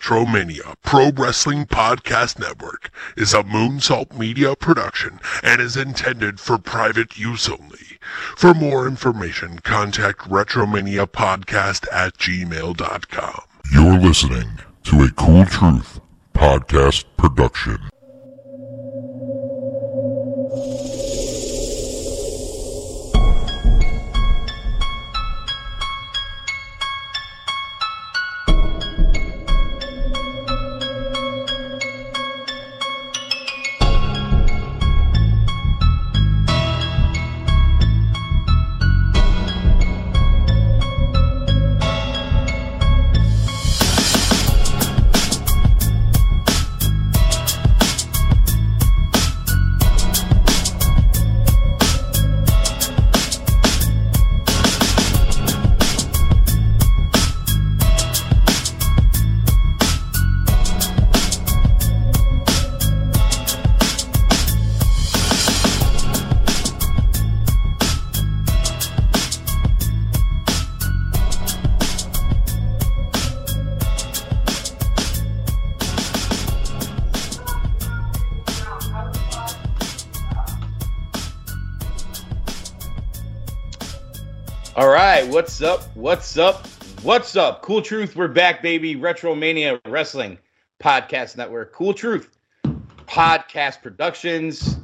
Retromania Pro Wrestling Podcast Network is a Moonsault Media production and is intended for private use only. For more information, contact Retromania Podcast at gmail.com. You're listening to a Cool Truth podcast production. What's up? What's up? Cool Truth, we're back, baby. Retromania Wrestling Podcast Network. Cool Truth Podcast Productions.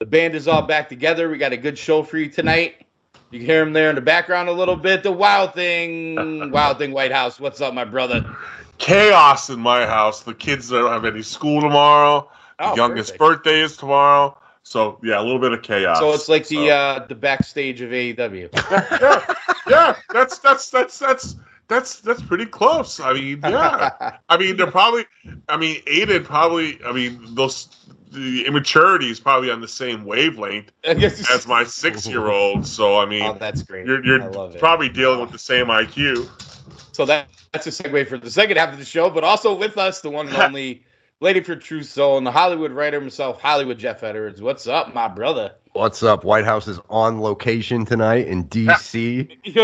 The band is all back together. We got a good show for you tonight. You can hear him there in the background a little bit. The Wild Thing, Wild Thing White House. What's up, my brother? chaos in my house. The kids don't have any school tomorrow. The Oh, youngest perfect. birthday is tomorrow. So yeah, a little bit of chaos. So it's like the uh, the backstage of AEW. yeah, yeah. That's that's that's that's that's that's pretty close. I mean, yeah. I mean, they're probably. I mean, Aiden probably. I mean, those the immaturity is probably on the same wavelength as my six year old. So I Oh, mean, that's great. you're you're probably dealing with the same IQ. So that that's a segue for the second half of the show, but also with us, the one and only Lady for True Soul and the Hollywood writer himself, Hollywood Jeff Edwards. What's up, my brother? What's up? White House is on location tonight in DC.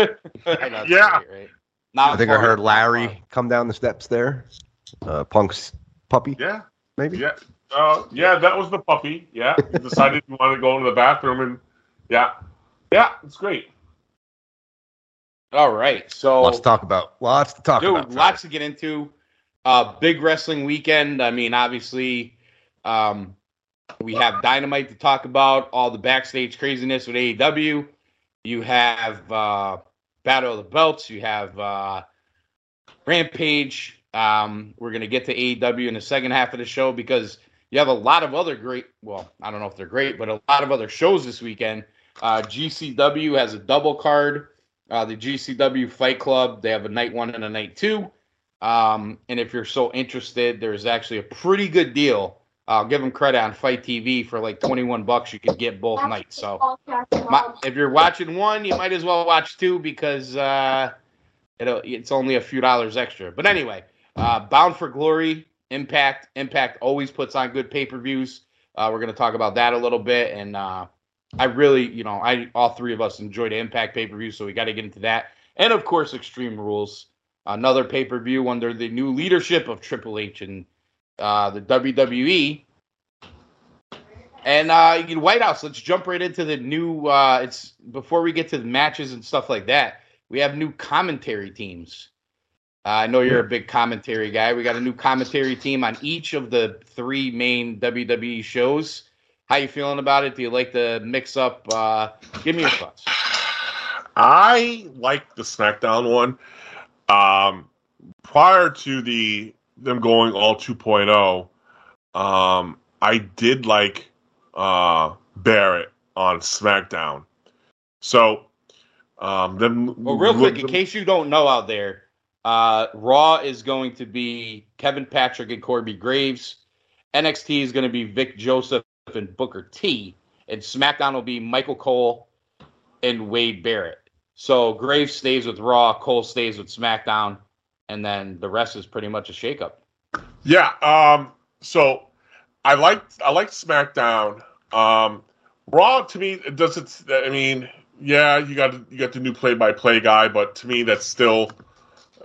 I know, that's Yeah. great, right? Now I think I heard Larry come down the steps there. Uh, Punk's puppy, Yeah. maybe. Yeah. Uh, yeah, that was the puppy. Yeah. He decided he wanted to go into the bathroom and yeah. Yeah, it's great. All right, so Lots to talk about. Lots to talk dude, about. lots to get into. Uh, big wrestling weekend. I mean, obviously, um, we have Dynamite to talk about. All the backstage craziness with AEW. You have uh, Battle of the Belts. You have uh, Rampage. Um, we're gonna get to AEW in the second half of the show because you have a lot of other great. Well, I don't know if they're great, but a lot of other shows this weekend. Uh, GCW has a double card. Uh, the GCW Fight Club, they have a night one and a night two. Um, and if you're so interested, there's actually a pretty good deal. I'll give them credit on FITE TV for like 21 bucks. You could get both nights. So my, if you're watching one, you might as well watch two because uh, it's only a few dollars extra. But anyway, uh, Bound for Glory, Impact. Impact always puts on good pay per views. Uh, we're going to talk about that a little bit. And uh, I really, you know, I all three of us enjoyed Impact pay per view, so we got to get into that. And of course, Extreme Rules, another pay per view under the new leadership of Triple H and uh, the WWE. And uh, White House, let's jump right into the new. Uh, it's before we get to the matches and stuff like that. We have new commentary teams. Uh, I know you're a big commentary guy. We got a new commentary team on each of the three main WWE shows. How you feeling about it? Do you like the mix up? Uh, give me your thoughts. I like the SmackDown one. Um, prior to the them going all 2.0, um, I did like uh, Barrett on SmackDown. So, um, then Well, real quick, in case you don't know out there, uh, Raw is going to be Kevin Patrick and Corey Graves. NXT is going to be Vic Joseph and Booker T. And SmackDown will be Michael Cole and Wade Barrett. So Graves stays with Raw, Cole stays with SmackDown, and then the rest is pretty much a shakeup. Yeah. Um. So I like I like SmackDown. Um. Raw to me it doesn't. I mean, yeah, you got you got the new play by play guy, but to me that's still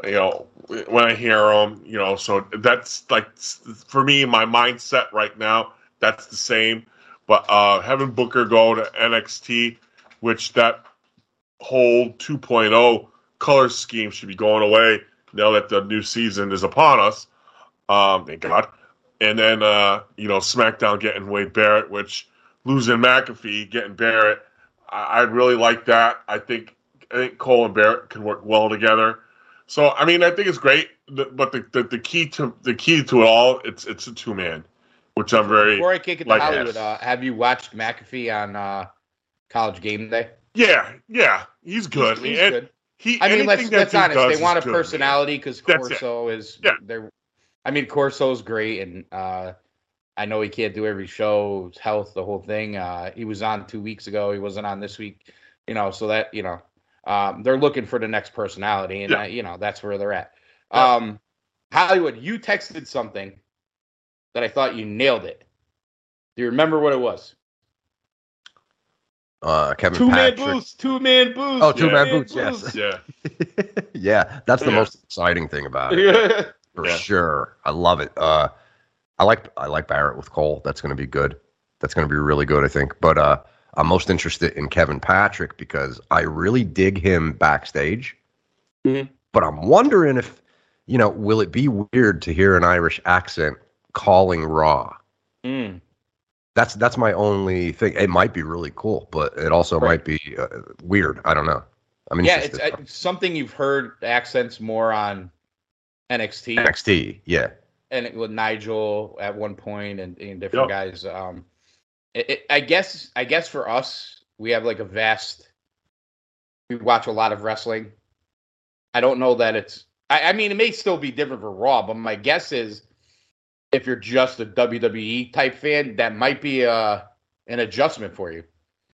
you know, when I hear them, you know, so that's like for me, my mindset right now, that's the same. But uh, having Booker go to NXT, which that whole 2.0 color scheme should be going away now that the new season is upon us. Um, thank God. And then, uh, you know, SmackDown getting Wade Barrett, which losing McAfee, getting Barrett, I, I really like that. I think I think Cole and Barrett can work well together. So I mean, I think it's great, but the, the, the key to the key to it all, it's it's a two man, which I'm very Before I kick it to like Hollywood, uh, have you watched McAfee on uh, College Game Day? Yeah yeah he's good. He's, he's And good. He, I mean, let's let's honest. does They want a personality because Corso is. Yeah. They're. I mean, Corso's great, and uh, I know he can't do every show, health, the whole thing. Uh, he was on two weeks ago. He wasn't on this week. You know, so that you know, um, they're looking for the next personality, and Yeah. uh, you know that's where they're at. Yeah. Um, Hollywood, you texted something that I thought you nailed it. Do you remember what it was? Uh, Kevin Two man Patrick. boots. Two man boots. Oh, two-man two-man boots, yes. Yeah, yeah, that's the Yeah. most exciting thing about it. for Yeah. sure. I love it. Uh, I like I like Barrett with Cole. That's going to be good. That's going to be really good, I think. But uh, I'm most interested in Kevin Patrick because I really dig him backstage. Mhm. But I'm wondering if you know, will it be weird to hear an Irish accent calling Raw? Mm. That's that's my only thing. It might be really cool, but it also Right. might be uh, weird. I don't know. I mean, yeah, it's interested. uh, something you've heard accents more on NXT NXT, yeah. and it, with Nigel at one point and, and different Yep. guys. Um, it, it, I guess I guess for us, we have like a vast. We watch a lot of wrestling. I don't know that it's. I, I mean, it may still be different for Raw, but my guess is, if you're just a WWE type fan, that might be a an adjustment for you.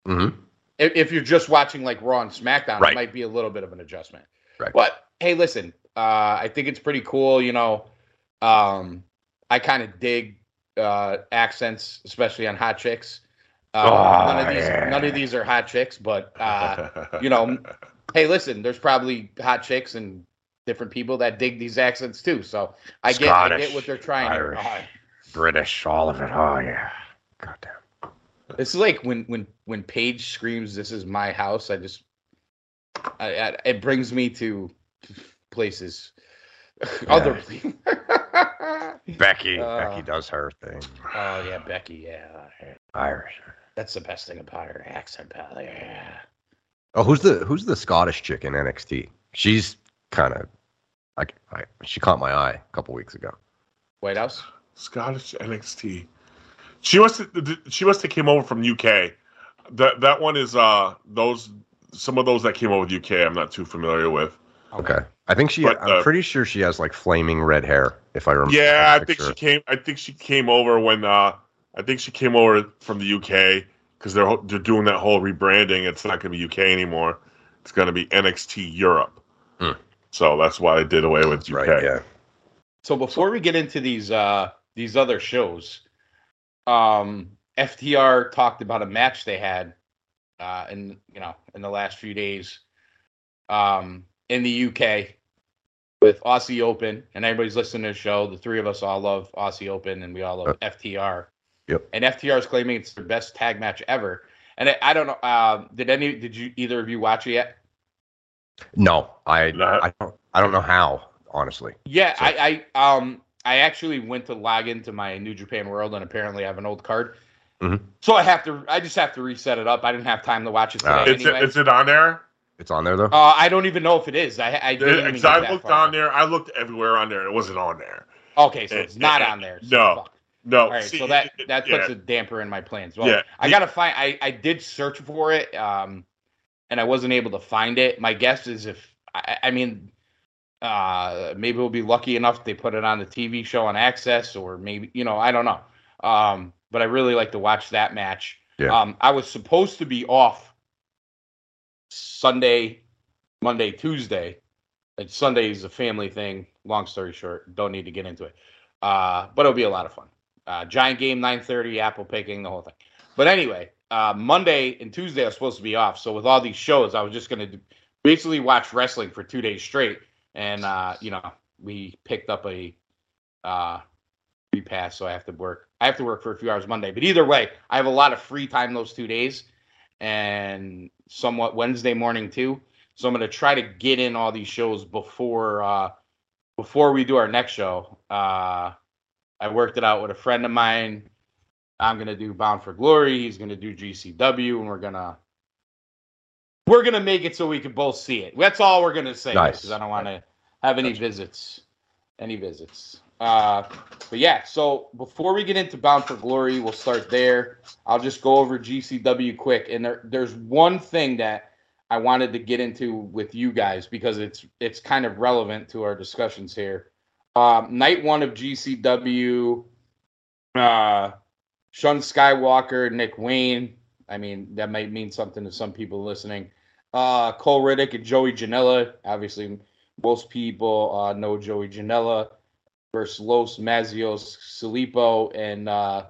hmm if, if you're just watching like Raw and SmackDown, Right. it might be a little bit of an adjustment. Right. But hey, listen, uh, I think it's pretty cool. You know, um, I kind of dig uh, accents, especially on hot chicks. Uh, Oh, none of these, yeah. none of these are hot chicks, but uh, you know, hey, listen, there's probably hot chicks and different people that dig these accents too. So I get, I get what they're trying. here. Irish. Oh, British, all of it. Oh yeah. Goddamn. This is like when when when Paige screams, "This is my house." I just, I, I, it brings me to places, other places. Becky. Uh, Becky does her thing. oh yeah, Becky. Yeah, Irish. that's the best thing about her accent, pal. Yeah. Oh, who's the who's the Scottish chick in NXT? She's kind of like I, she caught my eye a couple weeks ago. White House. Scottish NXT. She must have, she must have came over from UK. That that one is uh those some of those that came over with UK. I'm not too familiar with. Okay, I think she. But, I'm uh, pretty sure she has like flaming red hair. If I remember. Yeah, I think she came. I think she came over when uh I think she came over from the UK because they're they're doing that whole rebranding. It's not going to be UK anymore. It's going to be NXT Europe. Hmm. So that's why I did away with UK. Right. Yeah. So before we get into these uh these other shows, um FTR talked about a match they had uh in you know in the last few days um in the UK with Aussie Open and everybody's listening to the show. The three of us all love Aussie Open and we all love FTR. Yep. And FTR is claiming it's their best tag match ever. And I, I don't know. Uh, did any? Did you either of you watch it yet? No, I Not- I don't I don't know how honestly. Yeah, So- I, I um I actually went to log into my New Japan World and apparently I have an old card. Mhm. So I have to I just have to reset it up. I didn't have time to watch it today Ah. Is anyway. it is it on there? It's on there though. uh, I don't even know if it is. I I didn't even Because I that looked far. on there. I looked everywhere on there. and It wasn't on there. Okay, so it's not on there. So no. fuck. No. All right, see, so that it- that yeah. puts a damper in my plans. Well, Yeah, I gotta find. I I did search for it, um, and I wasn't able to find it. My guess is if I, I mean, uh, maybe we'll be lucky enough they put it on the TV show on AXS, or maybe you know I don't know. Um, but I really like to watch that match. Yeah. Um, I was supposed to be off Sunday, Monday, Tuesday. And Sunday is a family thing. Long story short, don't need to get into it. Uh, but it'll be a lot of fun. Uh, giant game, 9:30, apple picking, the whole thing. But anyway, uh, Monday and Tuesday was supposed to be off. So with all these shows, I was just gonna basically watch wrestling for two days straight and uh, you know we picked up a uh, free pass, so I have to work. I have to work for a few hours Monday, but either way, I have a lot of free time those two days, and somewhat Wednesday morning too. So I'm gonna try to get in all these shows before uh, before we do our next show. Uh, I worked it out with a friend of mine. I'm gonna do Bound for Glory. He's gonna do GCW, and we're gonna we're gonna make it so we can both see it. That's all we're gonna say Nice. because I don't want to have any visits, any visits. Uh, but yeah, so before we get into Bound for Glory, we'll start there. I'll just go over GCW quick, and there, there's one thing that I wanted to get into with you guys because it's it's kind of relevant to our discussions here. Um, night one of GCW, uh, Sean Skywalker, Nick Wayne. I mean, that might mean something to some people listening. Uh, Cole Radrick and Joey Janela. Obviously, most people uh, know Joey Janela versus Los Macizos Silipo and uh,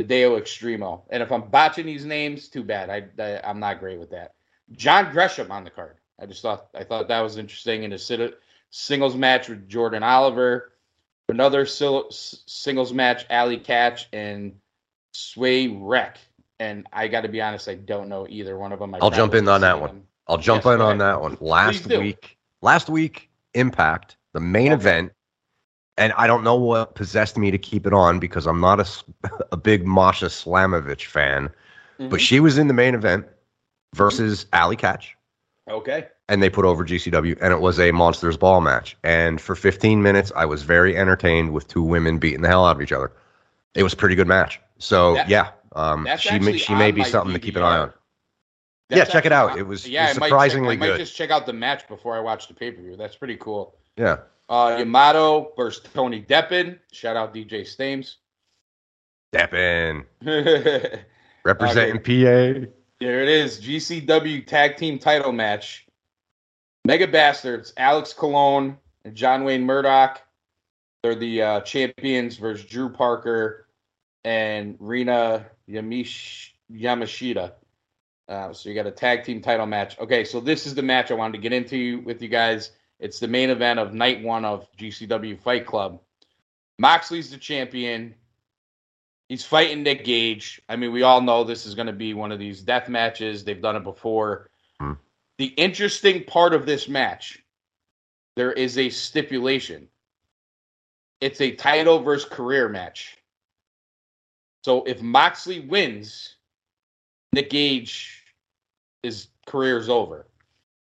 Extremo. And if I'm botching these names, too bad. I, I I'm not great with that. John Gresham on the card. I just thought I thought that was interesting in a singles match with Jordan Oliver. Another singles match, Allie Katch and Sawyer Wreck. And I got to be honest, I don't know either one of them. I I'll jump in on that one. them. I'll jump Yes, in on that one. Last week, last week, Impact, the main Okay. event, and I don't know what possessed me to keep it on because I'm not a, a big Masha Slamovich fan, but Mhm. she was in the main event versus Allie Katch, Okay. and they put over GCW, and it was a Monsters Ball match. And for 15 minutes, I was very entertained with two women beating the hell out of each other. It was a pretty good match. So That- yeah, um, she may, she may be something to keep an eye on. That's Yeah, check it out. It was- yeah, it was I might surprisingly check, I might good. just check out the match before I watch the pay per view. That's pretty cool. Yeah, Uh, Yamato versus Tony Deppen. Shout out DJ Stames. Deppen representing PA. There it is. GCW Tag Team Title match. Mega Bastards, Alex Colon and John Wayne Murdoch. They're the uh, champions versus Drew Parker and Rina Yamish- Yamashita. Uh, so you got a tag team title match. Okay, so this is the match I wanted to get into with you guys. It's the main event of night one of GCW Fight Club. Moxley's the champion. He's fighting Nick Gage. I mean, we all know this is going to be one of these death matches. They've done it before. Hmm. The interesting part of this match, there is a stipulation. It's a title versus career match. So if Moxley wins, Nick Gage, his career's over.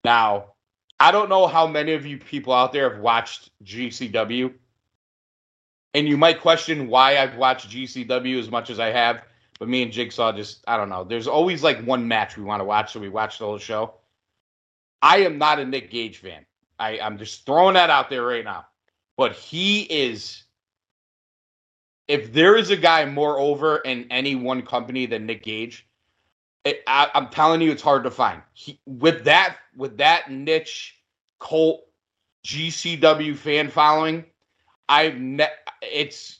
Now, I don't know how many of you people out there have watched GCW. And you might question why I've watched GCW as much as I have. But me and Jigsaw just, I don't know. There's always like one match we want to watch, so we watch the whole show. I am not a Nick Gage fan. I, I'm just throwing that out there right now. But he is, if there is a guy more over in any one company than Nick Gage, it, I, I'm telling you, it's hard to find. He, with that, with that niche cult GCW fan following, I've ne- it's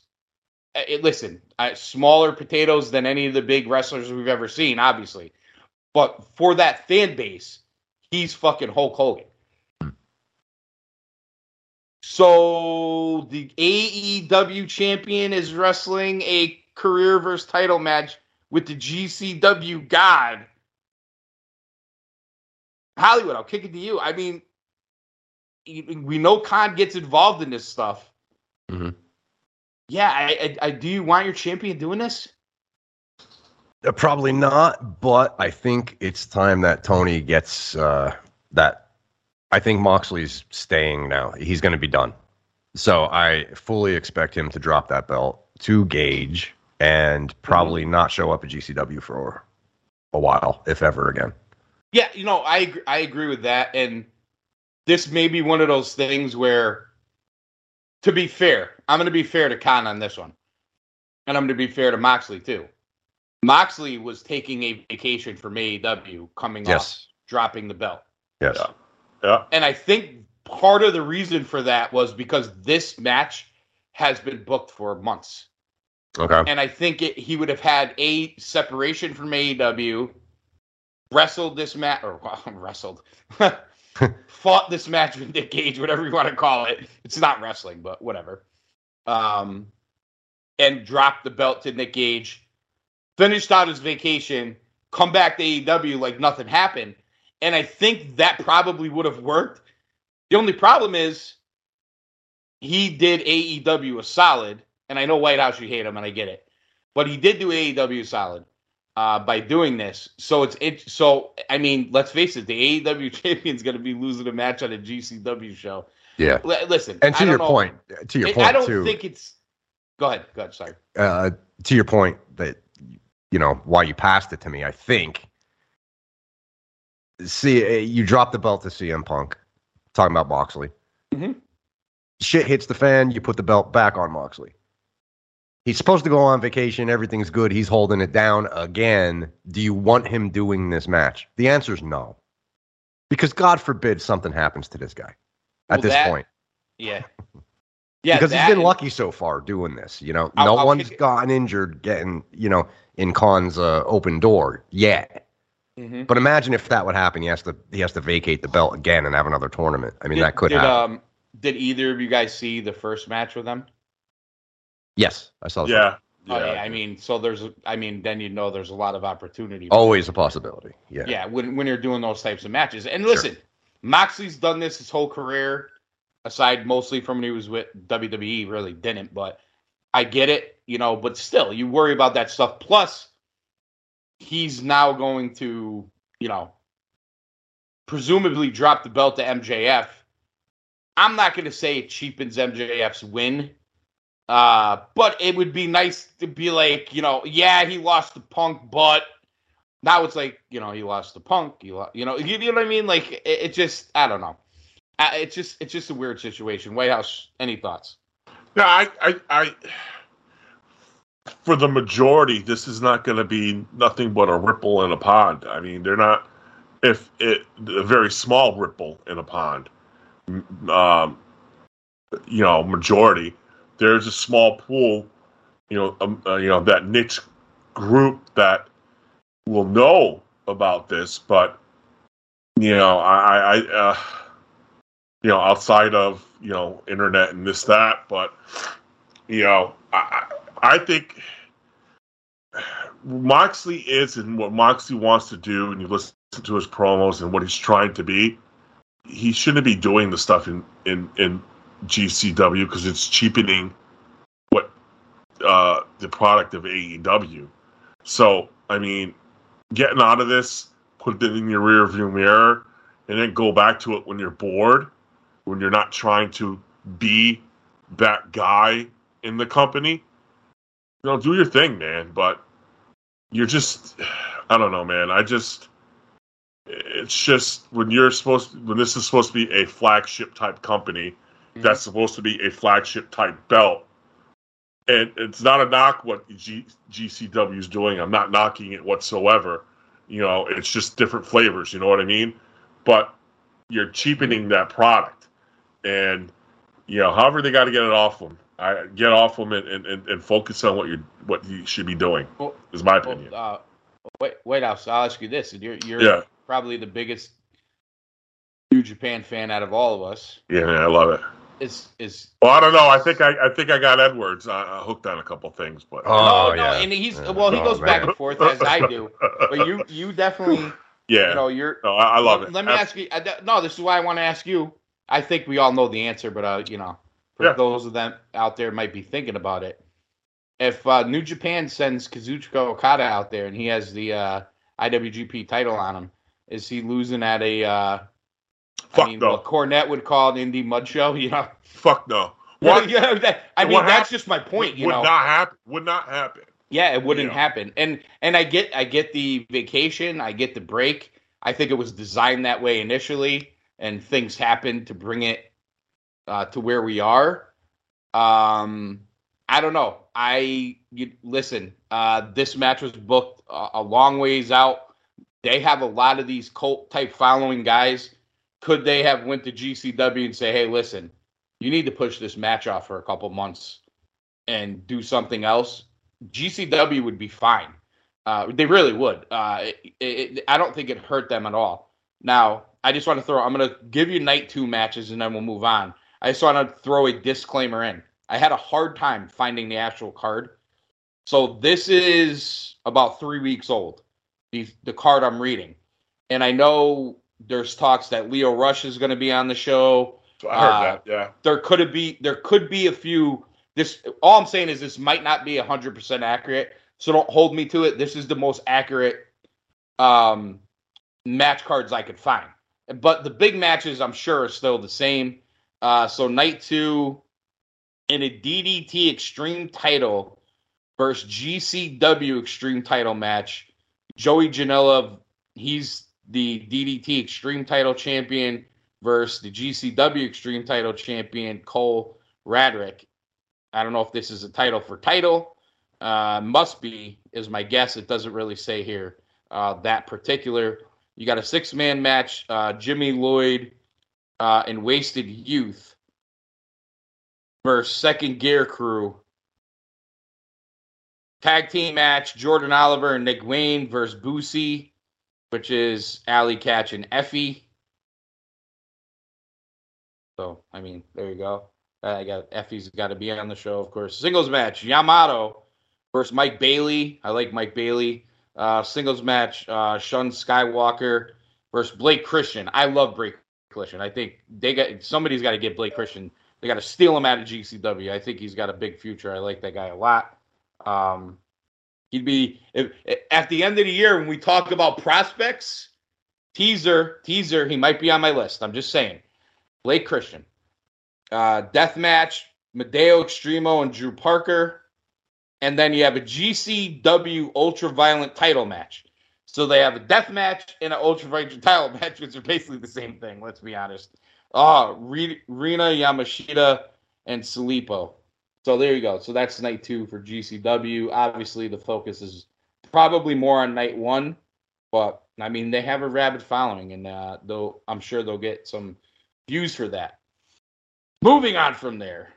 uh, it, listen, I, smaller potatoes than any of the big wrestlers we've ever seen, obviously, but for that fan base, he's fucking Hulk Hogan. So the AEW champion is wrestling a career versus title match with the GCW God. Hollywood, I'll kick it to you. I mean, we know Khan gets involved in this stuff. Mhm. Yeah, I, I, I do you want your champion doing this? Uh, Probably not, but I think it's time that Tony gets uh, that. I think Moxley's staying now. He's going to be done. So I fully expect him to drop that belt to Gage and probably mm-hmm. not show up at GCW for a while, if ever again. Yeah, you know, I ag- I agree with that, and this may be one of those things where, to be fair, I'm going to be fair to Khan on this one, and I'm going to be fair to Moxley too. Moxley was taking a vacation from AEW, coming off Yes. dropping the belt, Yes. Yeah. and I think part of the reason for that was because this match has been booked for months. Okay. and I think it, he would have had a separation from AEW, wrestled this match or wrestled, fought this match with Nick Gage, whatever you want to call it. It's not wrestling, but whatever. Um, and dropped the belt to Nick Gage, finished out his vacation, come back to AEW like nothing happened. And I think that probably would have worked. The only problem is he did AEW a solid, and I know White House you hate him, and I get it, but he did do AEW a solid uh, by doing this. So it's it. So I mean, let's face it, the AEW champion's going to be losing a match on a GCW show. Yeah. L- listen, And to your know. point, to your It- point I don't too. think it's. Go ahead. Go ahead. Sorry. uh, to your point that you know why you passed it to me. I think. See, uh, you drop the belt to CM Punk. Talking about Moxley. Mhm. Shit hits the fan. You put the belt back on Moxley. He's supposed to go on vacation. Everything's good. He's holding it down again. Do you want him doing this match? The answer is no. Because God forbid something happens to this guy at Well, this that- point Yeah. Yeah. because he's been lucky so far doing this. You know, I'll- no I'll one's gotten injured getting you know in Khan's uh, open door yet. Mhm. But imagine if that would happen. He has to he has to vacate the belt again and have another tournament. I mean, Did- that could did, happen. Um, did either of you guys see the first match with them? yes, I saw. that. Yeah. Oh, yeah. I mean, so there's, I mean, then you know there's a lot of opportunity. always a possibility. Yeah, yeah, when when you're doing those types of matches. And Sure. listen, Moxley's done this his whole career, aside mostly from when he was with WWE. Really didn't, but I get it, you know. But still, you worry about that stuff. Plus, he's now going to, you know, presumably drop the belt to MJF. I'm not going to say it cheapens MJF's win. Uh, but it would be nice to be like, you know, yeah, he lost the Punk, but now it's like, you know, he lost the Punk. You, know, you, you know what I mean? Like, it, it just, I don't know. Uh, it's just, it's just a weird situation. White House, any thoughts? Yeah, I, I, I, for the majority, this is not going to be nothing but a ripple in a pond. I mean, they're not, if it, a very small ripple in a pond, um, you know, majority. There's a small pool, you know, um, uh, you know that niche group that will know about this, but you know, I, I, uh, you know, outside of you know internet and this that, but you know, I I think Moxley is and what Moxley wants to do, and you listen to his promos and what he's trying to be. He shouldn't be doing the stuff in in in GCW because it's cheapening what uh, the product of AEW. So I mean, getting out of this, put it in your rear view mirror, and then go back to it when you're bored, when you're not trying to be that guy in the company. You know, do your thing, man. But you're just, I don't know, man. I just, it's just when you're supposed, when this is supposed to be a flagship type company, mm-hmm. that's supposed to be a flagship type belt. And it's not a knock what G- GCW is doing. I'm not knocking it whatsoever. You know, it's just different flavors. You know what I mean? But you're cheapening that product, and you know, however they got to get it off them, I get off them and, and, and, and focus on what you what you should be doing. Well- Is my Well, opinion. uh, wait, White House, I'll ask you this. You're, you're Yeah. probably the biggest New Japan fan out of all of us. Yeah, man, I love it. Is, is, Well, I don't know. I think I, I think I got Edwards uh, hooked on a couple things, but Oh, no, no, yeah. and he's, Yeah. well, he Oh, goes back and forth as I do. But you, you definitely, yeah, you know, you're, no, I, I love let, it. Let me ask you. I, no, this is why I want to ask you. I think we all know the answer, but uh, you know, for Yeah. those of them out there might be thinking about it. If uh, New Japan sends Kazuchika Okada out there and he has the uh, IWGP title on him, is he losing at a? Uh, Fuck I mean, no. what Cornette would call an indie mud show. You know, Fuck no. What you know, that, I mean, that's just my point. You would know, not happen. Would not happen. yeah, it wouldn't Yeah. happen. And and I get I get the vacation, I get the break. I think it was designed that way initially, and things happened to bring it uh, to where we are. Um, I don't know. I you, listen. Uh, this match was booked a, a long ways out. They have a lot of these cult type following guys. Could they have went to GCW and say, "Hey, listen, you need to push this match off for a couple months and do something else"? GCW would be fine. Uh, they really would. Uh, it, it, I don't think it hurt them at all. Now, I just want to throw. I'm gonna give you night two matches, and then we'll move on. I just want to throw a disclaimer in. I had a hard time finding the actual card, so this is about three weeks old. The the card I'm reading, and I know there's talks that Lio Rush is going to be on the show. I heard Uh, that. Yeah. There could be there could be a few. This all I'm saying is this might not be 100 percent accurate, so don't hold me to it. This is the most accurate um, match cards I could find. But the big matches, I'm sure, are still the same. Uh, so night two in a DDT Extreme title versus GCW Extreme title match. Joey Janela, he's the DDT Extreme title champion versus the GCW Extreme title champion Cole Radrick. I don't know if this is a title for title. Uh, must be, is my guess. It doesn't really say here uh, that particular. You got a six man match uh, Jimmy Lloyd uh, and Wasted Youth versus Second Gear Crew. Tag team match Jordan Oliver and Nick Wayne versus Boosie, which is Allie Katch and Effy. So, I mean, there you go. Uh, I got Effy's got to be on the show, of course. Singles match Yamato versus Mike Bailey. I like Mike Bailey. Uh, singles match uh, Sean Skywalker versus Blake Christian. I love Blake Christian. I think they got somebody's got to get Blake Christian. They got to steal him out of GCW. I think he's got a big future. I like that guy a lot. Um, he'd be if, at the end of the year when we talk about prospects. Teaser, teaser. He might be on my list. I'm just saying. Blake Christian. Uh, death match, Miedo Extremo and Drew Parker. And then you have a GCW Ultra Violent title match. So they have a death match and an Ultra Violent title match, which are basically the same thing, let's be honest. Ah, Rina Yamashita and Salipo. So there you go. So that's night two for GCW. Obviously, the focus is probably more on night one, but I mean they have a rabid following, and uh, they'll I'm sure they'll get some views for that. Moving on from there,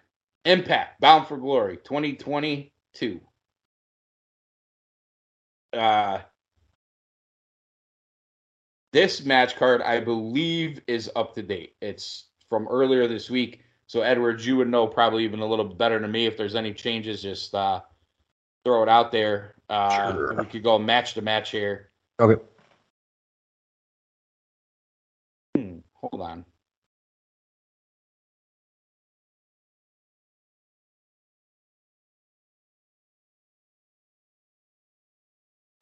Impact Bound for Glory 2022. Uh, this match card, I believe, is up to date. It's from earlier this week. So, Edwards, you would know probably even a little better than me. If there's any changes, just uh, throw it out there. Uh, Sure. We could go match to match here. Okay. Hmm, hold on.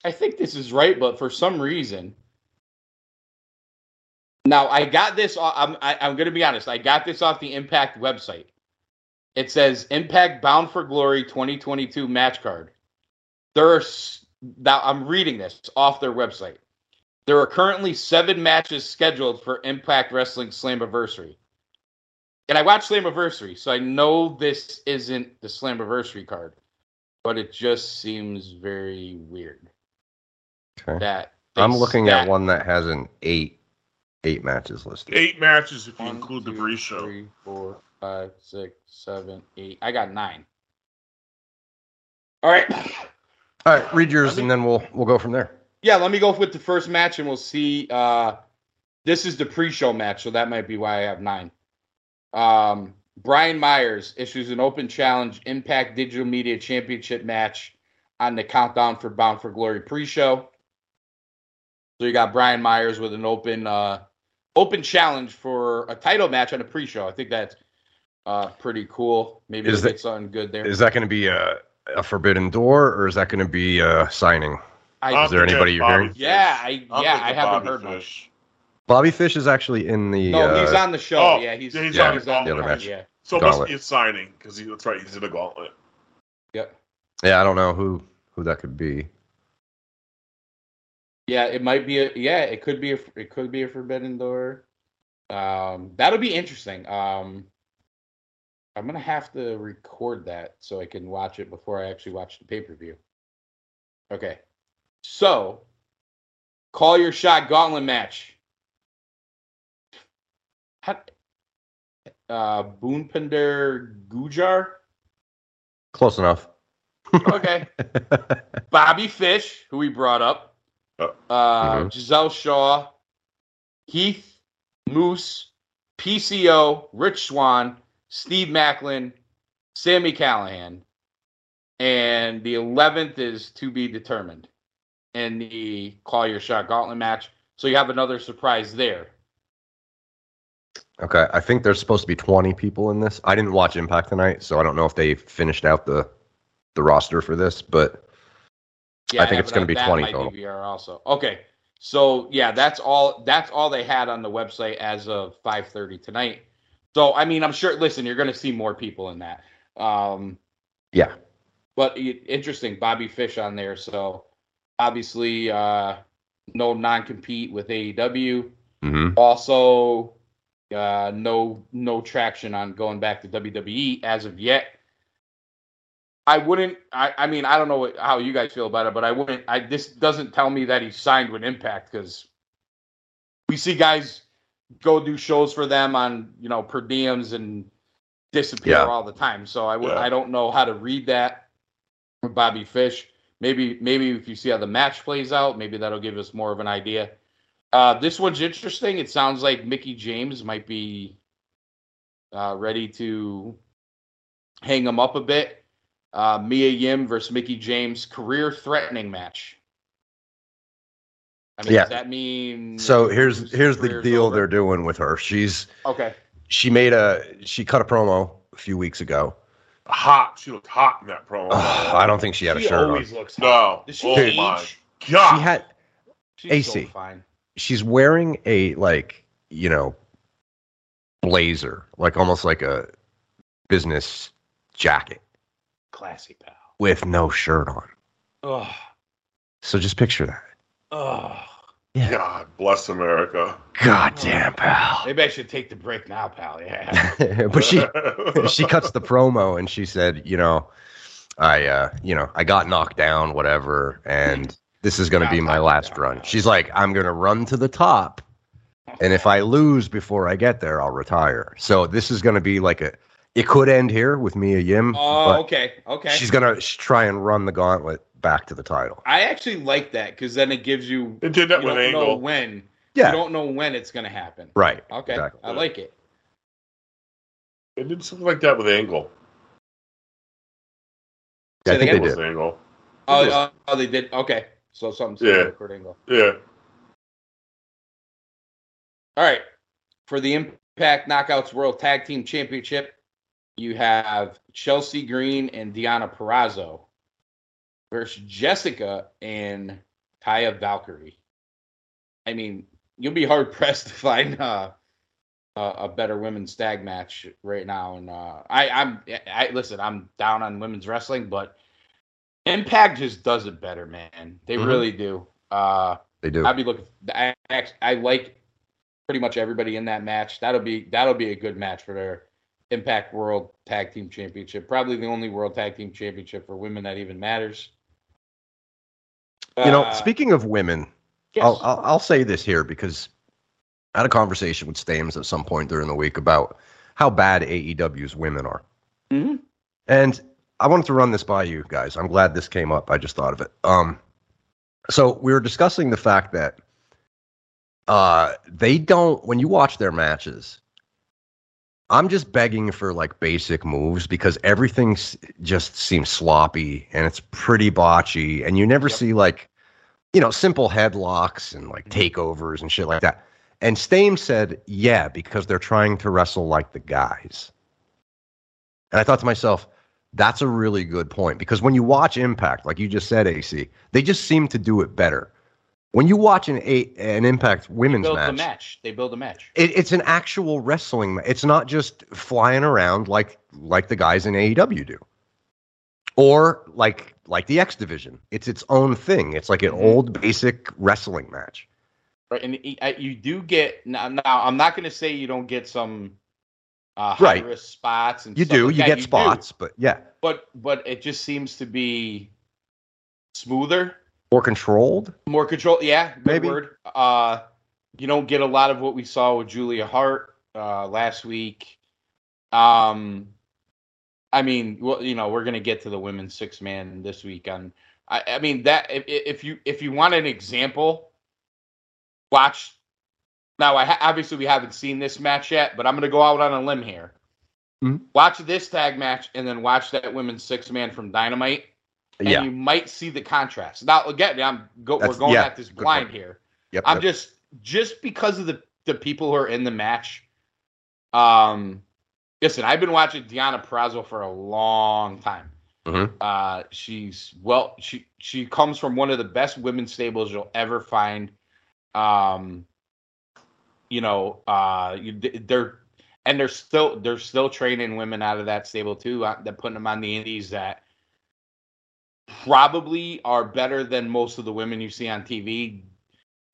I think this is right, but for some reason. Now I got this. I'm I, I'm going to be honest. I got this off the Impact website. It says Impact Bound for Glory 2022 match card. There are now I'm reading this off their website. There are currently seven matches scheduled for Impact Wrestling Slammiversary. And I watched Slammiversary, so I know this isn't the Slammiversary card, but it just seems very weird Okay. that I'm looking at one that has an eight eight matches listed. Eight matches if you One, include the two, pre-show. three, four, five, six, seven, eight. I got nine. All right. All right, read yours and then we'll we'll go from there. Yeah, let me go with the first match and we'll see. Uh, this is the pre-show match, so that might be why I have nine. Um, Brian Myers issues an open challenge Impact Digital Media Championship match on the Countdown for Bound for Glory pre-show. So you got Brian Myers with an open uh, open challenge for a title match on a pre-show. I think that's uh, pretty cool. Maybe Is that- something good there. Is that going to be a a forbidden door or is that going to be a signing? I, Is there anybody you're hearing? yeah, I I'm yeah, I haven't Bobby heard much. Fish. Bobby Fish is actually in the. No, uh, he's on the show. oh, yeah, he's, yeah, he's on he's the other match. Yeah. So it must be a signing because that's right. He's in the gauntlet. Yep. Yeah, I don't know who who that could be. Yeah, it might be a yeah, it could be a it could be a forbidden door. Um that'll be interesting. Um I'm gonna have to record that so I can watch it before I actually watch the pay-per-view. Okay. So call your shot gauntlet match. How, uh Bhupinder Gujjar? Close enough. Okay. Bobby Fish, who we brought up, Uh, uh, Mhm. Giselle Shaw, Heath Moose, PCO, Rich Swann, Steve Maclin, Sami Callihan, and the 11th is to be determined in the Call Your Shot Gauntlet match. So you have another surprise there. Okay, I think there's supposed to be 20 people in this. I didn't watch Impact tonight, so I don't know if they finished out the the roster for this, but I think it's gonna be that 20 total. DVR also. Okay. So yeah, that's all that's all they had on the website as of 5:30 tonight. So I mean, I'm sure listen, you're going to see more people in that. Um yeah. but interesting Bobby Fish on there, so obviously uh no non-compete with AEW. hmm Also uh no no traction on going back to WWE as of yet. I wouldn't. I, I mean, I don't know what, how you guys feel about it, but I wouldn't. I this doesn't tell me that he signed with Impact because we see guys go do shows for them on you know per diems and disappear Yeah. all the time. So I would. Yeah. I don't know how to read that with Bobby Fish. Maybe maybe if you see how the match plays out, maybe that'll give us more of an idea. Uh, this one's interesting. It sounds like Mickie James might be uh, ready to hang him up a bit. Uh, Mia Yim versus Mickie James, career threatening match. I mean, Yeah. does that mean? So here's here's the deal over? they're doing with her. She's Okay. she made a she cut a promo a few weeks ago. Hot. She looked hot in that promo. Ugh, I don't think she had a She shirt on. always looks hot. no. Does she oh age? my She had She's AC. So fine. she's wearing a like you know blazer, like almost like a business jacket Classy pal. with no shirt on. Ugh. So just picture that. Ugh. God bless America. God damn, pal. Maybe I should take the break now, pal. Yeah. but she she cuts the promo and she said, you know, I uh, you know, I got knocked down, whatever, and this is gonna be my last run. She's like, I'm gonna run to the top, and if I lose before I get there, I'll retire. So this is gonna be like a it could end here with Mia Yim, Oh, but okay. Okay. she's gonna try and run the gauntlet back to the title. I actually like that because then it gives you. It did that you with don't know Angle. when. Yeah, You don't know when it's going to happen. right. Okay. exactly. I like it. It did something like that with Angle. Yeah, I think again? they With did. Angle. Oh, It was- oh, oh, they did. Okay. So something Yeah. Kurt Angle. Yeah. All right. For the Impact Knockouts World Tag Team Championship, you have Chelsea Green and Deonna Purrazzo versus Jessicka and Taya Valkyrie. I mean, you'll be hard pressed to find uh, a, a better women's tag match right now. And uh, I, I'm, I listen, I'm down on women's wrestling, but Impact just does it better, man. They Mhm. really do. Uh, They do. I'd be looking. I I like pretty much everybody in that match. That'll be that'll be a good match for their Impact World Tag Team Championship. Probably the only World Tag Team Championship for women that even matters. You know, Uh, speaking of women, yes. I'll, I'll I'll say this here because I had a conversation with Stames at some point during the week about how bad AEW's women are, Mhm. and I wanted to run this by you guys. I'm glad this came up. I just thought of it. Um, so we were discussing the fact that uh they don't when you watch their matches. I'm just begging for like basic moves because everything just seems sloppy and it's pretty botchy, and you never Yep. see like you know, simple headlocks and like mm-hmm. takeovers and shit like that. And Stame said, yeah, because they're trying to wrestle like the guys. And I thought to myself, that's a really good point because when you watch Impact, like you just said, AC, they just seem to do it better. When you watch an a, an Impact they women's build match, a match. They build a match. it, it's an actual wrestling. ma- It's not just flying around like like the guys in AEW do, or like like the X Division. It's its own thing. It's like an Mhm. old basic wrestling match. Right, and you do get now. now I'm not going to say you don't get some uh, Right. high risk spots and You do. like You that. get do. spots, but yeah, but but it just seems to be smoother. More controlled. More control, yeah, good Maybe. word. Uh, you don't get a lot of what we saw with Julia Hart uh, last week. Um, I mean, well, you know, we're gonna get to the women's six man this week. On, I, I mean that if if you if you want an example, watch Now, I ha- obviously we haven't seen this match yet, but I'm going to go out on a limb here. Mhm. Watch this tag match and then watch that women's six man from Dynamite, and Yeah. you might see the contrast. Now, again, I'm go- we're going yeah, at this blind here. Yep. I'm yep. just just because of the the people who are in the match. Um, listen, I've been watching Deonna Purrazzo for a long time. Mhm. Uh, she's well, she she comes from one of the best women's stables you'll ever find. Um, you know, uh, you, they're and they're still they're still training women out of that stable too. Uh, they're putting them on the indies that probably are better than most of the women you see on TV,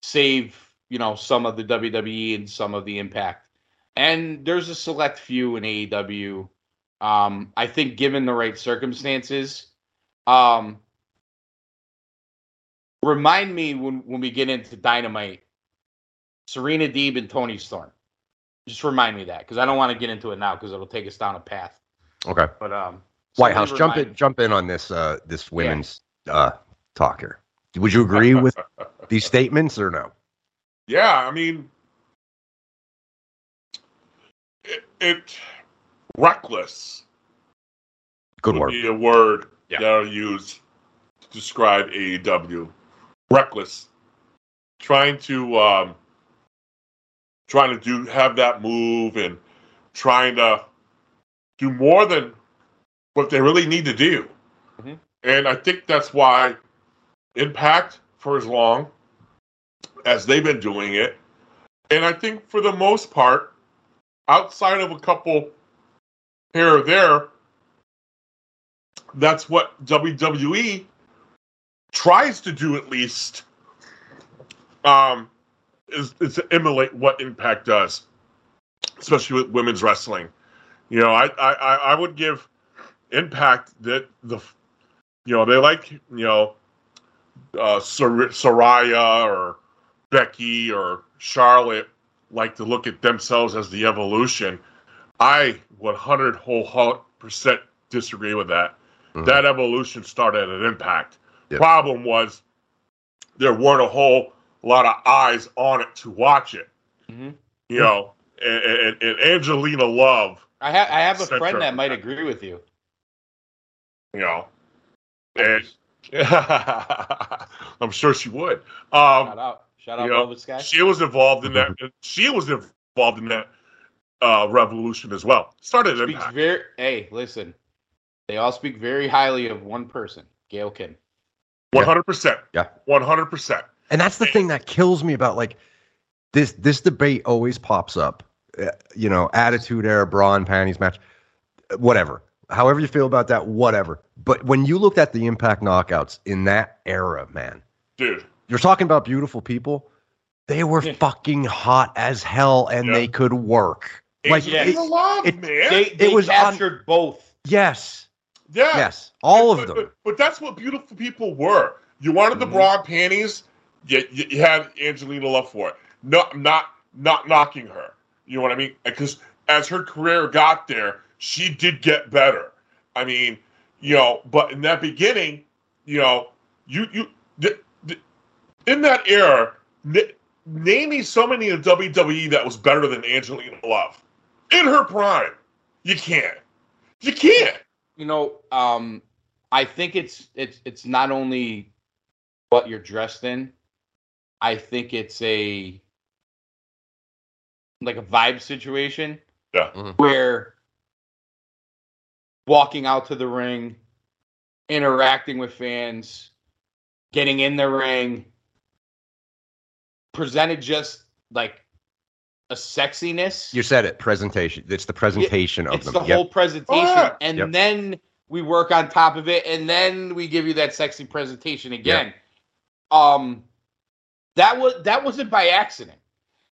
save you know some of the WWE and some of the Impact. And there's a select few in AEW. Um, I think given the right circumstances, um, remind me when when we get into Dynamite, Serena Deeb and Toni Storm. Just remind me that because I don't want to get into it now because it'll take us down a path. okay. But um, White House, jump in, jump in on this uh, this women's uh, talk here. Would you agree with these statements or no? Yeah, I mean, it, it reckless Good would word. be a word Yeah. that I'll use to describe AEW. Reckless, trying to um, trying to do have that move and trying to do more than what they really need to do. Mhm. And I think that's why Impact for as long as they've been doing it, and I think for the most part, outside of a couple here or there, that's what WWE tries to do at least. Um, is, is to emulate what Impact does, especially with women's wrestling. You know, I, I I would give Impact that the, you know, they like you know, uh, Sar- Saraya or Becky or Charlotte like to look at themselves as the evolution. I 100 whole percent disagree with that. Mhm. That evolution started at Impact. Yep. Problem was there weren't a whole lot of eyes on it to watch it. Mhm. You know, and, and, and Angelina Love, I have I have a friend that might agree with you. You know, and I'm sure she would. Um, Shout out, shout out, you know, Velvet Sky. she was involved in that. She was involved in that uh, revolution as well. Started at Speaks Impact. very. Hey, listen, they all speak very highly of one person, Gail Kim. One hundred percent. Yeah. One hundred percent. And that's the thing that kills me about like this this debate always pops up. Uh, You know, attitude era, bra and panties match, uh, whatever. However you feel about that, whatever. But when you looked at the Impact knockouts in that era, man, Dude. you're talking about beautiful people. They were Yeah. fucking hot as hell, and Yeah. they could work. Like, Yeah. Angelina it- Love, it- man. They they was on- both. yes, yeah. yes, all But- of them. But, but that's what beautiful people were. You wanted the Mhm. bra panties. You, you, you had Angelina Love for it. No, not not knocking her. You know what I mean? Because as her career got there, she did get better. I mean, you know, but in that beginning, you know, you you th- th- in that era, n- name me so many in WWE that was better than Angelina Love in her prime. You can't. You can't. You know, um, I think it's it's it's not only what you're dressed in. I think it's a like a vibe situation. Yeah. Mm-hmm. Where walking out to the ring, interacting with fans, getting in the ring, presented just like a sexiness. You said it. Presentation. It's the presentation of it's them. the Yep. whole presentation, Yeah. and Yep. then we work on top of it, and then we give you that sexy presentation again. Um, that was that wasn't by accident.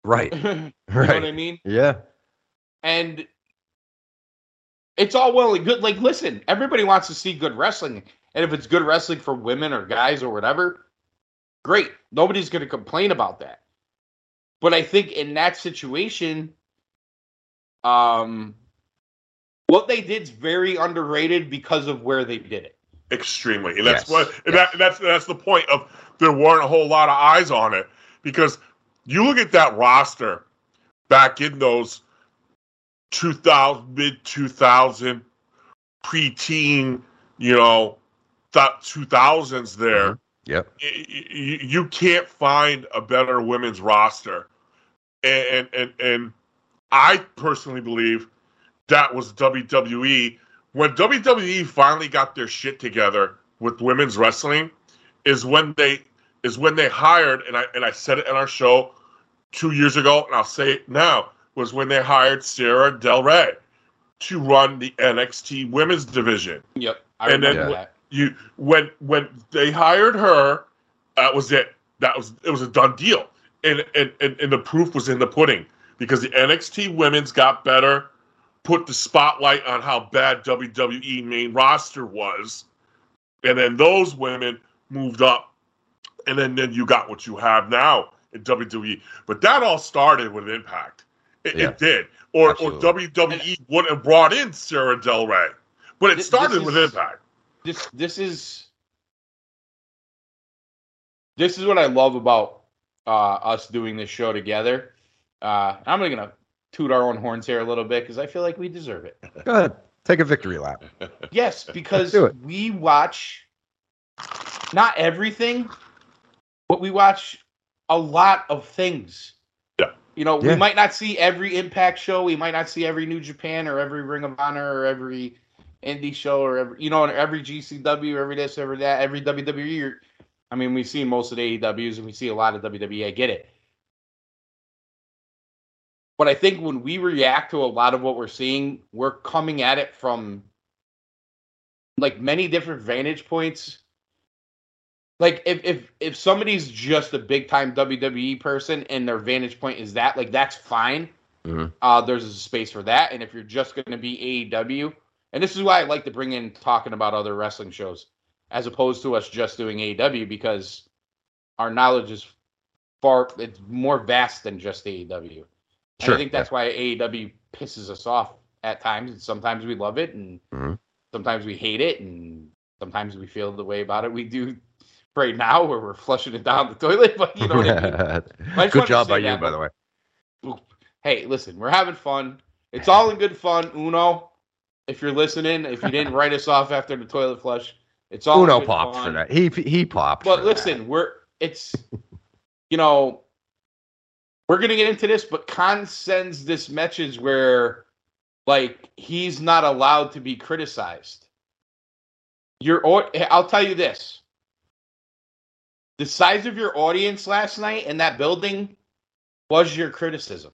Right. you know Right. what I mean? Yeah. And it's all well and good. Like, listen, everybody wants to see good wrestling, and if it's good wrestling for women or guys or whatever, great. Nobody's going to complain about that. But I think in that situation, um, what they did is very underrated because of where they did it. extremely and that's Yes, what and yes. that, that's that's the point of there weren't a whole lot of eyes on it because you look at that roster back in those 2000 mid 2000 preteen, you know, th- 2000s there. Mm-hmm. Yep. y- y- y- you can't find a better women's roster, and and and I personally believe that was WWE when WWE finally got their shit together with women's wrestling is when they is when they hired and I and I said it in our show two years ago and I'll say it now was when they hired Sara Del Rey to run the NXT women's division Yep. I And then that. you when when they hired her, that was it. That was it was a done deal, and and and, and the proof was in the pudding because the NXT women's got better, put the spotlight on how bad WWE main roster was, and then those women moved up, and then then you got what you have now in WWE. But that all started with Impact. It, Yeah. it did, or Absolutely. or WWE wouldn't have brought in Sara Del Rey, but it This- started this with is- Impact. this this is this is what I love about uh, us doing this show together. Uh, I'm gonna toot our own horns here a little bit because I feel like we deserve it. Go ahead. Take a victory lap. Yes, because we watch not everything, but we watch a lot of things. You know, Yeah. we might not see every Impact show, we might not see every New Japan or every Ring of Honor or every indie show or every you know every GCW, every this, every that, every WWE. I mean, we've seen most of the AEWs and we see a lot of WWE. I get it. But I think when we react to a lot of what we're seeing, we're coming at it from like many different vantage points. Like if if if somebody's just a big time WWE person and their vantage point is that, like that's fine. Mhm. Uh, there's a space for that. And if you're just going to be AEW, and this is why I like to bring in talking about other wrestling shows as opposed to us just doing AEW because our knowledge is far it's more vast than just AEW. Sure, I think that's why AEW pisses us off at times. And sometimes we love it, and Mhm. sometimes we hate it, and sometimes we feel the way about it we do right now, where we're flushing it down the toilet. But you know what I mean. I just wanted Good job by you, that, by the way. hey, listen, we're having fun. It's all in good fun. Uno, if you're listening, if you didn't write us off after the toilet flush, it's all Uno popped fun. for that. He he popped. But listen, we're it's you know we're gonna get into this, but Khan sends this message where like he's not allowed to be criticized. Your au- I'll tell you this. The size of your audience last night in that building was your criticism.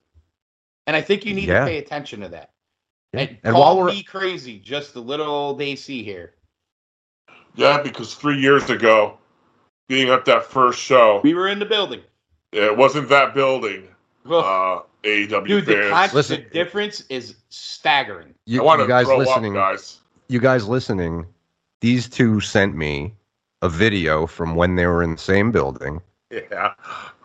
And I think you need Yeah. to pay attention to that. that. And, And call while we're me crazy, just a little old AC here. Yeah, because three years ago, being at that first show, We were in the building. it wasn't that building. Ugh. Uh, AEW Dude, the, fans. con- the difference is staggering. you, I you guys throw listening, up, guys. you guys listening, these two sent me a video from when they were in the same building, Yeah.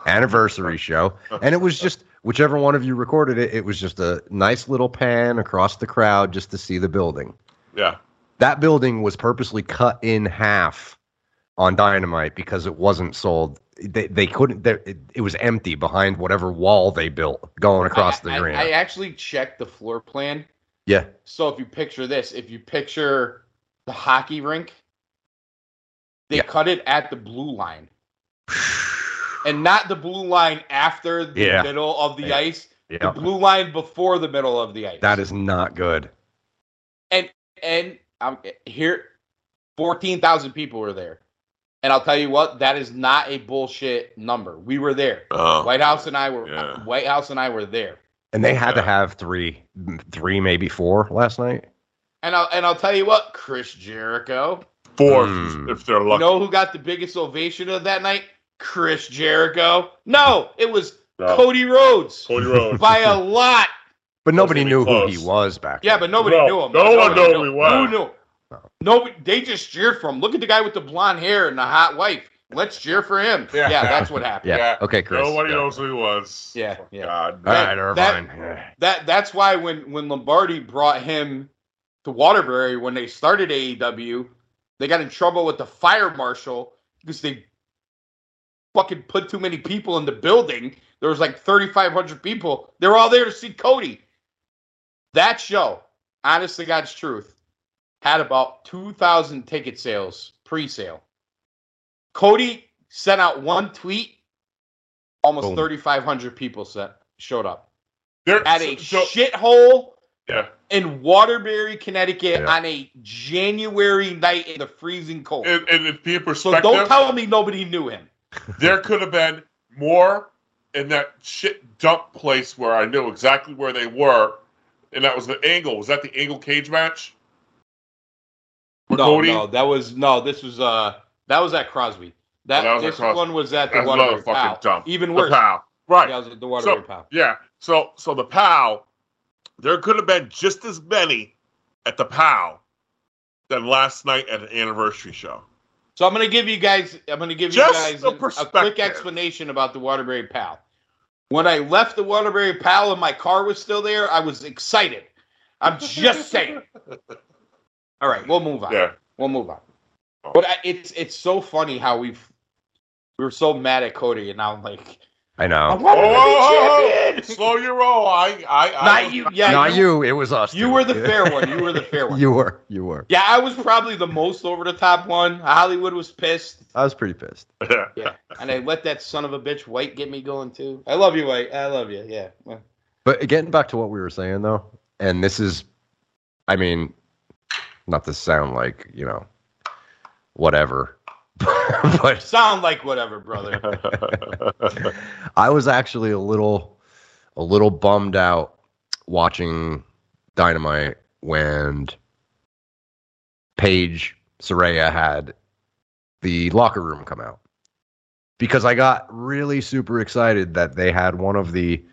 anniversary show, and it was just whichever one of you recorded it, it was just a nice little pan across the crowd just to see the building. Yeah. That building was purposely cut in half on dynamite because it wasn't sold. They, they couldn't. They, it, it was empty behind whatever wall they built going across I, the I- arena. I actually checked the floor plan. yeah, So if you picture this, if you picture the hockey rink, they Yeah. cut it at the blue line. And not the blue line after the Yeah. middle of the Yeah. ice, the blue line before the middle of the ice. That is not good. and and I'm um, here, fourteen thousand people were there, and I'll tell you what, that is not a bullshit number. We were there. Oh. White House and I were. Yeah. White House and I were there. And they had to have three, three maybe four last night. And I'll and I'll tell you what, Chris Jericho. Four Hmm. if they're lucky. You lucky. know who got the biggest ovation of that night? Chris Jericho. No, it was No. Cody Rhodes Cody Rhodes. by a lot. But nobody knew even who he was back. Yeah, then. but nobody No, knew him. no one knew who he was. Who knew? No, they just cheered for him. Look at the guy with the blonde hair and the hot wife. Let's cheer for him. Yeah. Yeah, that's what happened. Yeah. Yeah. Okay, Chris. Nobody Yeah. knows who he was. Yeah, yeah. God. All right, Irvine. that- Yeah. That that's why when when Lombardi brought him to Waterbury when they started AEW, they got in trouble with the fire marshal because they fucking put too many people in the building there was like 3,500 people. They were all there to see Cody. That show, honest to God's truth, had about 2,000 ticket sales pre-sale. Cody sent out one tweet. Almost 3,500 people set, showed up There, at a so, shithole yeah. in Waterbury, Connecticut, Yeah. on a January night in the freezing cold. And, and in be so don't tell me nobody knew him. there could have been more in that shit dump place where I knew exactly where they were, and that was the angle. Was that the angle cage match? No, Cody? no, that was no. This was uh, that was at Crosby. That, that was this Crosby. one was at the That's Waterbury fucking dump. Even The worse. Right. Yeah, was at the Waterbury So- Pal. Yeah. So so the PAL, there could have been just as many at the POW than last night at an anniversary show. So I'm gonna give you guys. I'm gonna give Just you guys a, a quick explanation about the Waterbury POW. When I left the Waterbury POW and my car was still there, I was excited. I'm just saying. All right, we'll move on. Yeah. We'll move on. But I, it's it's so funny how we've we were so mad at Cody, and now I'm like, I I know. want him to Oh, be champion. Slow your roll. I I, I Not you. Yeah, Not you, you. It was us. you two. were the fair one. You were the fair one. you were. You were. Yeah, I was probably the most over the top one. Hollywood was pissed. I was pretty pissed. Yeah, and I let that son of a bitch White get me going too. I love you, White. I love you. Yeah. But getting back to what we were saying though, and this is, I mean, not to sound like you know, whatever, but Sound like whatever, brother. I was actually a little, a little bummed out watching Dynamite when Paige Saraya had the locker room come out because I got really super excited that they had one of the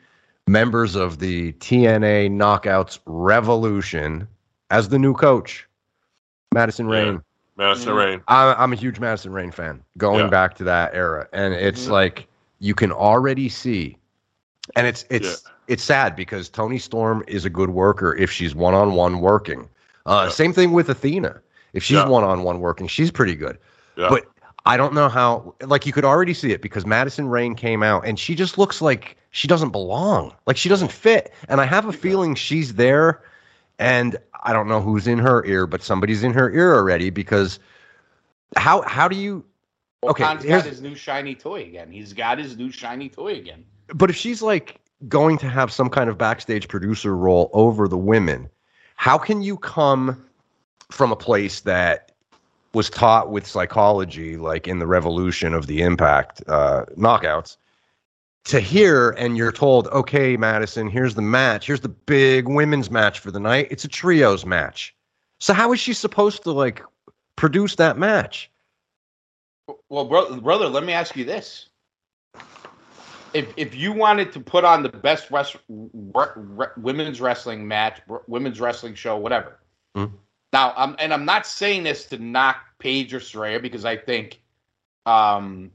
members of the TNA Knockouts Revolution as the new coach, Madison. Rayne. Madison Mhm. Rayne. I'm, I'm a huge Madison Rayne fan going Yeah. back to that era. And it's Mhm. like you can already see and it's it's it's sad because Toni Storm is a good worker if she's one on one working. Uh, Yeah. Same thing with Athena. If she's one on one working, she's pretty good. Yeah. But I don't know how. Like you could already see it because Madison Rayne came out and she just looks like she doesn't belong. Like she doesn't fit. And I have a feeling she's there, and I don't know who's in her ear, but somebody's in her ear already because how how do you? Well, Okay, Khan's got his new shiny toy again. He's got his new shiny toy again. But if she's like going to have some kind of backstage producer role over the women, how can you come from a place that was taught with psychology, like in the revolution of the impact uh, knockouts, to here and you're told, okay, Madison, here's the match. Here's the big women's match for the night. It's a trios match. So how is she supposed to like produce that match? Well, bro- brother, let me ask you this: if if you wanted to put on the best res- re- re- women's wrestling match, r- women's wrestling show, whatever. Mhm. Now, I'm and I'm not saying this to knock Paige or Saraya because I think, um,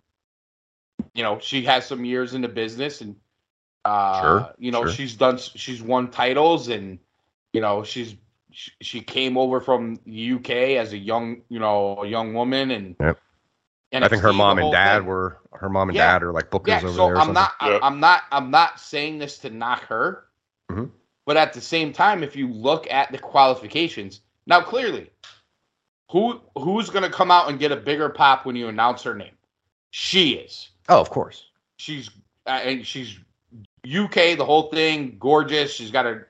you know, she has some years in the business and, uh, Sure, you know, sure. she's done, she's won titles and, you know, she's she, she came over from the UK as a young, you know, a young woman and. Yep. I think her mom and dad thing. were her mom and Yeah. dad are like bookers Yeah, over so there. I'm not. Yeah. I'm not. I'm not saying this to knock her, Mhm. but at the same time, if you look at the qualifications now, clearly, who who's going to come out and get a bigger pop when you announce her name? She is. Oh, of course. She's uh, and she's UK. The whole thing, gorgeous. She's got her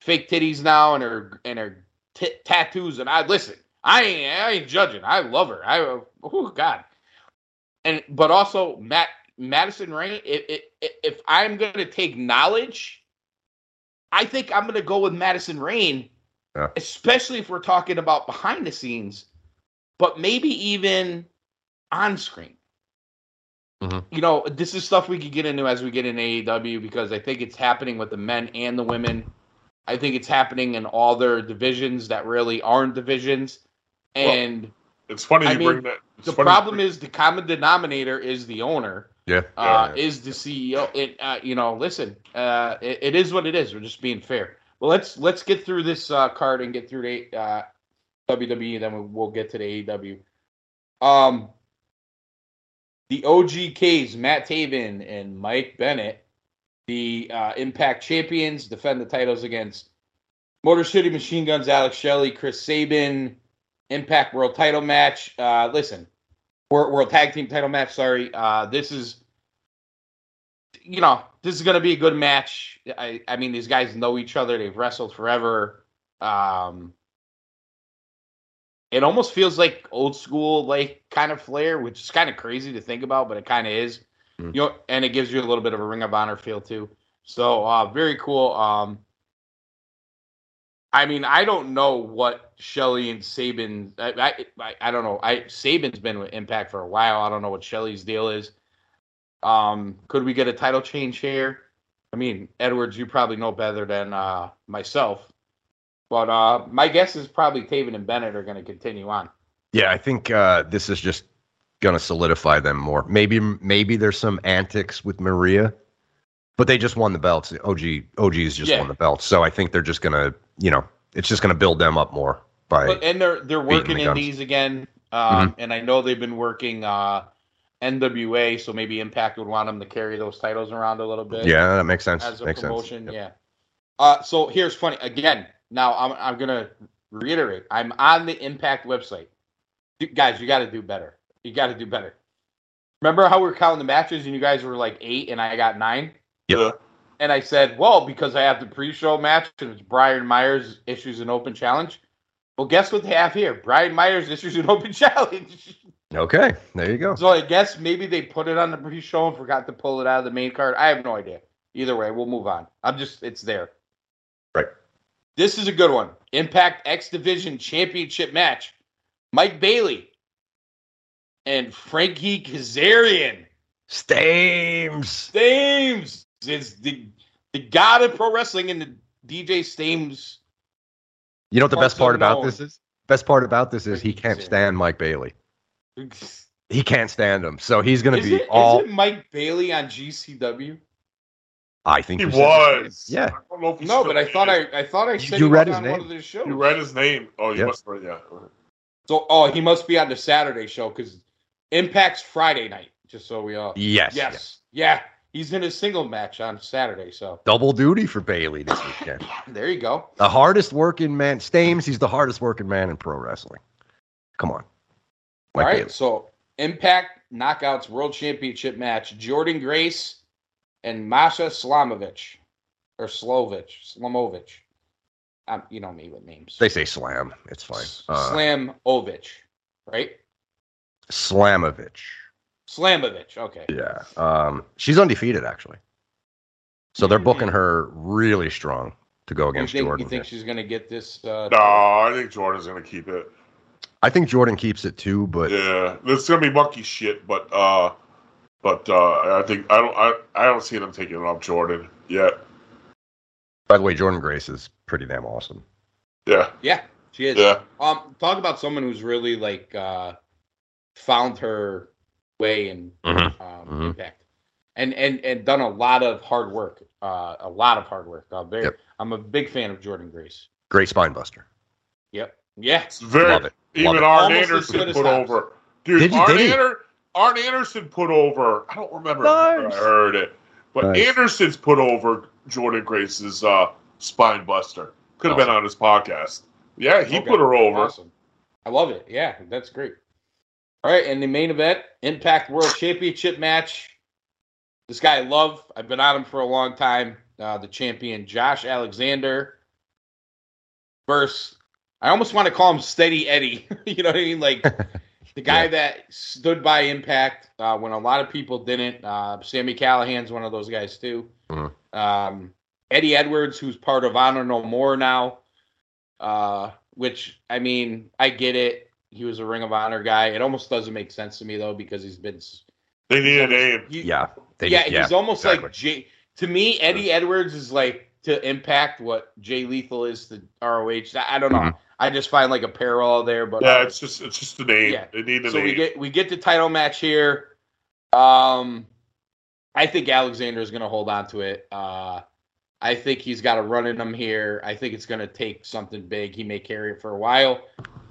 fake titties now and her and her t- tattoos. And I listen. I ain't. I ain't judging. I love her. I. Oh God. And but also Matt Madison Rayne. If if, if I'm going to take knowledge, I think I'm going to go with Madison Rayne. Yeah. Especially if we're talking about behind the scenes, but maybe even on screen you know, this is stuff we could get into as we get in AEW because I think it's happening with the men and the women. I think it's happening in all their divisions that really aren't divisions. And It's funny I you mean, bring that. it's the problem bring- is the common denominator is the owner, Yeah. uh, is the CEO. It, uh, you know, listen, uh, it, it is what it is. We're just being fair. Well, let's let's get through this uh, card and get through the uh, WWE, then we'll, we'll get to the AEW. Um, the OGKs, Matt Taven and Mike Bennett, the uh, Impact champions defend the titles against Motor City Machine Guns, Alex Shelley, Chris Sabin. Impact World Title match. Uh, listen, World, World Tag Team Title match. Sorry, uh, this is you know this is going to be a good match. I I mean these guys know each other. They've wrestled forever. Um, it almost feels like old school like kind of flair, which is kind of crazy to think about, but it kind of is. Mm. You know, and it gives you a little bit of a Ring of Honor feel too. So uh, very cool. Um, I mean, I don't know what Shelley and Sabin. I, I I don't know. I Sabin's been with Impact for a while. I don't know what Shelley's deal is. Um, could we get a title change here? I mean, Edwards, you probably know better than uh, myself. But uh, my guess is probably Taven and Bennett are going to continue on. Yeah, I think uh, this is just going to solidify them more. Maybe maybe there's some antics with Maria, but they just won the belts. OG OG's just Yeah. won the belts, so I think they're just going to you know it's just going to build them up more by But and they're they're working the in guns. these again, um, and I know they've been working uh, NWA, so maybe Impact would want them to carry those titles around a little bit. yeah that makes sense. as a makes promotion. sense. Yeah. Uh, so here's funny again. Now I'm I'm gonna reiterate. I'm on the Impact website. You- guys, you got to do better. You got to do better. Remember how we were counting the matches and you guys were like eight and I got nine? Yeah. And I said, well, because I have the pre-show match and it's Brian Myers issues an open challenge. Well, guess what they have here? Brian Myers issues an open challenge. Okay, there you go. So I guess maybe they put it on the pre-show and forgot to pull it out of the main card. I have no idea. Either way, we'll move on. I'm just it's there. This is a good one. Impact X Division Championship match. Mike Bailey and Frankie Kazarian. Stames. Stames is the the god of pro wrestling and the DJ Stames. You know what the best part about this is? Best part about this is he can't Kazarian. stand Mike Bailey. He can't stand him, so he's going to be it, all. is it Mike Bailey on GCW? I think He you said- was. Yeah. I don't know if he's No, but I thought. I I thought I said you he read was his on name. one of their shows. You read his name. Oh, you Yeah. must have. Yeah. So, oh, he must be on the Saturday show because Impact's Friday night. Just so we all. Yes. Yes. Yeah. He's in a single match on Saturday. So Double duty for Bailey this weekend. there you go. the hardest working man, Stames. He's the hardest working man in pro wrestling. Come on. all right. Bailey. So Impact Knockouts World Championship match: Jordynne Grace and Masha Slamovich or Slovich, Slamovich. Um, you know me with names. They say slam. It's fine. Uh, Slamovich, right? Slamovich. Slamovich. Okay. Yeah. Um, she's undefeated actually. So they're booking her really strong to go You against think, Jordynne. you think she's gonna get this? Uh, No, I think Jordynne's gonna keep it. I think Jordynne keeps it too, but Yeah, it's gonna be monkey shit, but uh, but uh, I think I don't I, I don't see them taking it off Jordynne yet. by the way, Jordynne Grace is pretty damn awesome. Yeah, Yeah, she is. yeah, Um, talk about someone who's really like uh, found her way in Mhm. um, Mhm. impact, and and and done a lot of hard work. Uh, a lot of hard work. Uh, very, Yep. I'm a big fan of Jordynne Grace. Great spine buster. Yep. Yeah. it's very Love it. Love even it. Arn Almost as Anderson put Hobbs. over. Dude, Did you- Arn, did he? Ander, Arn Anderson put over. I don't remember Nice. I heard it, but Nice. Anderson's put over Jordynne Grace's uh, spine buster. Could have been on his podcast. Yeah, he Okay. put her over. Awesome. I love it. Yeah, that's great. All right, and the main event, Impact World Championship match. This guy I love. I've been on him for a long time. Uh, the champion Josh Alexander versus I almost want to call him Steady Eddie. you know what I mean? Like the guy Yeah. that stood by Impact uh, when a lot of people didn't. Uh, Sami Callihan's one of those guys too. Mhm. Um, Eddie Edwards, who's part of Honor No More now, uh, which I mean, I get it. He was a Ring of Honor guy. It almost doesn't make sense to me though because he's been. They need a name. he- Yeah. They, yeah, he's almost exactly. like Jay. To me, Eddie Edwards is like to Impact what Jay Lethal is to ROH. I, don't know. Mhm. I just find like a parallel there, but Yeah, uh, it's just it's just a name. Yeah. They need a so name. we get we get the title match here. Um, I think Alexander is going to hold on to it. Uh, I think he's got a run in him here. I think it's going to take something big. He may carry it for a while.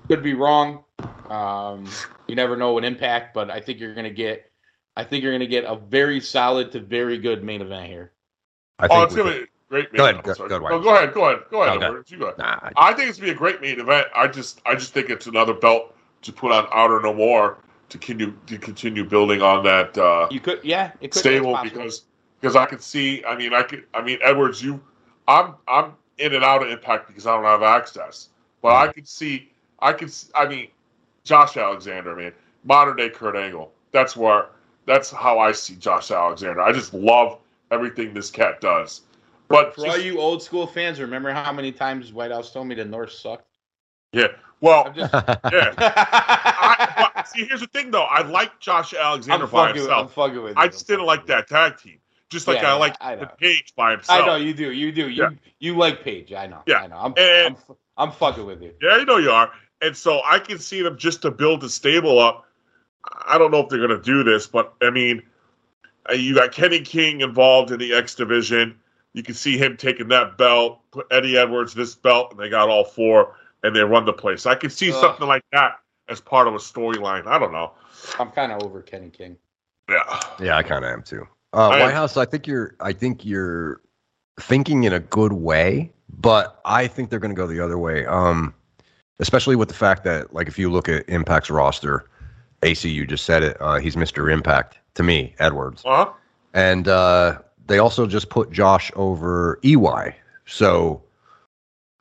Could be wrong. Um, you never know what impact, but I think you're going to get. I think you're going to get a very solid to very good main event here. I oh, it's gonna be a great. Go ahead, event. go- go ahead, No, go ahead. Go ahead. Go ahead. Okay. Edwards, You go ahead. Nah, I think it's gonna be a great main event. I just I just think it's another belt to put on Honor No More to continue to continue building on that uh, You could, yeah, it could stable it's possible. because because I could see. I mean, I could. I mean, Edwards, you, I'm I'm in and out of Impact because I don't have access, but I could see. I could. s- I mean, Josh Alexander, man, modern day Kurt Angle. That's where. That's how I see Josh Alexander. I just love everything this cat does. But For all you old school fans, remember how many times White House told me the North sucked? yeah, well, just, yeah. I, but see, here's the thing, though. I like Josh Alexander I'm by fucking, I'm fucking with you. I just didn't like that tag team. Just like Yeah, I like I the. Page by himself. I know you do. You do. You Yeah. you like Page. I know. Yeah. I know. I'm And- I'm, I'm fucking with you. Yeah, I know you are. And so I can see them just to build the stable up. I don't know if they're going to do this, but I mean, uh, you got Kenny King involved in the X division. You can see him taking that belt, put Eddie Edwards this belt, and they got all four, and they run the place. I can see Ugh. something like that as part of a storyline. I don't know. I'm kind of over Kenny King. Yeah. Yeah, I kind of am too. Uh, White am- House, I think you're. I think you're thinking in a good way, but I think they're going to go the other way. Um, especially with the fact that, like, if you look at Impact's roster, AC, you just said it. Uh, he's Mr. Impact to me, Edwards, Huh? and uh, they also just put Josh over EY. So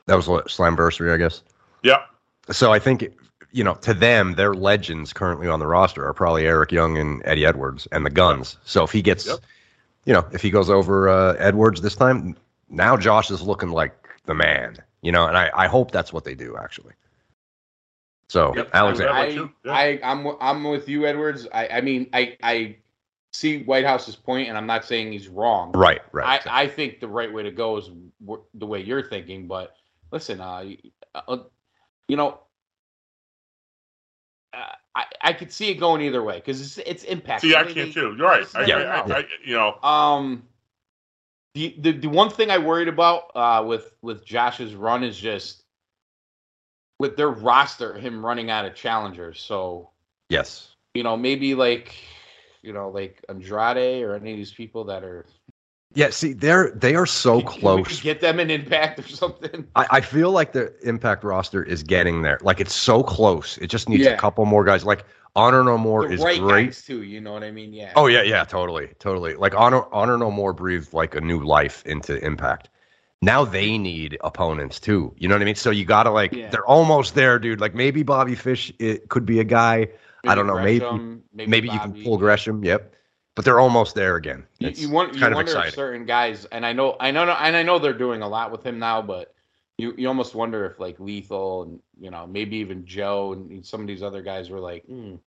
that was what Slamversary, I guess. Yeah. So I think you know to them, their legends currently on the roster are probably Eric Young and Eddie Edwards and the Guns. So if he gets, Yep. you know, if he goes over uh, Edwards this time, now Josh is looking like the man. You know, and I, I hope that's what they do actually. So Yep, Alexander, I- I, too, yeah. I, I'm, I'm with you, Edwards. I, I mean, I, I see White House's point, and I'm not saying he's wrong. right, right, I, I think the right way to go is w- the way you're thinking. But listen, uh, uh you know, uh, I, I could see it going either way because it's, it's impact. See, I can't they- too. You're right. I, Yeah, I, I, I, you know, Um, the, the the one thing I worried about uh, with with Josh's run is just with their roster, him running out of challengers. So yes, you know, maybe like you know, like Andrade or any of these people that are yeah. See, they're they are so Can- can we close. get them an impact or something. I, I feel like the Impact roster is getting there. Like it's so close. It just needs Yeah. a couple more guys. Like Honor No More the is right great. too. You know what I mean? Yeah. Oh yeah, yeah, totally, totally. Like Honor Honor No More breathed like a new life into Impact. Now they need opponents too. You know what I mean? So you gotta like Yeah. they're almost there, dude. Like maybe Bobby Fish it could be a guy. I don't know, maybe- Gresham, Maybe, you can pull Gresham. Yep. But they're almost there again. You, It's you want you wonder if certain guys, and I know, I know, and I know they're doing a lot with him now, but you you almost wonder if like Lethal and you know maybe even Joe and some of these other guys were like, mm,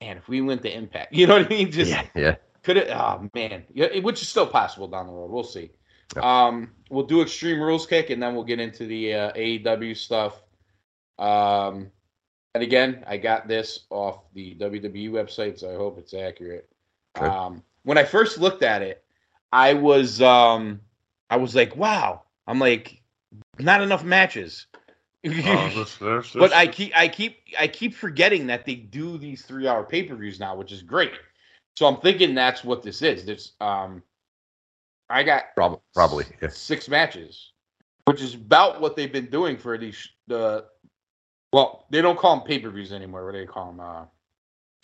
man, if we went to Impact, you know what I mean? Just yeah, yeah. could it? Oh man, yeah, which is still possible down the road. We'll see. Yep. Um, we'll do Extreme Rules Kick, and then we'll get into the uh, AEW stuff. Um, and again, I got this off the WWE website, so I hope it's accurate. Okay. Um, when I first looked at it, I was um, I was like, wow. I'm like, not enough matches. there's- But I keep I keep I keep forgetting that they do these three hour pay per views now, which is great. So I'm thinking that's what this is. This um, I got Prob- probably. Yeah. six matches, which is about what they've been doing for these the. Well, they don't call them pay per views anymore. What do they call them? Uh,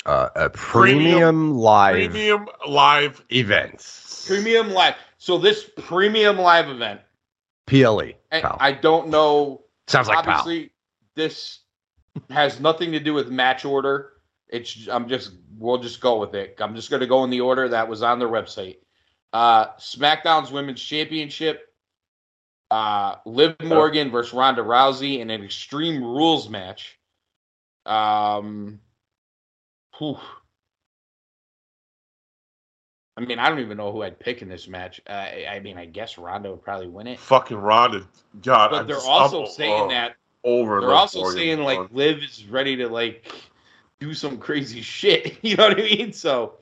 Uh, a Premium- premium, live premium live. events. premium live. So this premium live event, PLE. and pal. I don't know Sounds like pal. obviously this has nothing to do with match order it's i'm just we'll just go with it i'm just going to go in the order that was on their website uh smackdown's women's championship uh liv morgan versus ronda rousey in an extreme rules match um whew. i mean i don't even know who i'd pick in this match uh, I, I mean i guess ronda would probably win it Fucking Ronda. God, but I'm they're just- also I'm, saying uh, that over. they're Liv also Morgan. saying like Liv is ready to like do some crazy shit. You know what I mean? So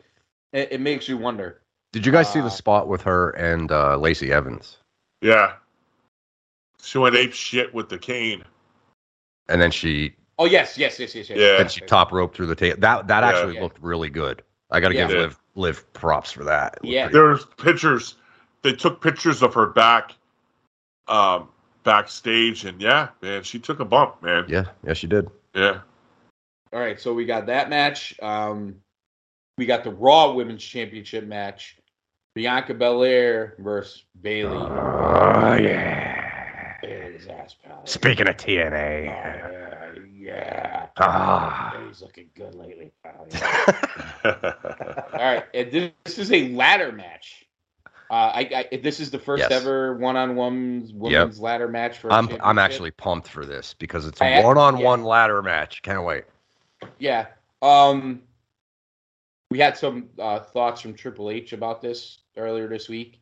it, it makes you wonder. Did you guys see uh, the spot with her and uh, Lacey Evans? yeah. She went ape shit with the cane. And then she Oh yes, yes, yes, yes, yes. Yeah. then she top roped through the table. That that Yeah. actually Yeah. looked really good. I got to Yeah. give Yeah. Liv Liv props for that. Yeah. pretty- There's pictures. they took pictures of her back, um, backstage, and yeah, man, she took a bump, man. Yeah, yeah, she did. Yeah. All right, so we got that match. Um, we got the Raw Women's Championship match. Bianca Belair versus Bayley. Oh yeah. Bayley's ass pal. Speaking of Oh, TNA. yeah, yeah. Ah. Bayley's looking good lately, pal. Yeah. All right, and this, this is a ladder match. Uh, I, I this is the first Yes. ever one-on-one women's ladder match for. I'm I'm actually pumped for this because it's I- a one-on-one ladder match. Can't wait. Yeah. Um, we had some uh, thoughts from Triple H about this earlier this week.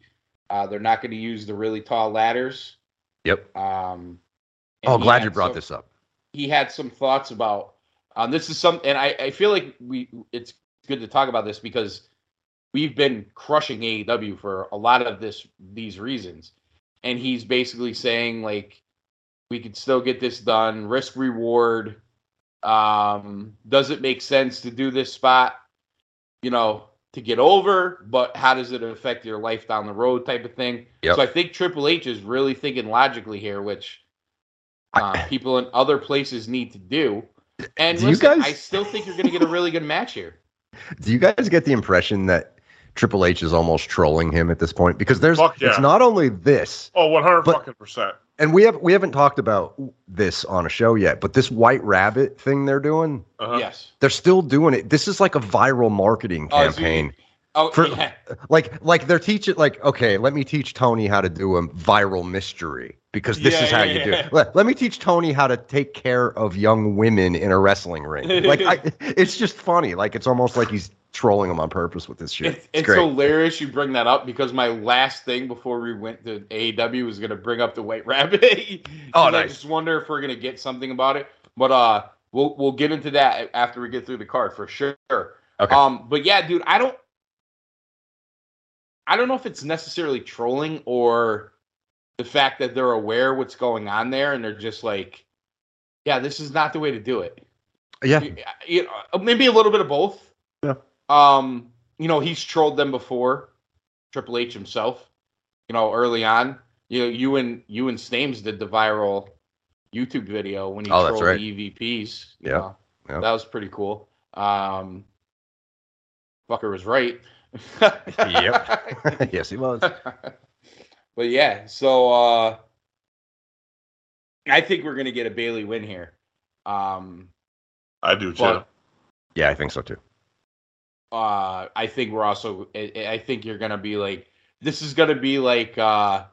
Uh, they're not going to use the really tall ladders. Yep. Um, Oh, glad you brought some- this up. He had some thoughts about. Um, this is some, and I, I feel like we. It's good to talk about this because we've been crushing AEW for a lot of this these reasons, and he's basically saying like we could still get this done, risk reward. Um, does it make sense to do this spot? You know, to get over, but how does it affect your life down the road, type of thing. Yep. So I think Triple H is really thinking logically here, which uh, I- people in other places need to do. And Do you listen, guys- I still think you're going to get a really good match here. Do you guys get the impression that Triple H is almost trolling him at this point? Because there's yeah. it's not only this, Oh, oh, one hundred But- fucking percent. And we have we haven't talked about this on a show yet, but this white rabbit thing they're doing, Uh-huh. Yes. they're still doing it. This is like a viral marketing Oh, so you- campaign. Oh, For- yeah. like like they're teaching like okay let me teach tony how to do a viral mystery because this Yeah, is how yeah, you do it let, let me teach tony how to take care of young women in a wrestling ring like I, it's just funny like it's almost like he's trolling them on purpose with this shit It's, it's, it's hilarious you bring that up because my last thing before we went to AEW was going to bring up the White Rabbit. Oh, nice. I just wonder if we're going to get something about it. But uh, we'll we'll get into that after we get through the card for sure. Okay. Um, but yeah, dude, I don't, I don't know if it's necessarily trolling or the fact that they're aware what's going on there and they're just like, yeah, this is not the way to do it yeah you know, maybe a little bit of both. Yeah. Um, you know, he's trolled them before, Triple H himself. You know, early on, you know, you and you and Stames did the viral YouTube video when he Oh, trolled right. the EVPs. Yeah. know. Yeah. that was pretty cool. Um, fucker was right. Yep. yes he was but yeah, so uh I think we're gonna get a Bayley win here. Um, I do too. but yeah i think so too uh I think we're also I, I think you're gonna be like this is gonna be like uh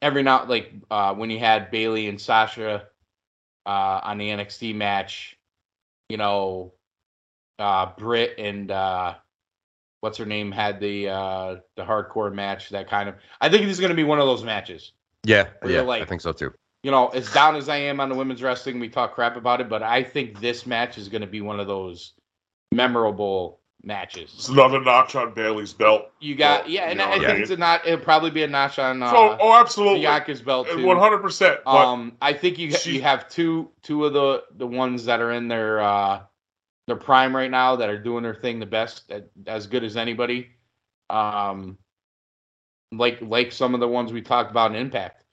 every now like uh when you had Bayley and Sasha uh on the NXT match, you know, uh Britt and uh what's her name had the uh the hardcore match that kind of I think this is gonna be one of those matches. yeah yeah like- i think so too You know, as down as I am on the women's wrestling, we talk crap about it, but I think this match is gonna be one of those memorable matches. It's another notch on Bayley's belt. You got Well, yeah, you and know I I think it's a not. It'll probably be a notch on uh, so, oh, absolutely, Bianca's belt too. one hundred percent. Um, I think you she- you have two two of the the ones that are in their uh their prime right now that are doing their thing the best, at, as good as anybody. Um, like like some of the ones we talked about in Impact.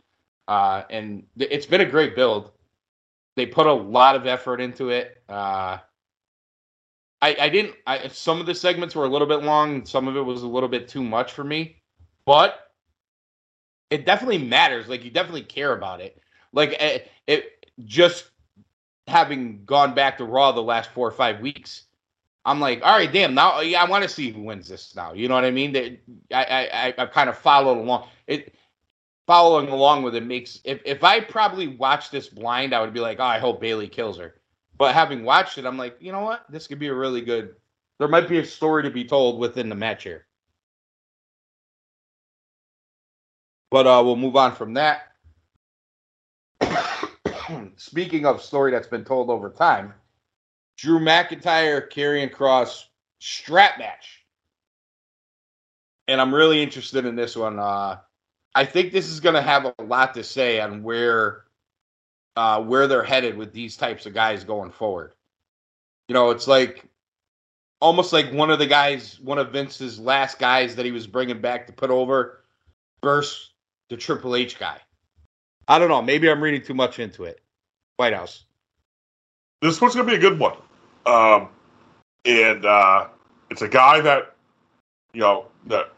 Uh, and th- it's been a great build. They put a lot of effort into it. Uh, I, I didn't. I, some of the segments were a little bit long. Some of it was a little bit too much for me, but it definitely matters. Like you definitely care about it. Like eh, it just having gone back to Raw the last four or five weeks. I'm like, all right, damn. Now, yeah, I want to see who wins this. Now, you know what I mean? That I, I, I've kind of followed along. It following along with it makes. If if I probably watched this blind, I would be like, oh, I hope Bayley kills her. But having watched it, I'm like, you know what? This could be a really good. There might be a story to be told within the match here. But uh, we'll move on from that. Speaking of story that's been told over time, Drew McIntyre, Karrion Kross strap match. And I'm really interested in this one. Uh, I think this is going to have a lot to say on where uh, where they're headed with these types of guys going forward. You know, it's like almost like one of the guys, one of Vince's last guys that he was bringing back to put over versus the Triple H guy. I don't know. Maybe I'm reading too much into it. White House. This one's gonna be a good one. Um, and uh, it's a guy that you know that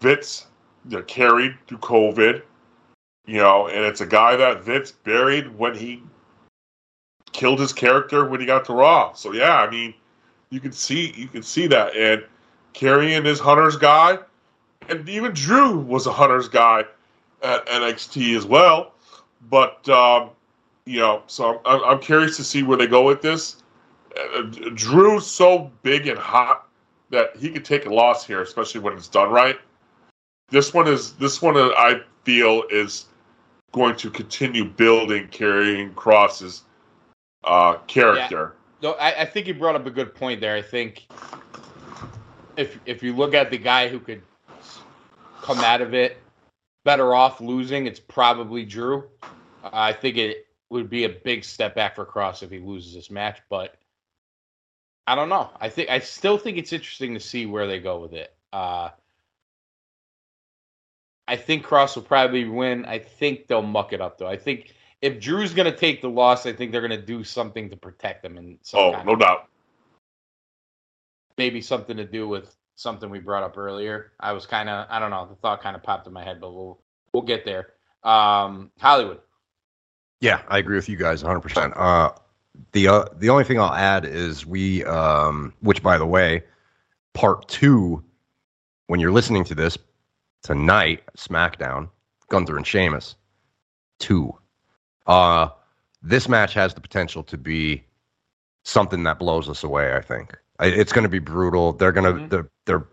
Vince that carried through COVID. You know, and it's a guy that Vince buried when he killed his character when he got to Raw. So yeah, I mean, you can see you can see that. And Karrion is Hunter's guy, and even Drew was a Hunter's guy at NXT as well. But um, you know, so I'm, I'm curious to see where they go with this. Uh, Drew's so big and hot that he could take a loss here, especially when it's done right. This one is this one uh, I feel is going to continue building Karrion Kross's uh, character. No, I, I think you brought up a good point there. I think if if you look at the guy who could come out of it better off losing, it's probably Drew. I think it would be a big step back for Kross if he loses this match, but I don't know. I think I still think it's interesting to see where they go with it. Uh, I think Kross will probably win. I think they'll muck it up though. I think if Drew's going to take the loss, I think they're going to do something to protect him. And oh, no doubt. Maybe something to do with something we brought up earlier. I was kind of, I don't know, the thought kind of popped in my head, but we'll we'll get there. Um, Hollywood. Yeah, I agree with you guys 100. Uh, percent The uh, the only thing I'll add is we, um, which by the way, part two. When you're listening to this tonight, SmackDown, Gunther and Sheamus, two uh, this match has the potential to be something that blows us away. I think it's going to be brutal. They're going to mm-hmm. they're they're,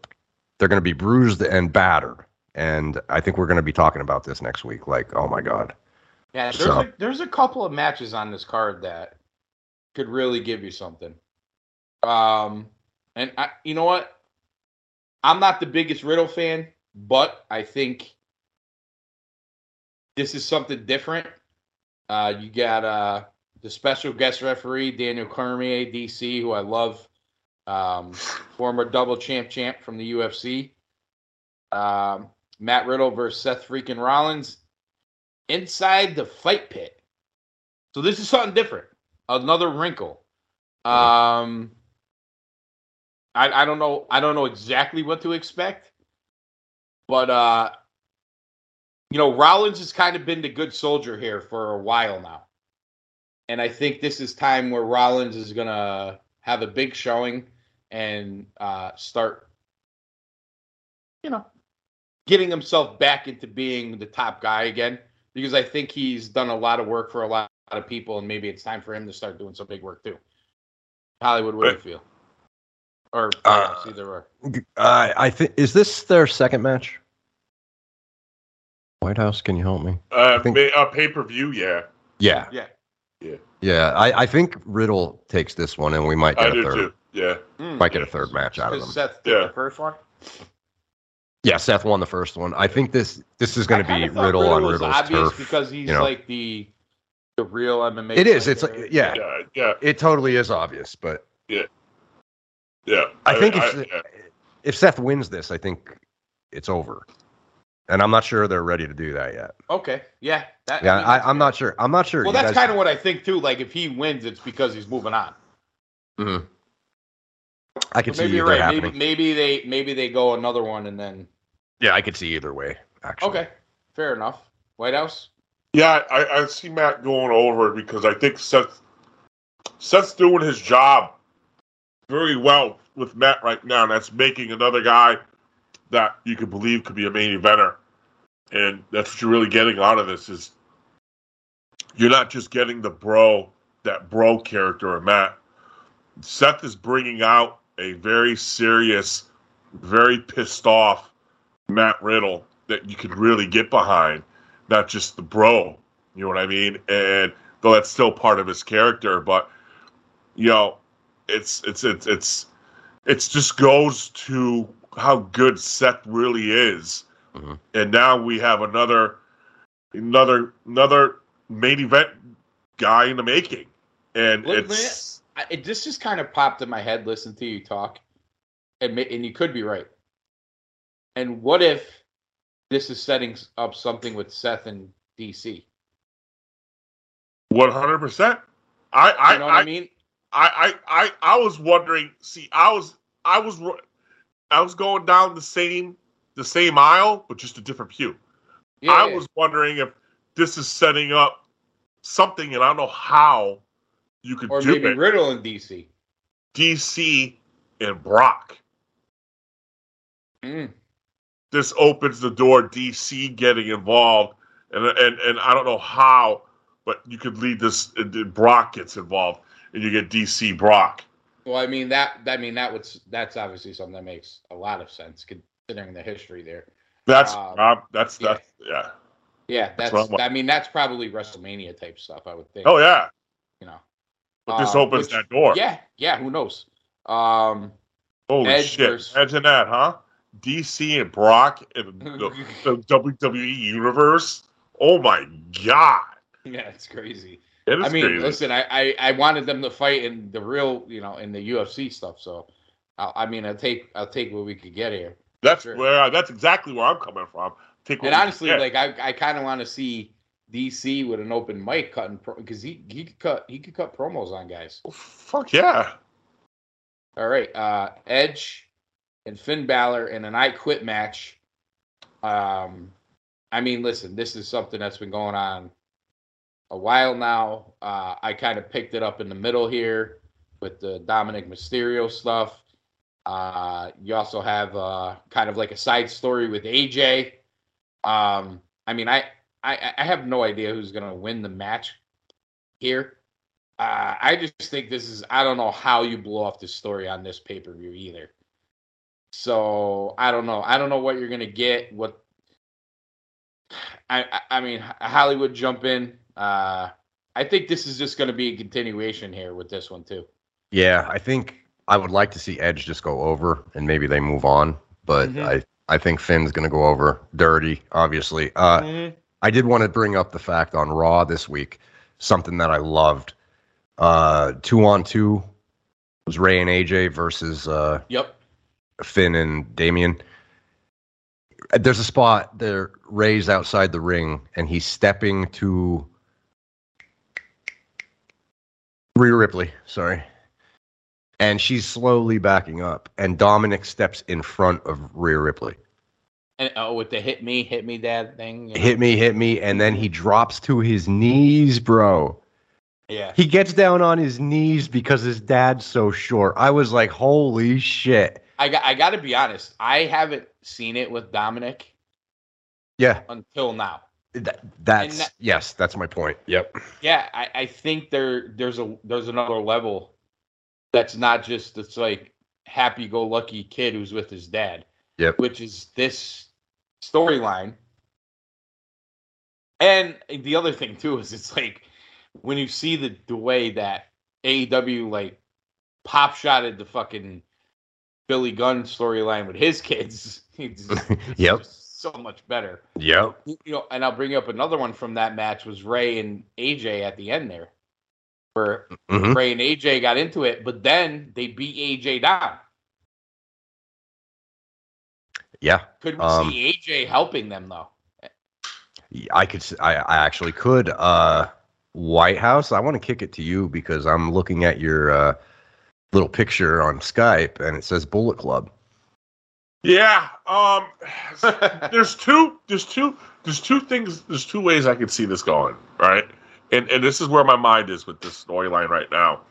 they're going to be bruised and battered, and I think we're going to be talking about this next week. Like, oh my god. Yeah, there's so. a, there's a couple of matches on this card that could really give you something. Um, and I, you know what? I'm not the biggest Riddle fan, but I think this is something different. Uh, you got uh, the special guest referee, Daniel Cormier, DC, who I love, um, former double champ champ from the UFC. Um, Matt Riddle versus Seth freaking Rollins inside the fight pit. So this is something different, another wrinkle. Um, I, I don't know. I don't know exactly what to expect, but uh, you know, Rollins has kind of been the good soldier here for a while now. And I think this is time where Rollins is going to have a big showing and uh, start, you know, getting himself back into being the top guy again. Because I think he's done a lot of work for a lot of people, and maybe it's time for him to start doing some big work too. Hollywood, what do you feel? Or uh, either or. Uh, I think is this their second match? White House, can you help me? Uh, think, uh pay per view, yeah. Yeah. Yeah. Yeah. Yeah. I, I think Riddle takes this one, and we might get I a third. Too. Yeah. Mm, might get a third match out of them. Seth yeah. the first one. Yeah, Seth won the first one. I think this this is going to be Riddle, Riddle on Riddle's obvious turf because he's you know? like the the real MMA. It is. It's like, yeah, yeah, yeah. It totally is obvious, but yeah, yeah. I, I think I, if I, yeah. if Seth wins this, I think it's over and I'm not sure they're ready to do that yet. Okay, yeah, that, yeah, I am not sure. I'm not sure. Well, that's kind of what I think too. Like if he wins, it's because he's moving on. Hmm. I could see maybe you're right. Maybe, maybe, they maybe they go another one and then. Yeah, I could see either way. Actually. Okay, fair enough. White House. Yeah, I, I see Matt going over it because I think Seth Seth's doing his job very well with Matt right now. And that's making another guy that you could believe could be a main eventer. And that's what you're really getting out of this is you're not just getting the bro, that bro character of Matt. Seth is bringing out a very serious, very pissed off Matt Riddle that you could really get behind, not just the bro. You know what I mean? And though that's still part of his character, but you know, it's it's it's it's it's just goes to how good Seth really is. Mm-hmm. And now we have another another another main event guy in the making. And Look, it's man, it just just kind of popped in my head listening to you talk. And and you could be right. And what if this is setting up something with Seth and DC. One hundred percent. I I, You know what I, I mean? I I I I was wondering. See, I was I was I was going down the same the same aisle, but just a different pew. Yeah, I yeah. was wondering if this is setting up something, and I don't know how you could or do maybe it. Riddle and DC. DC and Brock. Mm. This opens the door. DC getting involved, and and and I don't know how, but you could lead this. and Brock gets involved, and you get DC Brock. Well, I mean that. I mean that was that's obviously something that makes a lot of sense considering the history there. That's Um, uh, that's yeah. that's yeah. Yeah, That's that's. I mean that's probably WrestleMania type stuff. I would think. Oh yeah, you know. but this Um, opens which- that door. Yeah, yeah. Who knows? Um, Holy Edge shit! versus- Imagine that, huh? DC and Brock in the, the WWE universe. Oh my god, yeah, it's crazy. I mean, crazy. listen, I, I I wanted them to fight in the real, you know, in the UFC stuff. So, I, I mean, I'll take I'll take what we could get here. that's sure. where that's exactly where I'm coming from. Take And honestly, like I, I kind of want to see DC with an open mic cutting because he he could cut he could cut promos on guys. fuck yeah. All right, uh, Edge and Finn Balor in an I Quit match. Um, I mean, listen, this is something that's been going on a while now. Uh, I kind of picked it up in the middle here with the Dominic Mysterio stuff. Uh, you also have uh, kind of like a side story with AJ. Um, I mean, I, I I have no idea who's gonna win the match here. Uh, I just think this is I don't know how you blow off this story on this pay per view either. So I don't know. I don't know what you're gonna get. What I, I mean Hollywood jump in. Uh, I think this is just gonna be a continuation here with this one too. Yeah, I think I would like to see Edge just go over and maybe they move on, but Mhm. I I think Finn's going to go over dirty, obviously. Uh, I did want to bring up the fact on Raw this week, something that I loved. Uh, two on two was Rey and AJ versus uh, Yep. Finn and Damian. There's a spot there, Rey's outside the ring, and he's stepping to Rhea Ripley, sorry. And she's slowly backing up, and Dominic steps in front of Rhea Ripley. And oh, with the hit me, hit me, dad thing. you know? Hit me, hit me, and then he drops to his knees, bro. Yeah. He gets down on his knees because his dad's so short. I was like, holy shit. I got I got to be honest. I haven't seen it with Dominic Yeah, until now. That, that's that- yes, that's my point. Yep. Yeah, I, I think there there's a there's another level that's not just it's like happy go lucky kid who's with his dad. Yep. Which is this storyline. And the other thing too is it's like when you see the the way that AEW like pop shotted the fucking Billy Gunn storyline with his kids. It's, it's Yep. just so much better Yep. you know, and I'll bring up another one from that match was Rey and AJ at the end there, where hmm Rey and AJ got into it, but then they beat AJ down. Yeah. Could we Um, see AJ helping them though? I could. I actually could. Uh, White House. I want to kick it to you because I'm looking at your uh, little picture on Skype and it says Bullet Club. Yeah. Um. there's two. There's two. There's two things. There's two ways I can see this going. Right. And and this is where my mind is with this storyline right now.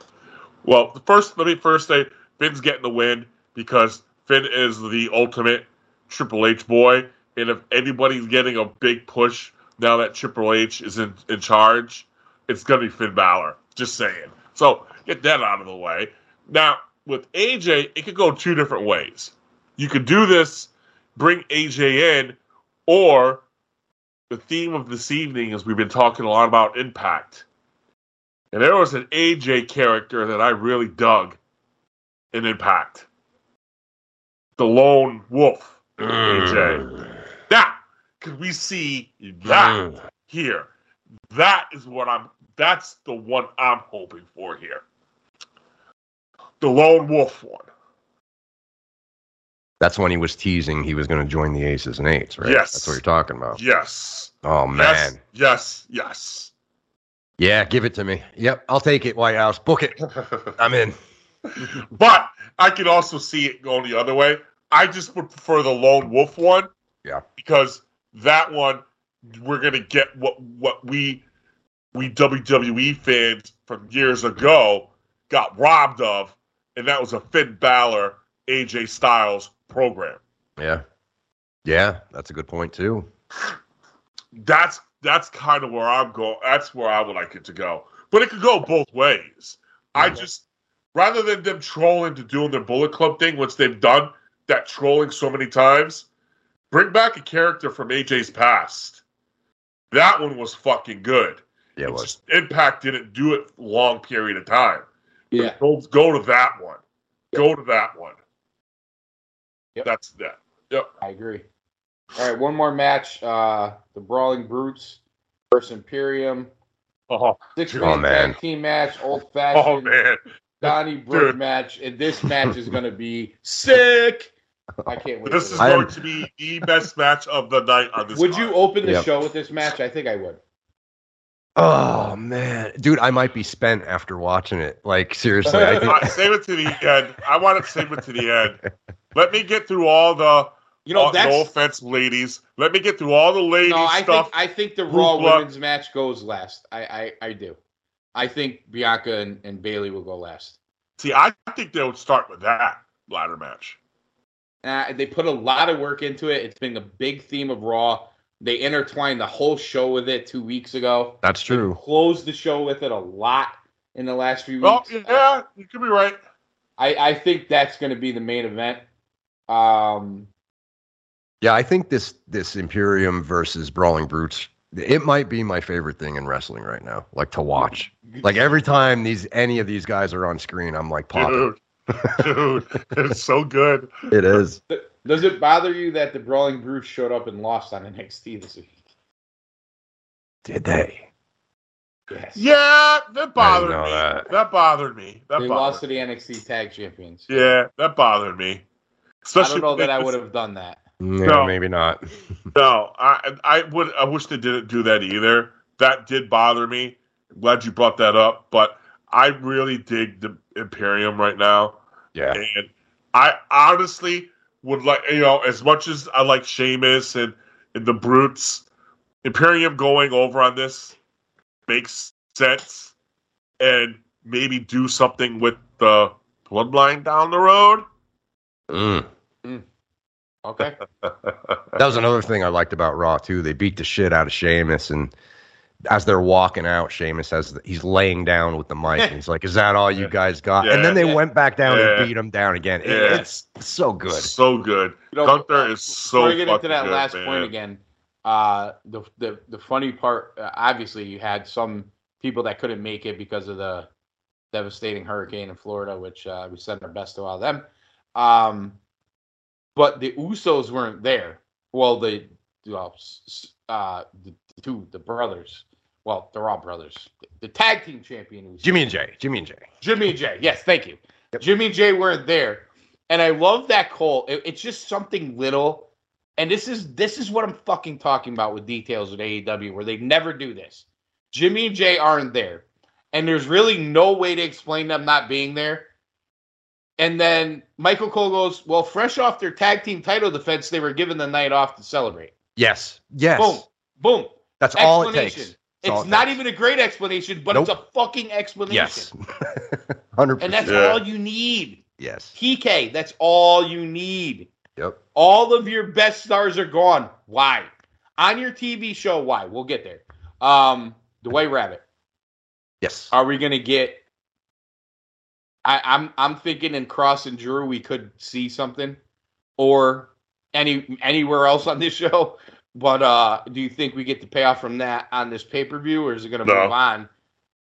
Well, the first. Let me first say Finn's getting the win because Finn is the ultimate Triple H boy, and if anybody's getting a big push now that Triple H is in in charge, it's gonna be Finn Balor. Just saying. So get that out of the way. Now with AJ, it could go two different ways you could do this, bring AJ in, or the theme of this evening is we've been talking a lot about impact. And there was an AJ character that I really dug in Impact. The lone wolf. AJ. Mm. Now, could we see that mm. here? That is what I'm that's the one I'm hoping for here. The lone wolf one. That's when he was teasing he was going to join the Aces and Eights, right? Yes. That's what you're talking about. Yes. Oh man. Yes. Yes. Yes. Yeah, give it to me. Yep, I'll take it, White House. Book it. I'm in. but I can also see it going the other way. I just would prefer the lone wolf one. Yeah. Because that one, we're gonna get what what we we WWE fans from years ago got robbed of, and that was a Finn Balor, AJ Styles program. Yeah. Yeah, that's a good point too. That's that's kind of where I'm going. That's where I would like it to go. But it could go both ways. I just rather than them trolling to doing their Bullet Club thing, which they've done that trolling so many times, bring back a character from AJ's past. That one was fucking good. Yeah, it It's was. just Impact didn't do it long period of time. Yeah. Go, go to that one. Go to that one. Yep. That's that. Yep. I agree. All right, one more match. Uh, the Brawling Brutes versus Imperium. Oh, Six Oh, man man. tag team match, old fashioned oh man. Donnybrook Dude. match. And this match is going to be sick. I can't wait. This is I am- going to be the best match of the night on this. Would card. you open the Yep. show with this match? I think I would. Oh man, dude, I might be spent after watching it. Like seriously, I think Uh, save it to the end. I want to save it to the end. Let me get through all the. You know, all- that's no offense, ladies. Let me get through all the ladies no. I stuff. think I think the Raw Hoopla. women's match goes last. I I, I do. I think Bianca and, and Bayley will go last. See, I think they would start with that ladder match. Uh, they put a lot of work into it. It's been a big theme of Raw. They intertwined the whole show with it two weeks ago. that's true. Closed the show with it a lot in the last few Oh weeks. yeah, you could be right. I, I think that's going to be the main event. Um, Yeah, I think this this Imperium versus Brawling Brutes, it might be my favorite thing in wrestling right now. Like to watch. Like every time these any of these guys are on screen, I'm like popping. Dude, dude, it's so good. It is. does it bother you that the Brawling Brutes showed up and lost on NXT this week? Did they? Yes. Yeah, that bothered me. that. That. bothered me. That They bothered lost to the NXT Tag Champions. Yeah, that bothered me. I don't know that I would have done that. Yeah, No. maybe not. No, I I would I wish they didn't do that either. That did bother me. Glad you brought that up, but I really dig the Imperium right now, Yeah. and I honestly would like you know as much as I like Sheamus and and the Brutes, Imperium going over on this makes sense, and maybe do something with the Bloodline down the road. Mm. Okay. That was another thing I liked about Raw too. They beat the shit out of Sheamus, and as they're walking out, Sheamus has he's laying down with the mic, and he's like, "Is that all you guys got?" And then they Yeah. went back down Yeah. and beat him down again. It- Yeah. It's so good. So good. You know, Gunther is so Before we get into fucking that good, last man. point again, uh, the the the funny part, uh, obviously, you had some people that couldn't make it because of the devastating hurricane in Florida, which uh, we sent our best to all of them. Um, but the Usos weren't there. Well, the well, uh, the, the two the brothers. Well, they're all brothers. The tag team champion Usos. Jimmy and Jay. Jimmy and Jay. Jimmy and Jay. Yes, thank you. Jimmy and Jay weren't there, and I love that call. It- it's just something little, and this is this is what I'm fucking talking about with details with AEW, where they never do this. Jimmy and Jay aren't there, and there's really no way to explain them not being there. And then Michael Cole goes, "Well, fresh off their tag team title defense, they were given the night off to celebrate." Yes. Yes. Boom, boom. That's all it takes. It's it not takes. even a great explanation, but it's a fucking explanation. Yes. Hundred And that's. Yeah. all you need. Yes. TK, that's all you need. Yep. All of your best stars are gone. Why? On your TV show, why? We'll get there. Um, the White Rabbit. Yes. Are we gonna get I, I'm I'm thinking in Kross and Drew we could see something. Or any anywhere else on this show. But uh do you think we get the payoff from that on this pay-per-view or is it gonna No. move on?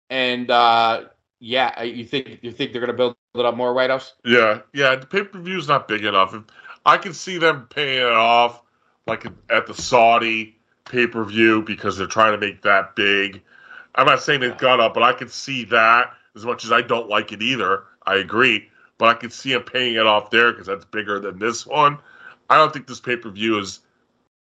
And uh yeah, you think you think they're gonna build it up more White House? Yeah, yeah. The pay per view is not big enough. If, I can see them paying it off, like at the Saudi pay per view, because they're trying to make that big. I'm not saying they've got up, but I can see that as much as I don't like it either. I agree, but I can see him paying it off there because that's bigger than this one. I don't think this pay per view is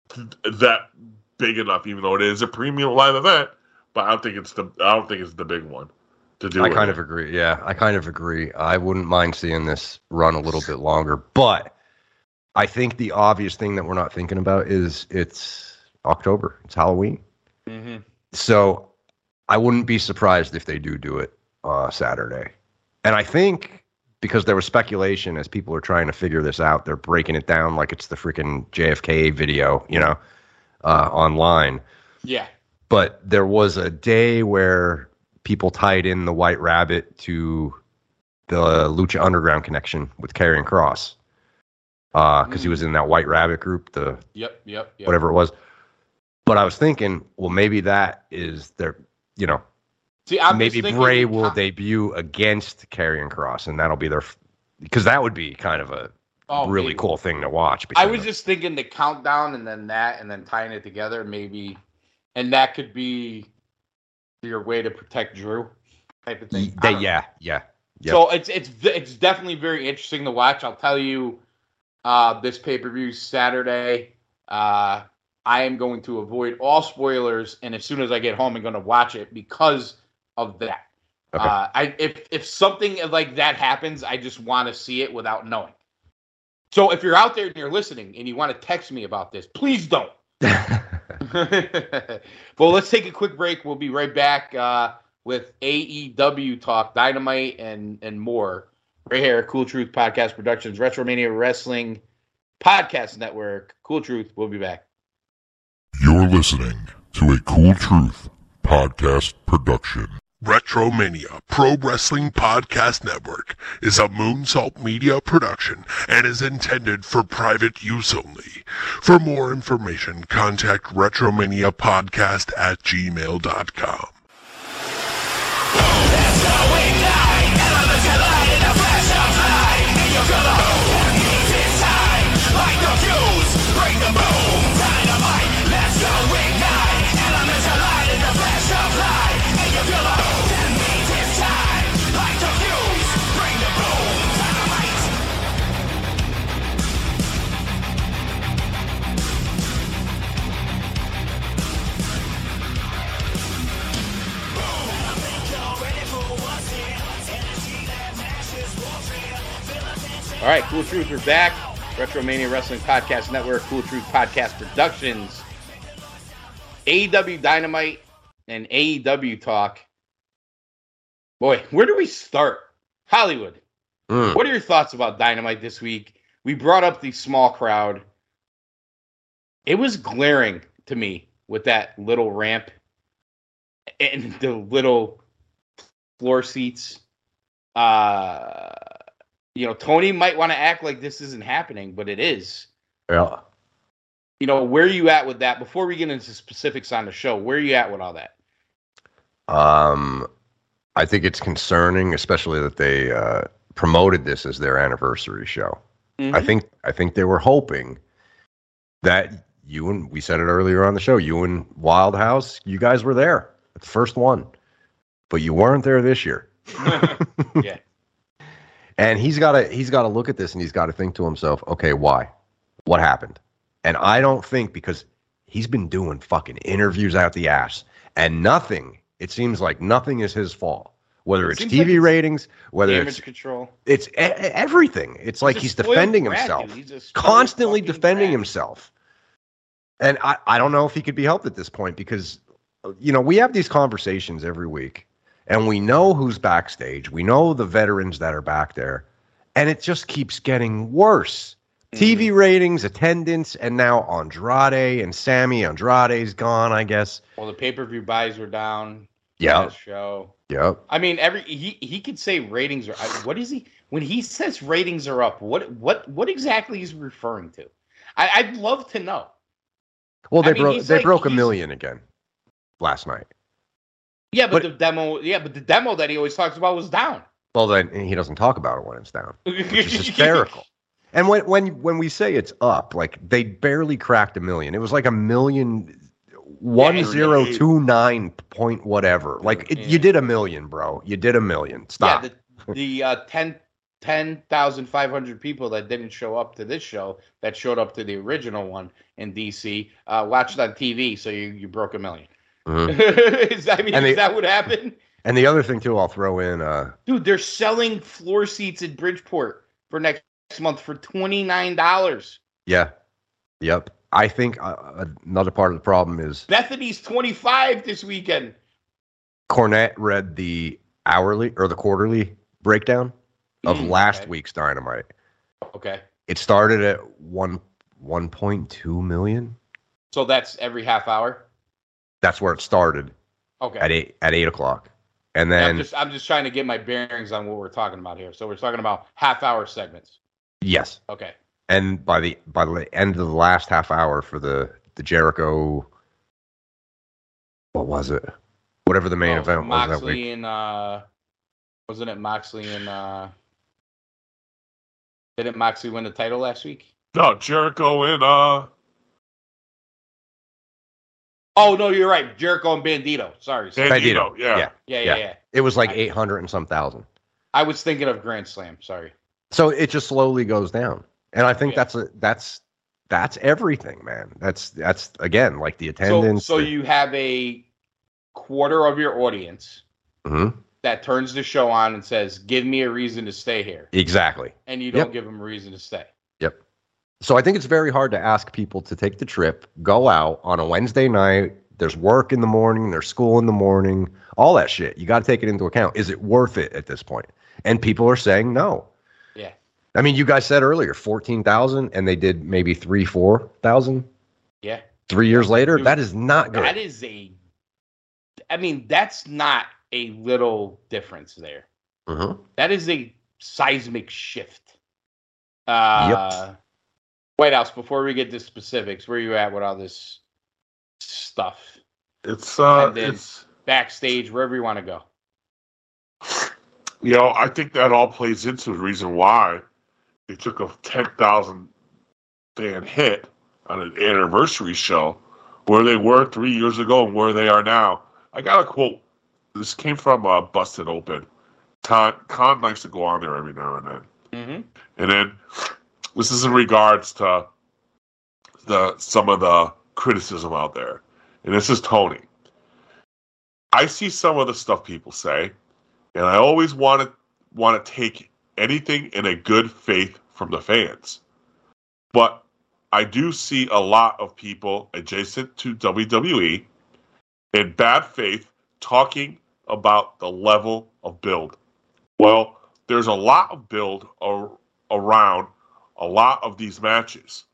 th- that big enough, even though it is a premium live event. But I don't think it's the I don't think it's the big one to do. I it. kind of agree. Yeah, I kind of agree. I wouldn't mind seeing this run a little bit longer, but I think the obvious thing that we're not thinking about is it's October. It's Halloween. Mhm. So I wouldn't be surprised if they do do it uh, Saturday. And I think because there was speculation as people are trying to figure this out, they're breaking it down like it's the freaking JFK video, you know, uh, online. Yeah. But there was a day where people tied in the White Rabbit to the Lucha Underground connection with Karrion Kross because he was in that White Rabbit group, the Yep. Yep. Yep. whatever it was. But I was thinking, well, maybe that is their, you know, See, I'm maybe Bray will debut against Karrion Kross, and that'll be their, because that would be kind of a Oh, really maybe. cool thing to watch. I was them. just thinking the countdown and then that and then tying it together, maybe, and that could be your way to protect Drew, type of thing. Ye- I they- don't know. yeah, yeah, So it's it's it's definitely very interesting to watch. I'll tell you, uh, this pay per view Saturday. Uh, I am going to avoid all spoilers, and as soon as I get home, I'm going to watch it because of that. Okay. Uh, I if if something like that happens, I just want to see it without knowing. So if you're out there and you're listening and you want to text me about this, please don't. well, let's take a quick break. We'll be right back uh, with AEW talk, Dynamite, and and more. Right here, Cool Truth Podcast Productions, Retromania Wrestling Podcast Network. Cool Truth. We'll be back. You're listening to a Cool Truth podcast production. Retromania Pro Wrestling Podcast Network is a Moonsault Media production and is intended for private use only. For more information, contact Retromania Podcast at gmail.com. All right, Cool Truth, we're back. Retromania Wrestling Podcast Network, Cool Truth Podcast Productions, AEW Dynamite, and AEW Talk. Boy, where do we start? Hollywood. Mm. What are your thoughts about Dynamite this week? We brought up the small crowd. It was glaring to me with that little ramp and the little floor seats. Uh, you know, Tony might want to act like this isn't happening, but it is. Yeah. You know, where are you at with that? Before we get into specifics on the show, where are you at with all that? Um, I think it's concerning, especially that they uh, promoted this as their anniversary show. I think I think they were hoping that you and we said it earlier on the show. You and White House, you guys were there at the first one, but you weren't there this year. yeah. And he's got to he's got to look at this and he's got to think to himself, okay, why? What happened? And I don't think because he's been doing fucking interviews out the ass and nothing. It seems like nothing is his fault. Whether It it's TV like it's ratings, whether Damage it's control. it's e- everything. It's like he's defending himself. He's constantly defending brat. himself. And I, I don't know if he could be helped at this point because, you know, we have these conversations every week and we know who's backstage. We know the veterans that are back there. And it just keeps getting worse. Mm-hmm. TV ratings, attendance, and now Andrade and Sammy Andrade's gone, I guess. Well, the pay per view buys were down. Yeah. Show. Yep. I mean, every he he could say ratings are. What is he when he says ratings are up? What what what exactly is he referring to? I, I'd love to know. Well, they broke they like- broke a million again last night. Yeah, but, But- the demo. Yeah, but the demo that he always talks about was down. Well, then he doesn't talk about it when it's down. which is hysterical. And when when when we say it's up, like they barely cracked a million. It was like a million one zero two nine point whatever. Like it, Yeah. you did a million, bro. You did a million. Yeah, Stop. the the uh, 10, ten thousand five hundred people that didn't show up to this show that showed up to the original one in DC uh, watched on TV. So you you broke a 1000000 Mhm. is, I mean, And is the- that what happened? And the other thing too, I'll throw in. Uh, Dude, they're selling floor seats in Bridgeport for next month for twenty nine dollars. yeah, yep. I think uh, another part of the problem is Bethany's twenty five this weekend. Cornette read the hourly or the quarterly breakdown of Mm, last okay. week's Dynamite. Okay, It started at one one point two million. so that's every half hour. That's where it started Okay, at eight at eight o'clock, and Yeah, then I'm just I'm just trying to get my bearings on what we're talking about here. So we're talking about half hour segments. yes, Okay. and by the by the end of the last half hour for the the Jericho, what was it? Whatever the main Oh, event was that Moxley week. and uh, wasn't it Moxley and uh, didn't Moxley win the title last week? No, Jericho and uh, Oh no, you're right. Jericho and Bandito. Sorry. sorry. Bandito. Bandito, Yeah. yeah. Yeah, yeah, Yeah. yeah. It was like eight hundred and some thousand. I was thinking of Grand Slam. Sorry. So it just slowly goes down, and I think Yeah. that's a that's that's everything, man. That's that's again like the So, attendance. so the- you have a quarter of your audience Mhm. that turns the show on and says, "Give me a reason to stay here," exactly. and you don't Yep. give them a reason to stay. Yep. So I think it's very hard to ask people to take the trip, go out on a Wednesday night. There's work in the morning, there's school in the morning, all that shit. You got to take it into account. Is it worth it at this point? And people are saying no. Yeah. I mean, you guys said earlier 14,000 and they did maybe 3 4,000 Yeah. 3 years later. Dude, That is not good. That is a. I mean, that's not a little difference there. Mhm. That is a seismic shift. Uh, White House. Before we get to specifics, where you at with all this stuff? It's uh, it's Backstage, wherever you want to go. you know, I think that all plays into the reason why they took a ten thousand fan hit on an anniversary show, where they were three years ago and where they are now. I got a quote. This came from uh, Busted Open. Khan, Khan likes to go on there every now and then. Mm-hmm. And then this is in regards to the some of the criticism out there. And this is Tony. I see some of the stuff people say, and I always want to want to take anything in a good faith from the fans. But I do see a lot of people adjacent to WWE in bad faith talking about the level of build. Well, there's a lot of build ar- around a lot of these matches.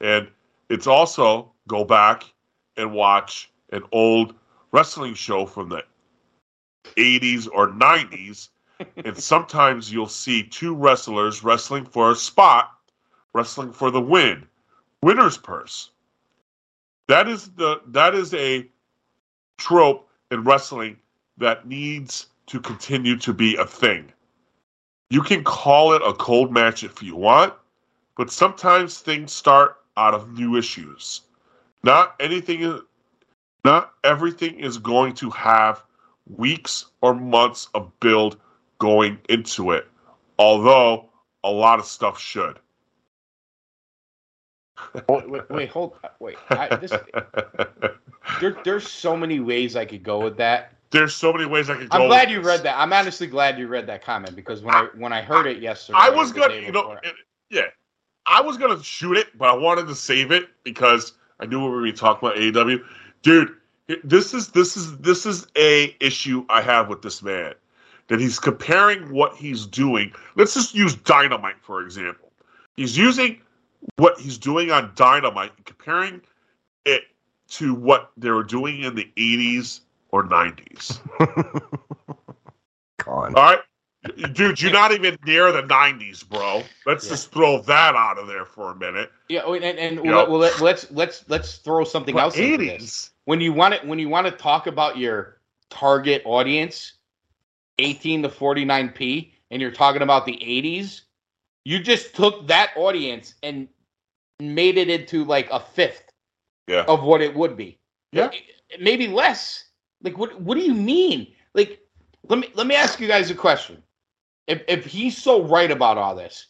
And it's also go back and watch an old wrestling show from the 80s or 90s. and sometimes you'll see two wrestlers wrestling for a spot, wrestling for the win, winner's purse. That is the that is a trope in wrestling that needs to continue to be a thing. You can call it a cold match if you want, but sometimes things start out of new issues. Not anything not everything is going to have weeks or months of build going into it, although a lot of stuff should. Wait, wait, wait, hold, wait. I, this, there, there's so many ways I could go with that. There's so many ways I could go. I'm glad you this. read that. I'm honestly glad you read that comment because when I when I heard it yesterday, I was gonna, you know, it- yeah, I was gonna shoot it, but I wanted to save it because I knew we were gonna be talking about AEW. Dude, this is this is this is a issue I have with this man that he's comparing what he's doing. Let's just use Dynamite for example. He's using what he's doing on Dynamite, and comparing it to what they were doing in the 80s or 90s. Khan. All right, dude, you're not even near the '90s, bro. Let's Yeah. just throw that out of there for a minute. yeah, oh, and, and Yep. well, let, let's let's let's throw something else But into this. When you want it, when you want to talk about your target audience, 18 to 49p, and you're talking about the 80s, you just took that audience and made it into like a fifth Yeah. of what it would be. Yeah. maybe less. Like what? What do you mean? Like, let me let me ask you guys a question. If if he's so right about all this,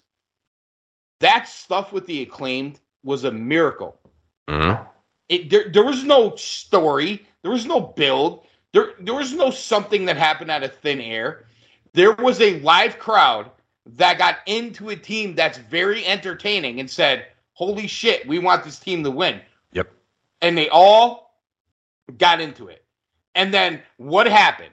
that stuff with the acclaimed was a miracle. Mhm. It there, there was no story, there was no build, there there was no something that happened out of thin air. There was a live crowd that got into a team that's very entertaining and said, "Holy shit, we want this team to win." Yep. And they all got into it. And then what happened?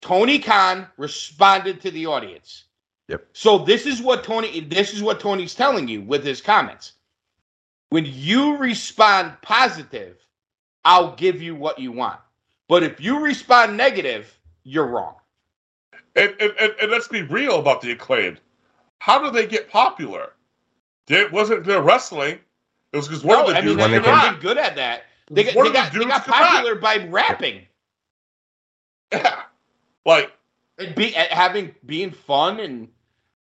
Tony Khan responded to the audience. Yep. So this is what Tony this is what Tony's telling you with his comments. When you respond positive, I'll give you what you want. But if you respond negative, you're wrong. And, and, and, and let's be real about the acclaimed. How do they get popular? It wasn't their wrestling. It was because one No, of the I mean dudes they're they could came- really rap. good at that. They got, they got, they got popular by rapping Yeah. Like, be having being fun and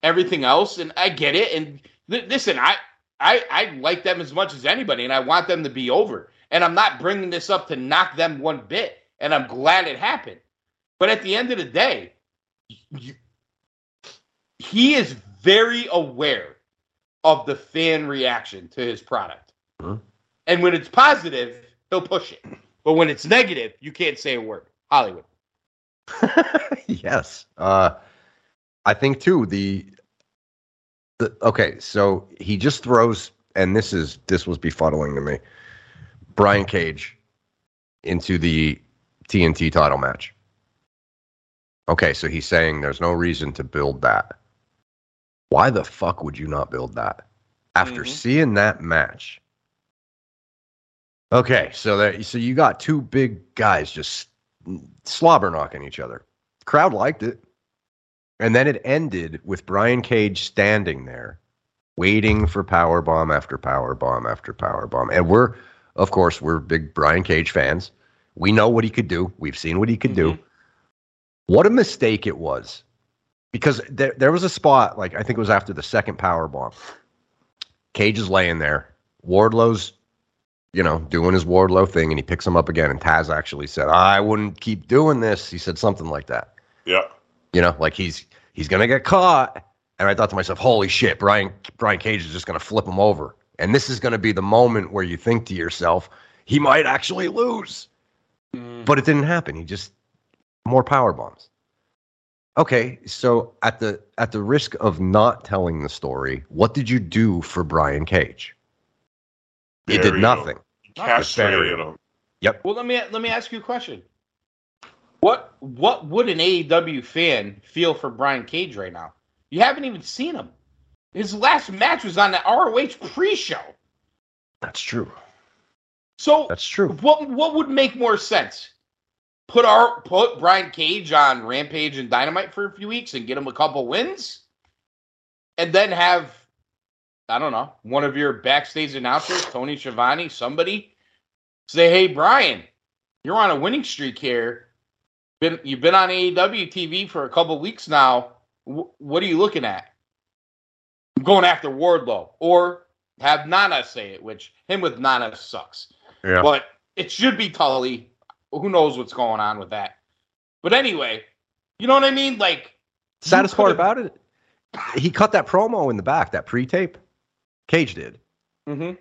everything else. And I get it. And li- listen, I, I I like them as much as anybody, and I want them to be over. And I'm not bringing this up to knock them one bit. And I'm glad it happened. But at the end of the day, you, he is very aware of the fan reaction to his product. Mhm. And when it's positive, he'll push it. But when it's negative, you can't say a word. Hollywood. yes. Uh, I think too the the okay. So he just throws, and this is this was befuddling to me. Brian Cage into the TNT title match. Okay, so he's saying there's no reason to build that. Why the fuck would you not build that after Mhm. seeing that match? Okay, so that so you got two big guys just slobber knocking each other. Crowd liked it. And then it ended with Brian Cage standing there waiting for power bomb after power bomb after power bomb. And we're of course we're big Brian Cage fans. We know what he could do. We've seen what he could do. Mm-hmm. What a mistake it was. Because there there was a spot like I think it was after the second power bomb. Cage is laying there. Wardlow's you know, doing his Wardlow thing, and he picks him up again. And Taz actually said, "I wouldn't keep doing this." He said something like that. yeah. You know, like he's he's gonna get caught. And I thought to myself, "Holy shit, Brian Brian Cage is just gonna flip him over." And this is gonna be the moment where you think to yourself, he might actually lose. Mhm. But it didn't happen. He just more power bombs. Okay, so at the at the risk of not telling the story, what did you do for Brian Cage? You did nothing. Castrated him. Yep. Well, let me let me ask you a question. What what would an AEW fan feel for Brian Cage right now? You haven't even seen him. His last match was on the ROH pre-show. That's true. So That's true. what what would make more sense? Put our put Brian Cage on Rampage and Dynamite for a few weeks and get him a couple wins, and then have I don't know one of your backstage announcers, Tony Schiavone, somebody say, "Hey Brian, you're on a winning streak here. Been you've been on AEW TV for a couple weeks now. W- what are you looking at? I'm going after Wardlow, or have Nana say it, which him with Nana sucks." Yeah. But it should be Tully. Who knows what's going on with that? But anyway, you know what I mean? Like, Saddest part about it, he cut that promo in the back, that pre-tape. Cage did. Mhm.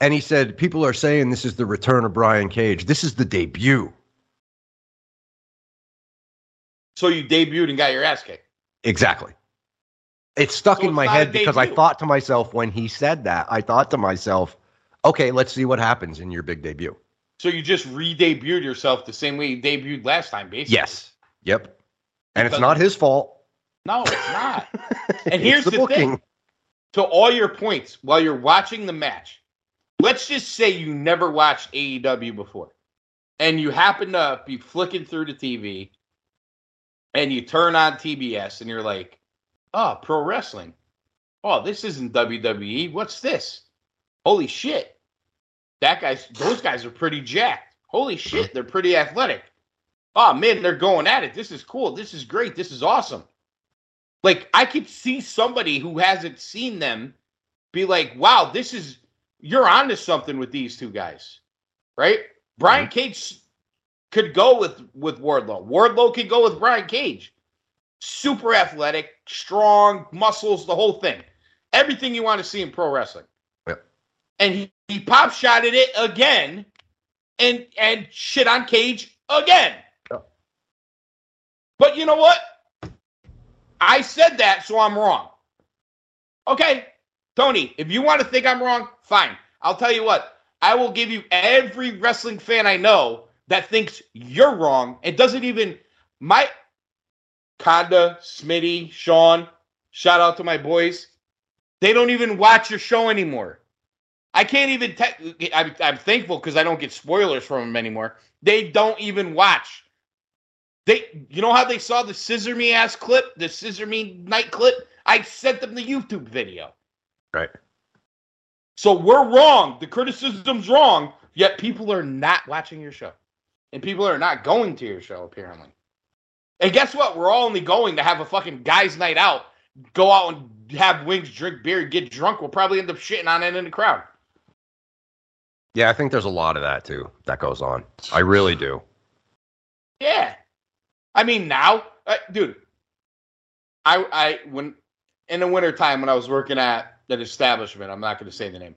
And he said, People are saying this is the return of Brian Cage. This is the debut. So you debuted and got your ass kicked. Exactly. It stuck So in my head because I thought to myself when he said that, I thought to myself, okay, let's see what happens in your big debut. So you just re-debuted yourself the same way you debuted last time, basically. Yes. Yep. And it's not his fault. No, it's not. And It's here's the the booking. thing. To all your points, while you're watching the match, let's just say you never watched AEW before, and you happen to be flicking through the TV, and you turn on TBS, and you're like, "Oh, pro wrestling. Oh, this isn't WWE. What's this? Holy shit! That guy's those guys are pretty jacked. Holy shit, they're pretty athletic. Oh man, they're going at it. This is cool. This is great. This is awesome." Like I could see somebody who hasn't seen them be like, "Wow, this is you're onto something with these two guys." Right? Brian mm-hmm. Cage could go with with Wardlow. Wardlow could go with Brian Cage. super athletic, strong, muscles, the whole thing. Everything you want to see in pro wrestling. Yep. And he, he pop shotted it again and and shit on Cage again. Yep. But you know what? I said that, so I'm wrong. Okay, Tony, if you want to think I'm wrong, fine. I'll tell you what. I will give you every wrestling fan I know that thinks you're wrong and doesn't even my Conda, Smitty, Sean, shout out to my boys. They don't even watch your show anymore. I can't even. Te- I'm, I'm thankful because I don't get spoilers from them anymore. They don't even watch. They, you know how they saw the Scissor Me ass clip, the Scissor Me night clip. I sent them the YouTube video. Right. So we're wrong. The criticism's wrong. Yet people are not watching your show, and people are not going to your show apparently. And guess what? We're all only going to have a fucking guys' night out, go out and have wings, drink beer, get drunk. We'll probably end up shitting on it in the crowd. Yeah, I think there's a lot of that too that goes on. I really do. Yeah. I mean, now, uh, dude, I, I, when, in the wintertime when I was working at that establishment, I'm not going to say the name,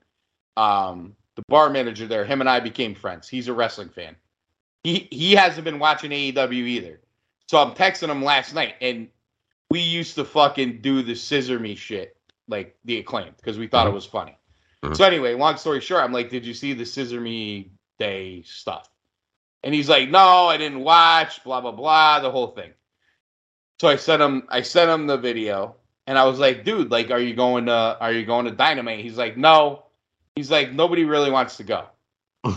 um, the bar manager there, him and I became friends. He's a wrestling fan. He, he hasn't been watching AEW either. So I'm texting him last night, and we used to fucking do the scissor me shit, like the acclaimed, because we thought Mhm. it was funny. Mhm. So anyway, long story short, I'm like, did you see the scissor me day stuff? And he's like, no, I didn't watch, blah blah blah, the whole thing. So I sent him, I sent him the video, and I was like, dude, like, are you going to, are you going to Dynamite? He's like, no. He's like, nobody really wants to go. and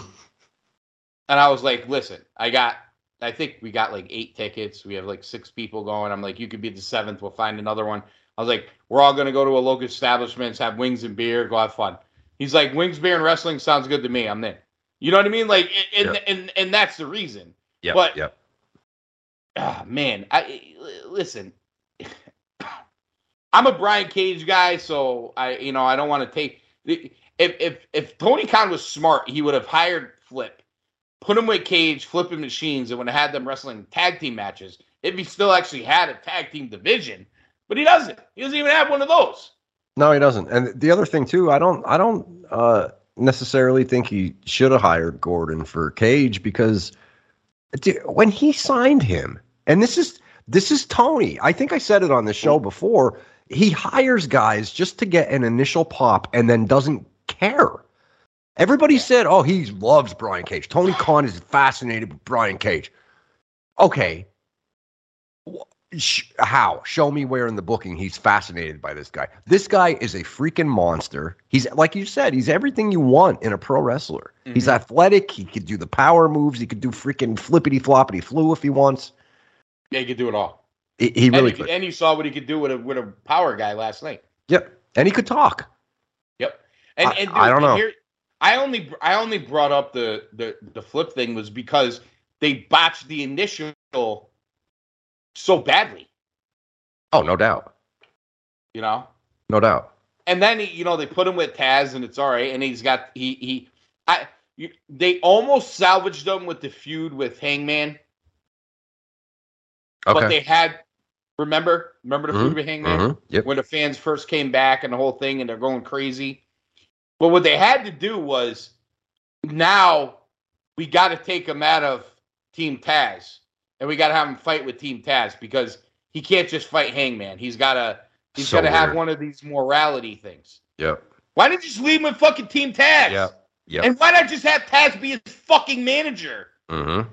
I was like, listen, I got, I think we got like eight tickets. We have like six people going. I'm like, you could be the seventh. We'll find another one. I was like, we're all gonna go to a local establishment, have wings and beer, go have fun. He's like, wings, beer, and wrestling sounds good to me. I'm in. You know what I mean? Like, and and, and, and that's the reason. Yeah. But- yep. Ah, man, I listen. I'm a Brian Cage guy, so I, you know, I don't want to take. If if if Tony Khan was smart, he would have hired Flip, put him with Cage, flipping machines, and would have had them wrestling tag team matches. If he still actually had a tag team division, but he doesn't. He doesn't even have one of those. No, he doesn't. And the other thing too, I don't I don't uh necessarily think he should have hired Gordon for Cage because when he signed him, and this is this is Tony. I think I said it on the show before. He hires guys just to get an initial pop and then doesn't care. Everybody said, "Oh, he loves Brian Cage." Tony Khan is fascinated with Brian Cage. Okay, Sh- how? Show me where in the booking he's fascinated by this guy. This guy is a freaking monster. He's like you said, he's everything you want in a pro wrestler. He's Mhm. athletic. He could do the power moves. He could do freaking flippity floppity flu if he wants. Yeah, he could do it all. He, he and, really he- could. and you saw what he could do with a with a power guy last night. Yep. And he could talk. Yep. And I- and I don't and know. Here, I only I only brought up the the the flip thing was because they botched the initial so badly, Oh, no doubt. you know. No doubt. And then you know they put him with Taz, and it's all right. And he's got he he I you, they almost salvaged him with the feud with Hangman, Okay. but they had remember remember the feud Mhm, with Hangman. Mhm. Yep. when the fans first came back and the whole thing and they're going crazy. But what they had to do was now we got to take him out of Team Taz and we got to have him fight with Team Taz because he can't just fight Hangman. He's got to he's So got to have one of these morality things. Yep. Why didn't you just leave him with fucking Team Taz? Yeah. Yep. And why not just have Taz be his fucking manager? Mm-hmm.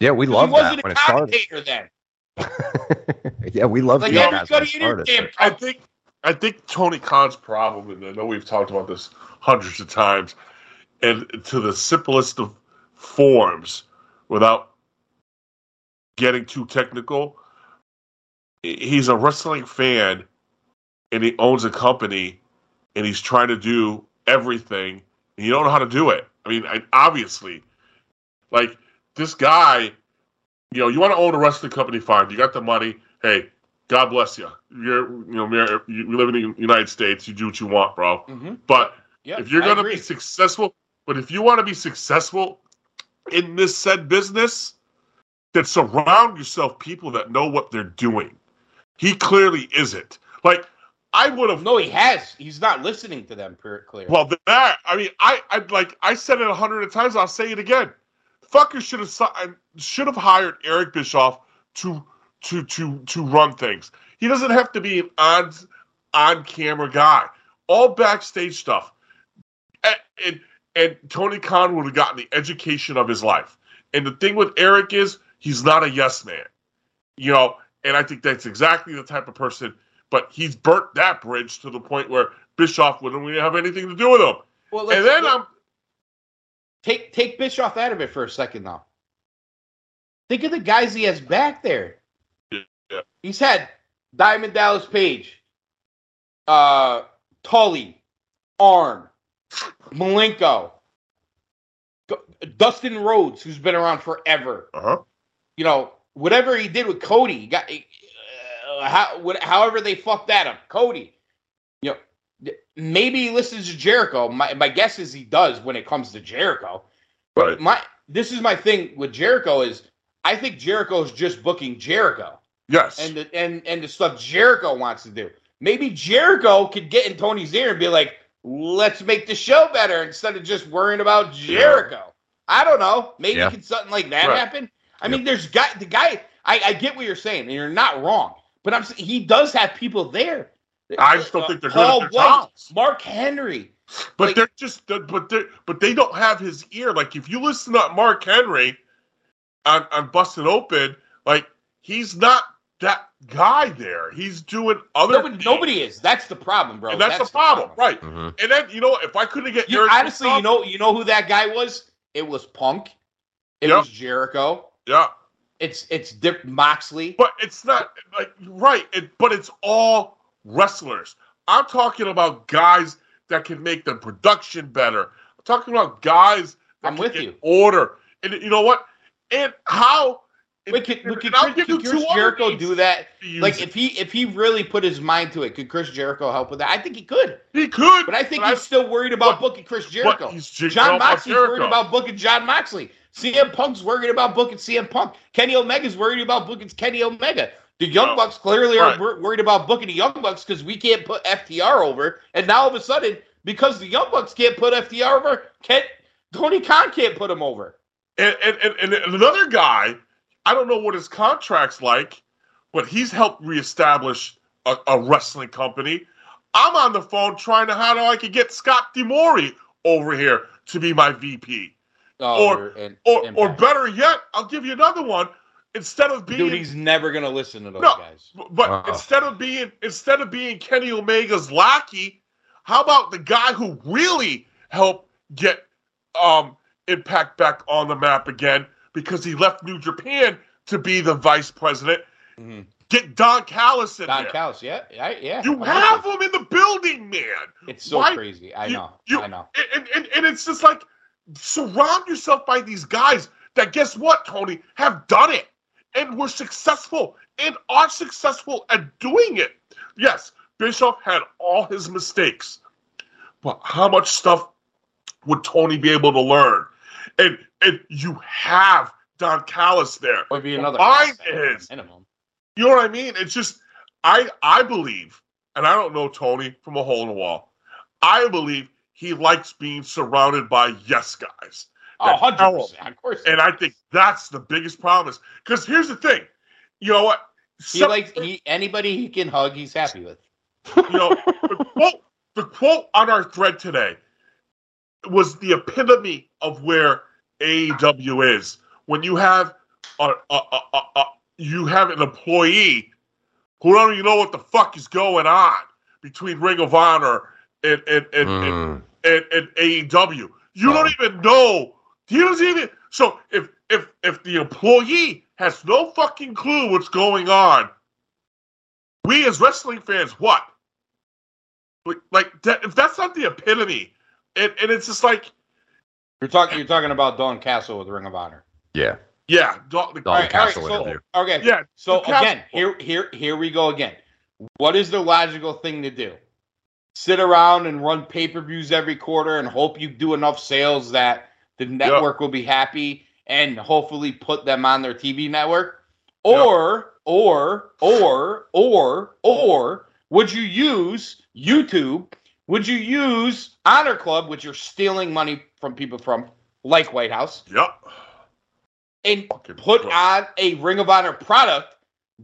Yeah, we love he wasn't that a when it started. commentator then. yeah, we love Like seeing every that go when to it your started. damn I think I think Tony Khan's problem, and I know we've talked about this hundreds of times, and to the simplest of forms, without getting too technical, he's a wrestling fan, and he owns a company, and he's trying to do everything, and you don't know how to do it. I mean, I, obviously, like this guy, you know, you want to own a wrestling company, fine. You got the money. Hey, God bless you. You're, you know, you're, you live in the United States. You do what you want, bro. Mm-hmm. But Yep, if you're going to be successful, but if you want to be successful in this said business, that surround yourself people that know what they're doing. He clearly isn't. Like I would have No, he has. He's not listening to them. Per clear. Well, that I mean, I I like I said it a hundred times. I'll say it again. Fucker should have should have hired Eric Bischoff to to to to run things. He doesn't have to be an on on camera guy. All backstage stuff. And, and and Tony Khan would have gotten the education of his life. And the thing with Eric is he's not a yes man. You know, and I think that's exactly the type of person. But he's burnt that bridge to the point where Bischoff wouldn't really have anything to do with him. well, And then I'm take take Bischoff out of it for a second now. Think of the guys he has back there. Yeah. He's had Diamond Dallas Page, uh, Tully, Arn, Malenko, Dustin Rhodes, who's been around forever. uh-huh. You know, whatever he did with Cody, got uh, how, what, however they fucked that up. Cody, you know, maybe he listens to Jericho. My my guess is he does when it comes to Jericho. Right. My this is my thing with Jericho is I think Jericho is just booking Jericho Yes. and the, and and the stuff Jericho wants to do. Maybe Jericho could get in Tony's ear and be like, "Let's make the show better instead of just worrying about Jericho." I don't know. Maybe Yeah. could something like that Right. happen? I mean, there's guy the guy. I, I get what you're saying, and you're not wrong. But I'm he does have people there. I just don't think they're good Paul at their Wight, jobs. Mark Henry. but like- they're just but they but they don't have his ear. Like if you listen to Mark Henry on on Busted Open, like he's not that guy there. He's doing other Nobody, things. nobody is. That's the problem, bro. and that's, the problem, right? Mhm. And then you know if I couldn't get You, Eric honestly, you know, you know who that guy was? It was Punk. It Yep. was Jericho. Yeah, It's it's Dip Moxley. but it's not like right. It, but it's all wrestlers. I'm talking about guys that can make the production better. I'm talking about guys that I'm can with you. order. And you know what? And how? Wait, could, could, Chris, could Chris Jericho do that? Like if he if he really put his mind to it, could Chris Jericho help with that? I think he could. he could, But I think but he's still worried about but- booking Chris Jericho. Jon Moxley's worried about booking Jon Moxley. CM Punk's worried about booking CM Punk. Kenny Omega's worried about booking Kenny Omega. The Young No. Bucks clearly Right. are wor- worried about booking the Young Bucks because we can't put FTR over. And now all of a sudden, because the Young Bucks can't put FTR over, Ken, Tony Khan can't put him over. And, and, and, and another guy, I don't know what his contract's like, but he's helped reestablish a, a wrestling company. I'm on the phone trying to how do I could get Scott D'Amore over here to be my VP. Oh, Or- we're- and, Or or better yet, I'll give you another one. Instead of being dude, he's never gonna listen to those No. guys. But Wow. instead of being instead of being Kenny Omega's lackey, how about the guy who really helped get um Impact back on the map again because he left New Japan to be the vice president? Mhm. Get Don Callis in Don there. Callis, yeah, yeah, yeah. you I'm have him in the building, man. It's so Why- crazy. I you- know. you- I know. And, and, and it's just like surround yourself by these guys that guess what, Tony, have done it and were successful and are successful at doing it. Yes, Bischoff had all his mistakes, but how much stuff would Tony be able to learn? And and you have Don Callis there. Would be another Mine is minimum. you know what I mean? It's just I I believe, and I don't know Tony from a hole in the wall. I believe he likes being surrounded by yes guys. Oh, 100%. Of course. And I think that's the biggest problem. Because here's the thing. You know what? he Some- likes he, anybody he can hug. He's happy with. you know, the quote the quote on our thread today was the epitome of where AEW is. When you have a, a, a, a, a you have an employee who don't even know what the fuck is going on between Ring of Honor and and and, and, Mm. and, and AEW. You don't even know. He doesn't even. So if if if the employee has no fucking clue what's going on, we as wrestling fans, what? Like, like that, if that's not the epitome, and, and it's just like, You're talking. You're talking about Don Callis with Ring of Honor. Yeah. yeah, don't, Don All right, all right, Callis so- interview. Okay. yeah. So again, here, here, here we go again. What is the logical thing to do? Sit around and run pay per views every quarter and hope you do enough sales that the network will be happy and hopefully put them on their TV network? Or, or, or, or, or would you use YouTube? Would you use Honor Club, which you're stealing money from people from, like White House, Yep. and Fucking put on a Ring of Honor product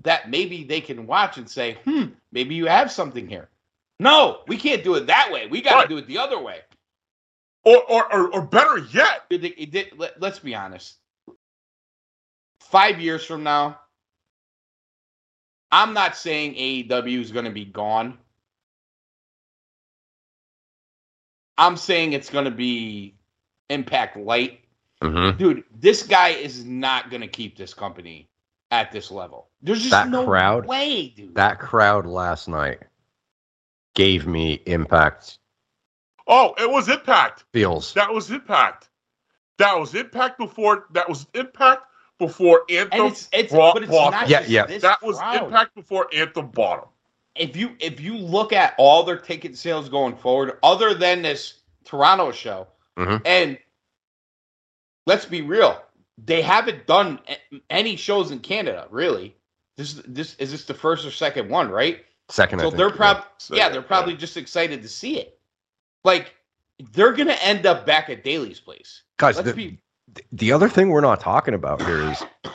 that maybe they can watch and say, hmm, maybe you have something here. No, we can't do it that way. We got to Right. do it the other way. Or, or, or, or better yet, It, it, it let, let's be honest. Five years from now, I'm not saying AEW is going to be gone. I'm saying it's going to be Impact Light. Mm-hmm. Dude, this guy is not going to keep this company at this level. There's just That no crowd- way, dude. That crowd last night gave me impact oh, it was Impact. feels. That was Impact. That was Impact before. That was Impact before Anthem. and it's it's brought- but it's brought- not Yeah, just yeah. this that was. Impact before Anthem bought them. if you if you look at all their ticket sales going forward, other than this Toronto show, Mhm. and let's be real, they haven't done any shows in Canada really. This this is this the first or second one, right? Second, So they're yeah. probably So, yeah, they're probably just excited to see it. Like they're gonna end up back at Daily's place. guys. Let's The, be the other thing we're not talking about here is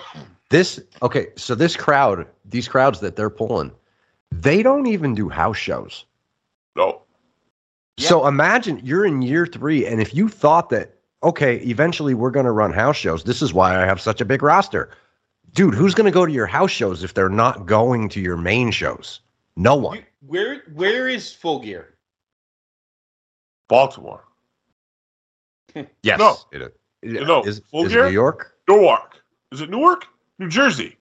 this. Okay, so this crowd, these crowds that they're pulling, they don't even do house shows. No. So imagine you're in year three, and if you thought that, okay, eventually we're to run house shows, this is why I have such a big roster. Dude, who's going to go to your house shows if they're not going to your main shows? No one. you- where where is Full Gear? Baltimore. Yes. No. It is. No, Is, Full is it Gear? New York? Newark. Is it Newark? New Jersey.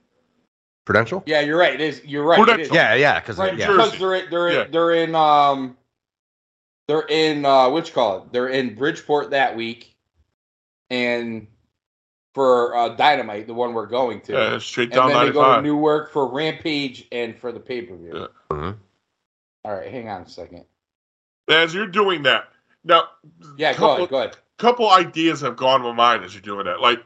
Prudential? Yeah, you're right. It is. You're right. It is. Prudential. Yeah, yeah. Because Right, yeah. because they're in, they're in, Yeah. they're in um they're in uh which call it? They're in Bridgeport that week, and for uh Dynamite, the one we're going to, Yeah, straight and down then they go to 95. Newark for Rampage and for the pay per view. Yeah. Mhm. All right, hang on a second. As you're doing that, now, Yeah, go ahead, go ahead. couple ideas have gone to my mind as you're doing that. Like,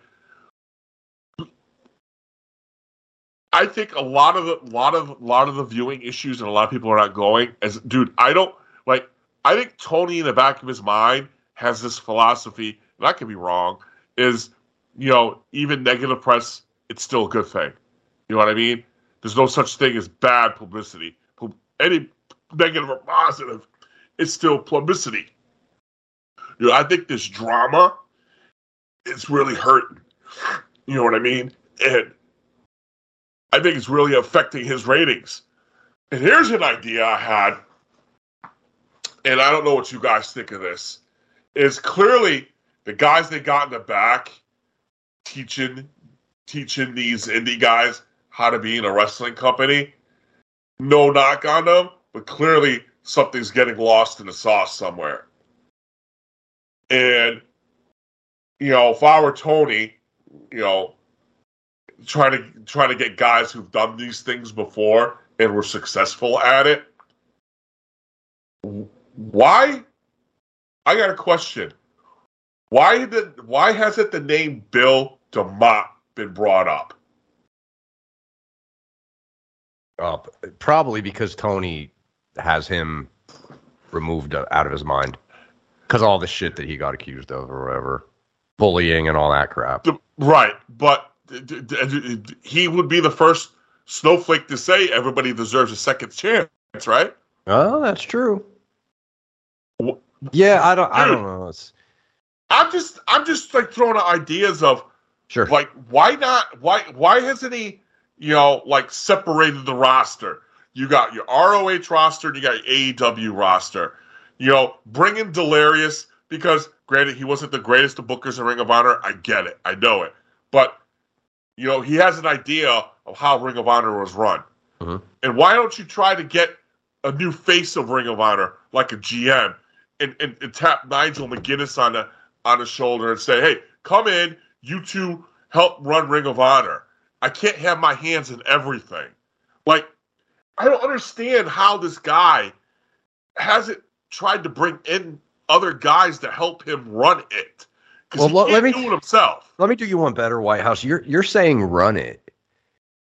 I think a lot of the lot of lot of the viewing issues and a lot of people are not going as dude. I don't like. I think Tony in the back of his mind has this philosophy, and I could be wrong. Is you know even negative press, it's still a good thing. You know what I mean? There's no such thing as bad publicity. Any negative or positive, it's still publicity. You know, I think this drama is really hurting. You know what I mean? And I think it's really affecting his ratings. And here's an idea I had, and I don't know what you guys think of this. Is clearly the guys they got in the back teaching teaching these indie guys how to be in a wrestling company. No knock on them, but clearly something's getting lost in the sauce somewhere. And you know, if I were Tony, you know, trying to trying to get guys who've done these things before and were successful at it, why? I got a question. Why did why hasn't the name Bill DeMott been brought up? Uh, probably because Tony has him removed uh, out of his mind because all the shit that he got accused of or whatever, bullying and all that crap. The- right, but d- d- d- d- he would be the first snowflake to say everybody deserves a second chance, right? Oh, that's true. Yeah, I don't. I don't know. It's I'm just I'm just like throwing out ideas of sure. like why not why why hasn't he you know like separated the roster? You got your roh roster and you got your aew roster. You know bring in delirious because granted he wasn't the greatest of bookers in ring of honor. I get it. I know it. But you know he has an idea of how ring of honor was run. Mhm. and why don't you try to get a new face of ring of honor like a gm and, and, and tap nigel mcguinness on the on the shoulder and say hey come in you two help run Ring of Honor. I can't have my hands in everything. Like, I don't understand how this guy hasn't tried to bring in other guys to help him run it. Well, he let- let me- do it himself. Let me do you one better, White House. You're you're saying run it.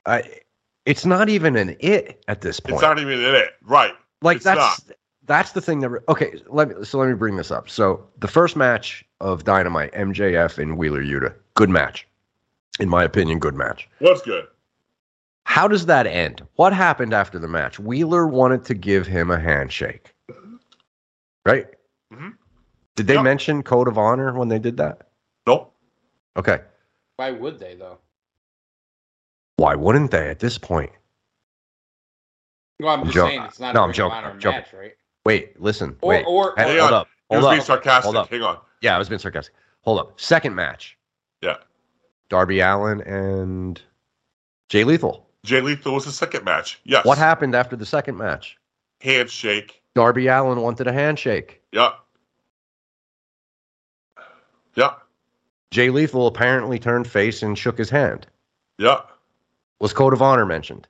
I, it's not even an it at this point. It's not even an it, right? like it's that's that's the thing that re- okay. Let me so let me bring this up. So the first match of Dynamite, MJF and Wheeler Yuta, good match, in my opinion, good match. Was good. How does that end? What happened after the match? Wheeler wanted to give him a handshake, right? Mhm. Did they Yep. mention code of honor when they did that? Nope. Okay, Why would they though? why wouldn't they at this point? Well, I'm I'm just jo- saying it's not no, a I'm joking, Honor I'm joking. match, right? Wait, listen, Or wait, or, Hey, Hang hold on. up, He was up. being sarcastic. Hold up. Hang on. Yeah, I was being sarcastic. Hold up. Second match. Yeah. Darby Allin and Jay Lethal. Jay Lethal was the second match. Yes. What happened after the second match? Handshake. Darby Allin wanted a handshake. Yeah. Yeah. Jay Lethal apparently turned face and shook his hand. Yeah. Was Code of Honor mentioned?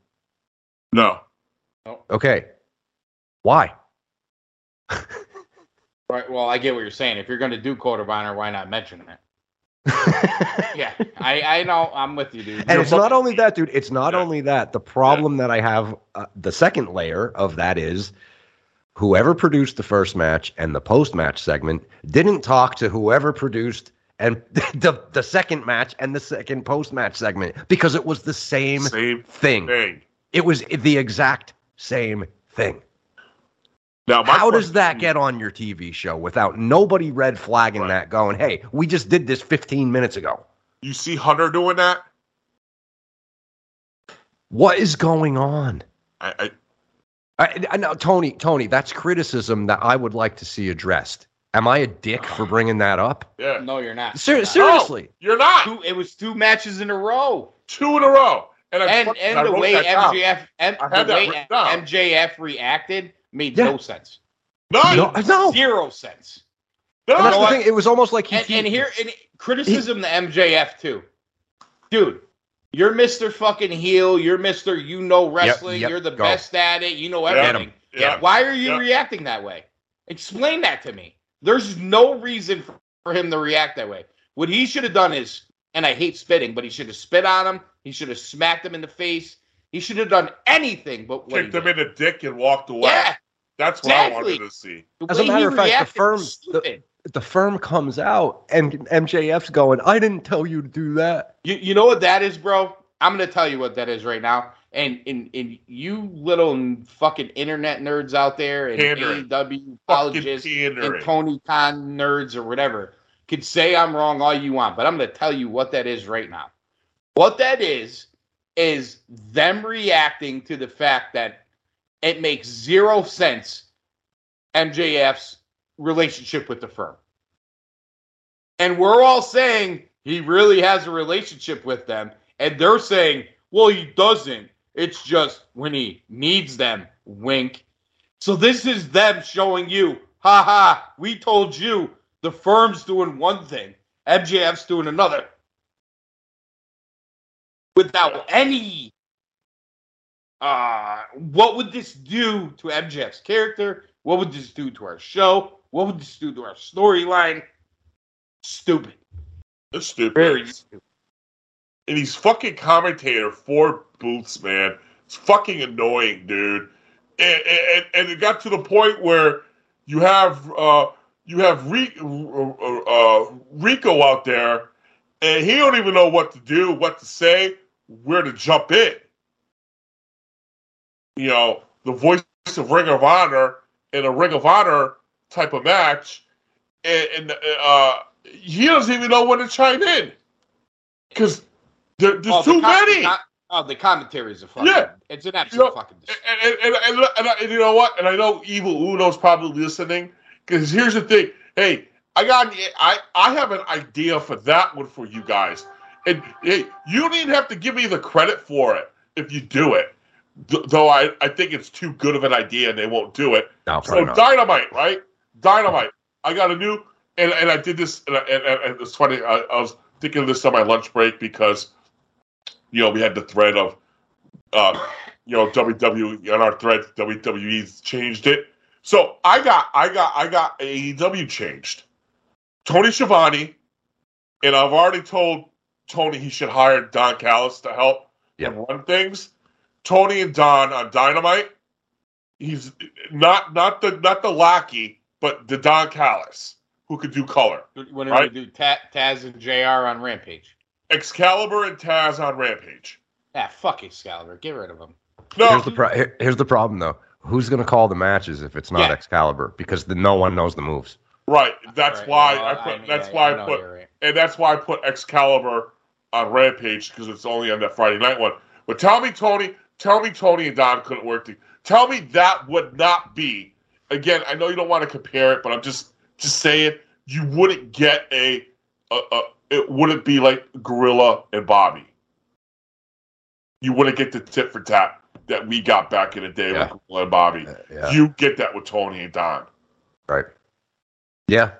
No. Oh. Okay. Why? right. Well, I get what you're saying. If you're going to do Code of Honor, why not mention it? Yeah, I I know. I'm with you, dude. And it's not only that, dude. It's not Yeah. only that. The problem that I have, uh, the second layer of that is whoever produced the first match and the post match segment didn't talk to whoever produced and the, the second match and the second post match segment because it was the same Same thing. thing. It was the exact same thing. Now, my How does that get on your TV show without nobody red flagging Right. that, going, hey, we just did this 15 minutes ago? You see Hunter doing that? What is going on? I, I I, I know, Tony. Tony, that's criticism that I would like to see addressed. Am I a dick for bringing that up? yeah. No, you're not. Ser- You're not. seriously, You're not Two, it was two matches in a row, two in a row, and I, and fucking- and the wrote way that. MJF M, I the way written. MJF reacted made Yeah. no sense. None. no, no. Zero sense. And None. that's know the what? thing. It was almost like he. And, he- and here, and criticism to MJF too, dude. You're Mr. fucking heel. You're Mr. You know wrestling. yep, you're the go. best at it. You know Get everything. him. Yeah. Why are you Yeah. reacting that way? Explain that to me. There's no reason for, for him to react that way. What he should have done is, and I hate spitting, but he should have spit on him. He should have smacked him in the face. He should have done anything but what Kicked him in the dick and walked away. Yeah, That's what I wanted to see. As a matter of fact, the firm- was stupid. the firm comes out and MJF's going. I didn't tell you to do that. You, you know what that is, bro? I'm gonna tell you what that is right now. And and, and you little fucking internet nerds out there and Pandering. AEW Fucking apologists and pandering. Tony Khan nerds or whatever could say I'm wrong all you want, but I'm gonna tell you what that is right now. What that is is them reacting to the fact that it makes zero sense MJF's relationship with the firm. And we're all saying he really has a relationship with them. And they're saying, well, he doesn't. It's just when he needs them. Wink. So this is them showing you, ha ha, we told you the firm's doing one thing, MJF's doing another. Without any uh what would this do to MJF's character? What would this do to our show? What would this do to our storyline? Stupid. It's stupid. Very stupid. and he's fucking commentator for booths, man. It's fucking annoying, dude. And, and, and it got to the point where you have uh, you have Re- uh, uh, Rico out there, and he don't even know what to do, what to say, where to jump in. You know, the voice of Ring of Honor in a Ring of Honor type of match, and, and uh, he doesn't even know when to chime in because there, there's Oh, the too com- many. the com- oh, the commentary is a fucking. Yeah. It's an absolute You know, fucking. and, and, and, and, and you know what? And I know Evil Uno's probably listening because here's the thing. Hey, I got I I have an idea for that one for you guys, and hey, you don't even have to give me the credit for it if you do it. Th- though I, I think it's too good of an idea and they won't do it. No, So not. dynamite, right? Dynamite. I got a new, and, and I did this, and, and, and and it's funny. I, I was thinking of this on my lunch break because, you know, we had the thread of, uh, you know, WWE on our thread. WWE's changed it. So I got, I got, I got AEW changed. Tony Schiavone and I've already told Tony he should hire Don Callis to help Yep. him run things. Tony and Don on Dynamite. He's not not the not the lackey, but the Don Callis who could do color. When Right. we do Ta- Taz and Jr. on Rampage. Excalibur and Taz on Rampage. Ah, fuck Excalibur. Get rid of him. No, Here's the pro- here- here's the problem though. Who's going to call the matches if it's not Yeah. Excalibur? Because the, no one knows the moves. right. That's Right, why well, I put. mean, that's yeah, why I know put. right. and that's why I put Excalibur on Rampage because it's only on that Friday night one. But tell me, Tony, tell me, Tony and Don couldn't work. To, tell me that would not be. Again, I know you don't want to compare it, but I'm just just saying you wouldn't get a, a, a it wouldn't be like Gorilla and Bobby. You wouldn't get the tit for tat that we got back in the day Yeah. with Gorilla and Bobby. Uh, yeah. You get that with Tony and Don. right. Yeah.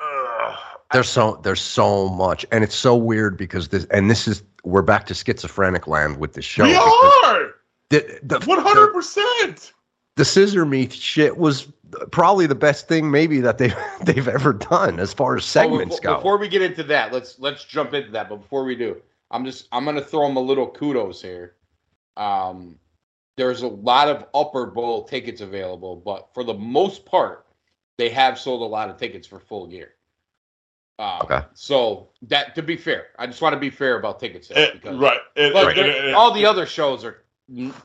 Ugh. There's so there's so much, and it's so weird because this and this is we're back to schizophrenic land with this show. we are The, the, one hundred percent. the scissor meat shit was probably the best thing maybe that they they've ever done as far as segments Oh, go. before, Before we get into that, let's let's jump into that. But before we do, I'm just I'm gonna throw them a little kudos here. Um, there's a lot of upper bowl tickets available, but for the most part, they have sold a lot of tickets for full gear. Um, Okay. So that to be fair, I just want to be fair about ticket sales Eh, because right. And, but eh, and- they're- and- all the other shows are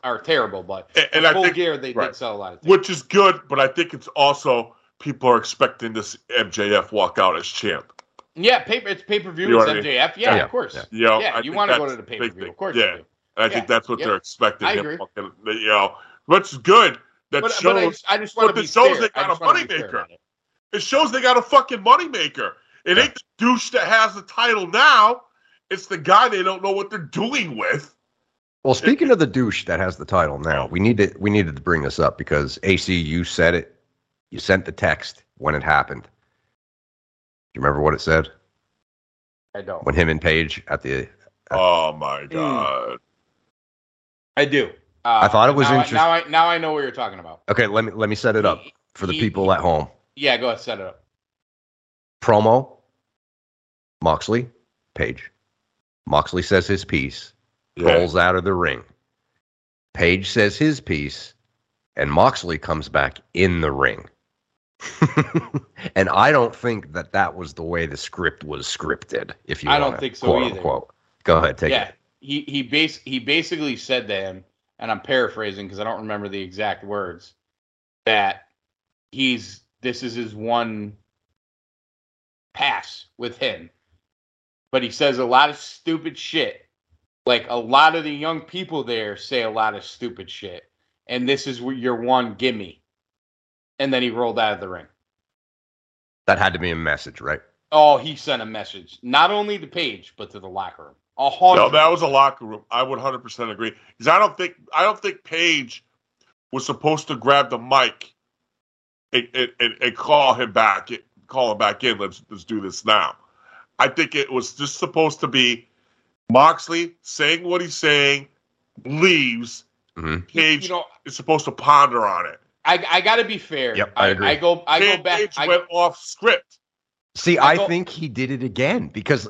are terrible, but and- and for I think, gear they right. did sell a lot of tickets. which is good, but I think it's also people are expecting this MJF walk out as champ. Yeah, paper it's pay per view. You know It's what I mean? MJF. Yeah, Yeah, of course. yeah. You know, Yeah, you want to go to the pay per view, of course. Yeah, you do. and I Yeah, think that's what yeah. they're expecting. I agree. fucking- you know, which is good. That But, shows but I just, I just want to the be shows fair. they got a wanna be fair moneymaker. it. it shows they got a fucking moneymaker. It ain't the douche that has the title now. It's the guy they don't know what they're doing with. Well, speaking of the douche that has the title now, we need to we needed to bring this up because AC, you said it. You sent the text when it happened. Do you remember what it said I don't. when him and Page at the? Oh my god. I do. Uh, I thought it was now I- Now I now I know what you're talking about. Okay, let me let me set it up for the He- people at home. Yeah, go ahead, set it up. Promo. Moxley, Page. Moxley says his piece, Yeah. rolls out of the ring. Page says his piece, and Moxley comes back in the ring. and I don't think that that was the way the script was scripted. If you, I don't think so quote either. Unquote. Go ahead, take yeah, it. he he base he basically said to him, and I'm paraphrasing because I don't remember the exact words, that he's this is his one pass with him, but he says a lot of stupid shit. Like a lot of the young people there say a lot of stupid shit, and this is your one gimme. And then he rolled out of the ring. That had to be a message, right? Oh, he sent a message not only to Page but to the locker room. A No, that was a locker room. I would hundred percent agree because I don't think I don't think Page was supposed to grab the mic and, and, and, and call him back, call him back in. Let's let's do this now. I think it was just supposed to be Moxley saying what he's saying, leaves. hmm Page you know, is supposed to ponder on it. I I got to be fair. Yep, I agree. I go I Page go back. I, went off script. See, I I, go- think he did it again because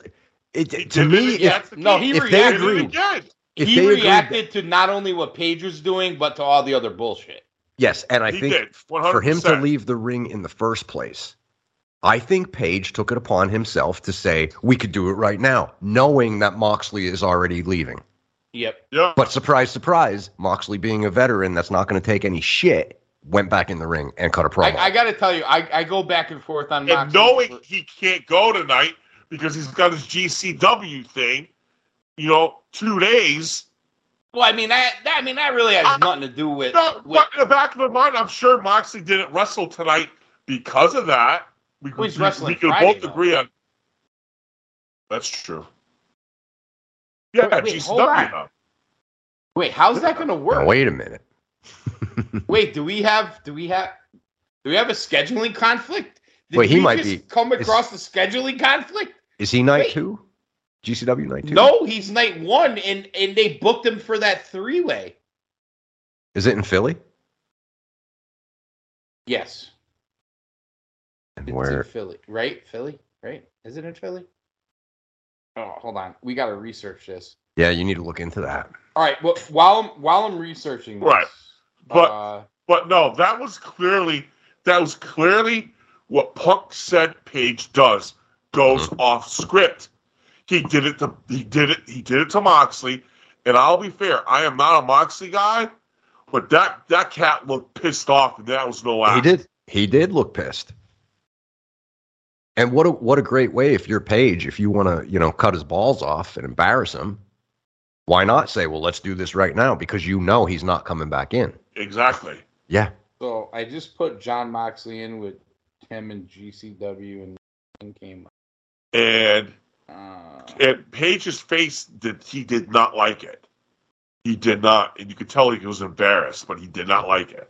it, He to me, it if, no, he if reacted. Did it agreed, again. if he they agreed, reacted to not only what Page was doing, but to all the other bullshit. yes, and I He think did. for him to leave the ring in the first place, I think Page took it upon himself to say, we could do it right now, knowing that Moxley is already leaving. Yep. Yeah. But surprise, surprise, Moxley being a veteran that's not going to take any shit, went back in the ring and cut a promo. I, I got to tell you, I, I go back and forth on and Moxley. knowing he can't go tonight because he's got his GCW thing, you know, two days. Well, I mean that, that I mean that really has I- nothing to do with. No, with but in the back of my mind, I'm sure Moxley didn't wrestle tonight because of that. We, Well, he's we, wrestling we can Friday, both though. agree on. That's true. Yeah, Wait, wait, hold GCW. on. though. wait, how's that going to Now, work? wait a minute. Wait, do we have do we have do we have a scheduling conflict? Did Wait, he we might just be- come is- across the scheduling conflict. Is he night Wait. two? GCW night two? No, he's night one, and and they booked him for that three way. Is it in Philly? Yes, And it's where? in Philly, right? Philly. right? Is it in Philly? Oh, hold on. We got to research this. Yeah, you need to look into that. All right. Well, while I'm while I'm researching, this, Right. But- uh, But no, that was clearly that was clearly what Punk said Page does. Goes off script. He did it to he did it he did it to Moxley. And I'll be fair, I am not a Moxley guy, but that that cat looked pissed off and that was no act. He did. He did look pissed. And what a what a great way if you're Page, if you want to, you know, cut his balls off and embarrass him, why not say, well, let's do this right now because you know he's not coming back in. Exactly. Yeah. so I just put Jon Moxley in with him and GCW, and and came. And Uh, and Page's face did he did not like it. He did not, and you could tell he was embarrassed, but he did not like it.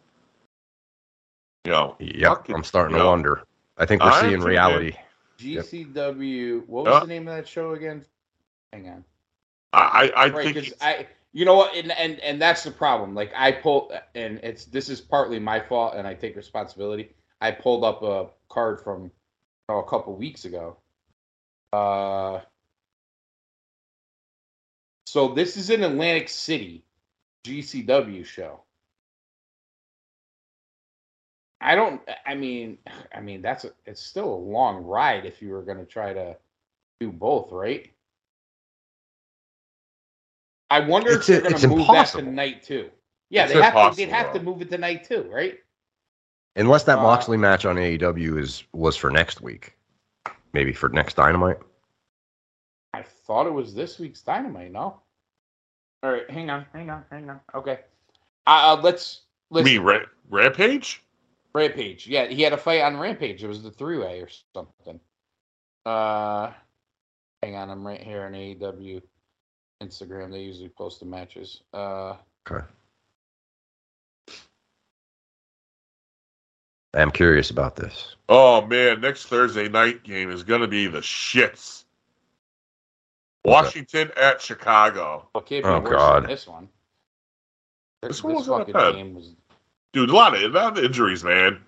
You know, Yep. fucking- I'm starting to know, wonder. I think we're I am seeing too, reality. GCW. What was Yeah. the name of that show again? Hang on. I I, I right think it's- i you know what and, and and that's the problem like i pulled and it's this is partly my fault and i take responsibility i pulled up a card from oh, a couple weeks ago uh so this is an atlantic city gcw show i don't i mean i mean that's a, it's still a long ride if you were going to try to do both right I wonder It's- if they're going to move that impossible. to night two. Yeah, It's they have to. They'd have to move it to night two, right? Unless that Uh, Moxley match on AEW is was for next week. Maybe for next Dynamite. I thought it was this week's Dynamite. No. All right, hang on, hang on, hang on. Okay, uh, uh, let's let's me Ra- Rampage. Rampage. Yeah, he had a fight on Rampage. It was the three way or something. Uh, hang on, I'm right here on AEW Instagram. They usually post the matches. Uh, Okay. I'm curious about this. Oh man, next Thursday night game is gonna be the shits. Washington at Chicago, what Oh, God. this one? This one wasn't that fucking bad. game was dude. A lot of a lot of injuries, man.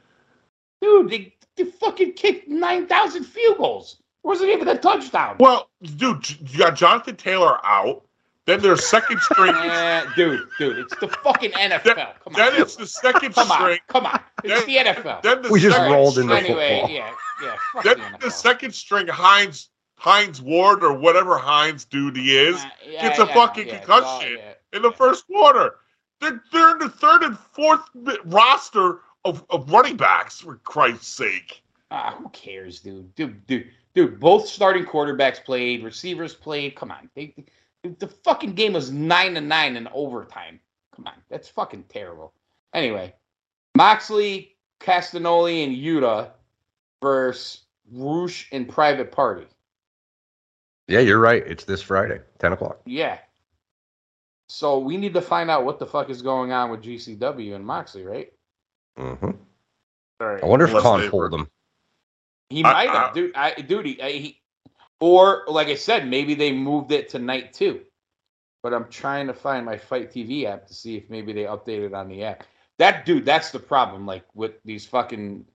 Dude, they, they fucking kicked 9,000 field goals. It wasn't even a touchdown. Well, dude, you got Jonathan Taylor out. Then there's second string. Eh, dude, dude, it's the fucking NFL. Come on. then it's the second come on. string. Come on. It's the NFL. Then the We just second rolled into anyway, football. yeah, yeah. Then the the second string Hines Hines Ward or whatever Hines dude he is Uh, gets a yeah, fucking yeah, concussion all- yeah, in the yeah. first quarter. They're, they're in the third and fourth roster of, of running backs, for Christ's sake. Ah, who cares, dude? Dude, dude, dude. Both starting quarterbacks played, receivers played. Come on, they, the fucking game was nine to nine in overtime. Come on, that's fucking terrible. Anyway, Moxley, Castagnoli, and Yuta versus Rush and Private Party. Yeah, you're right. It's this Friday, 10 o'clock. Yeah. So we need to find out what the fuck is going on with GCW and Moxley, right? Mm-hmm. All right. I wonder if Unless Khan they pulled were- him. He I- might have, I- dude. I, dude, he, I- he, or like I said, maybe they moved it to night two. But I'm trying to find my FITE TV app to see if maybe they updated on the app. That dude, that's the problem. Like with these fucking,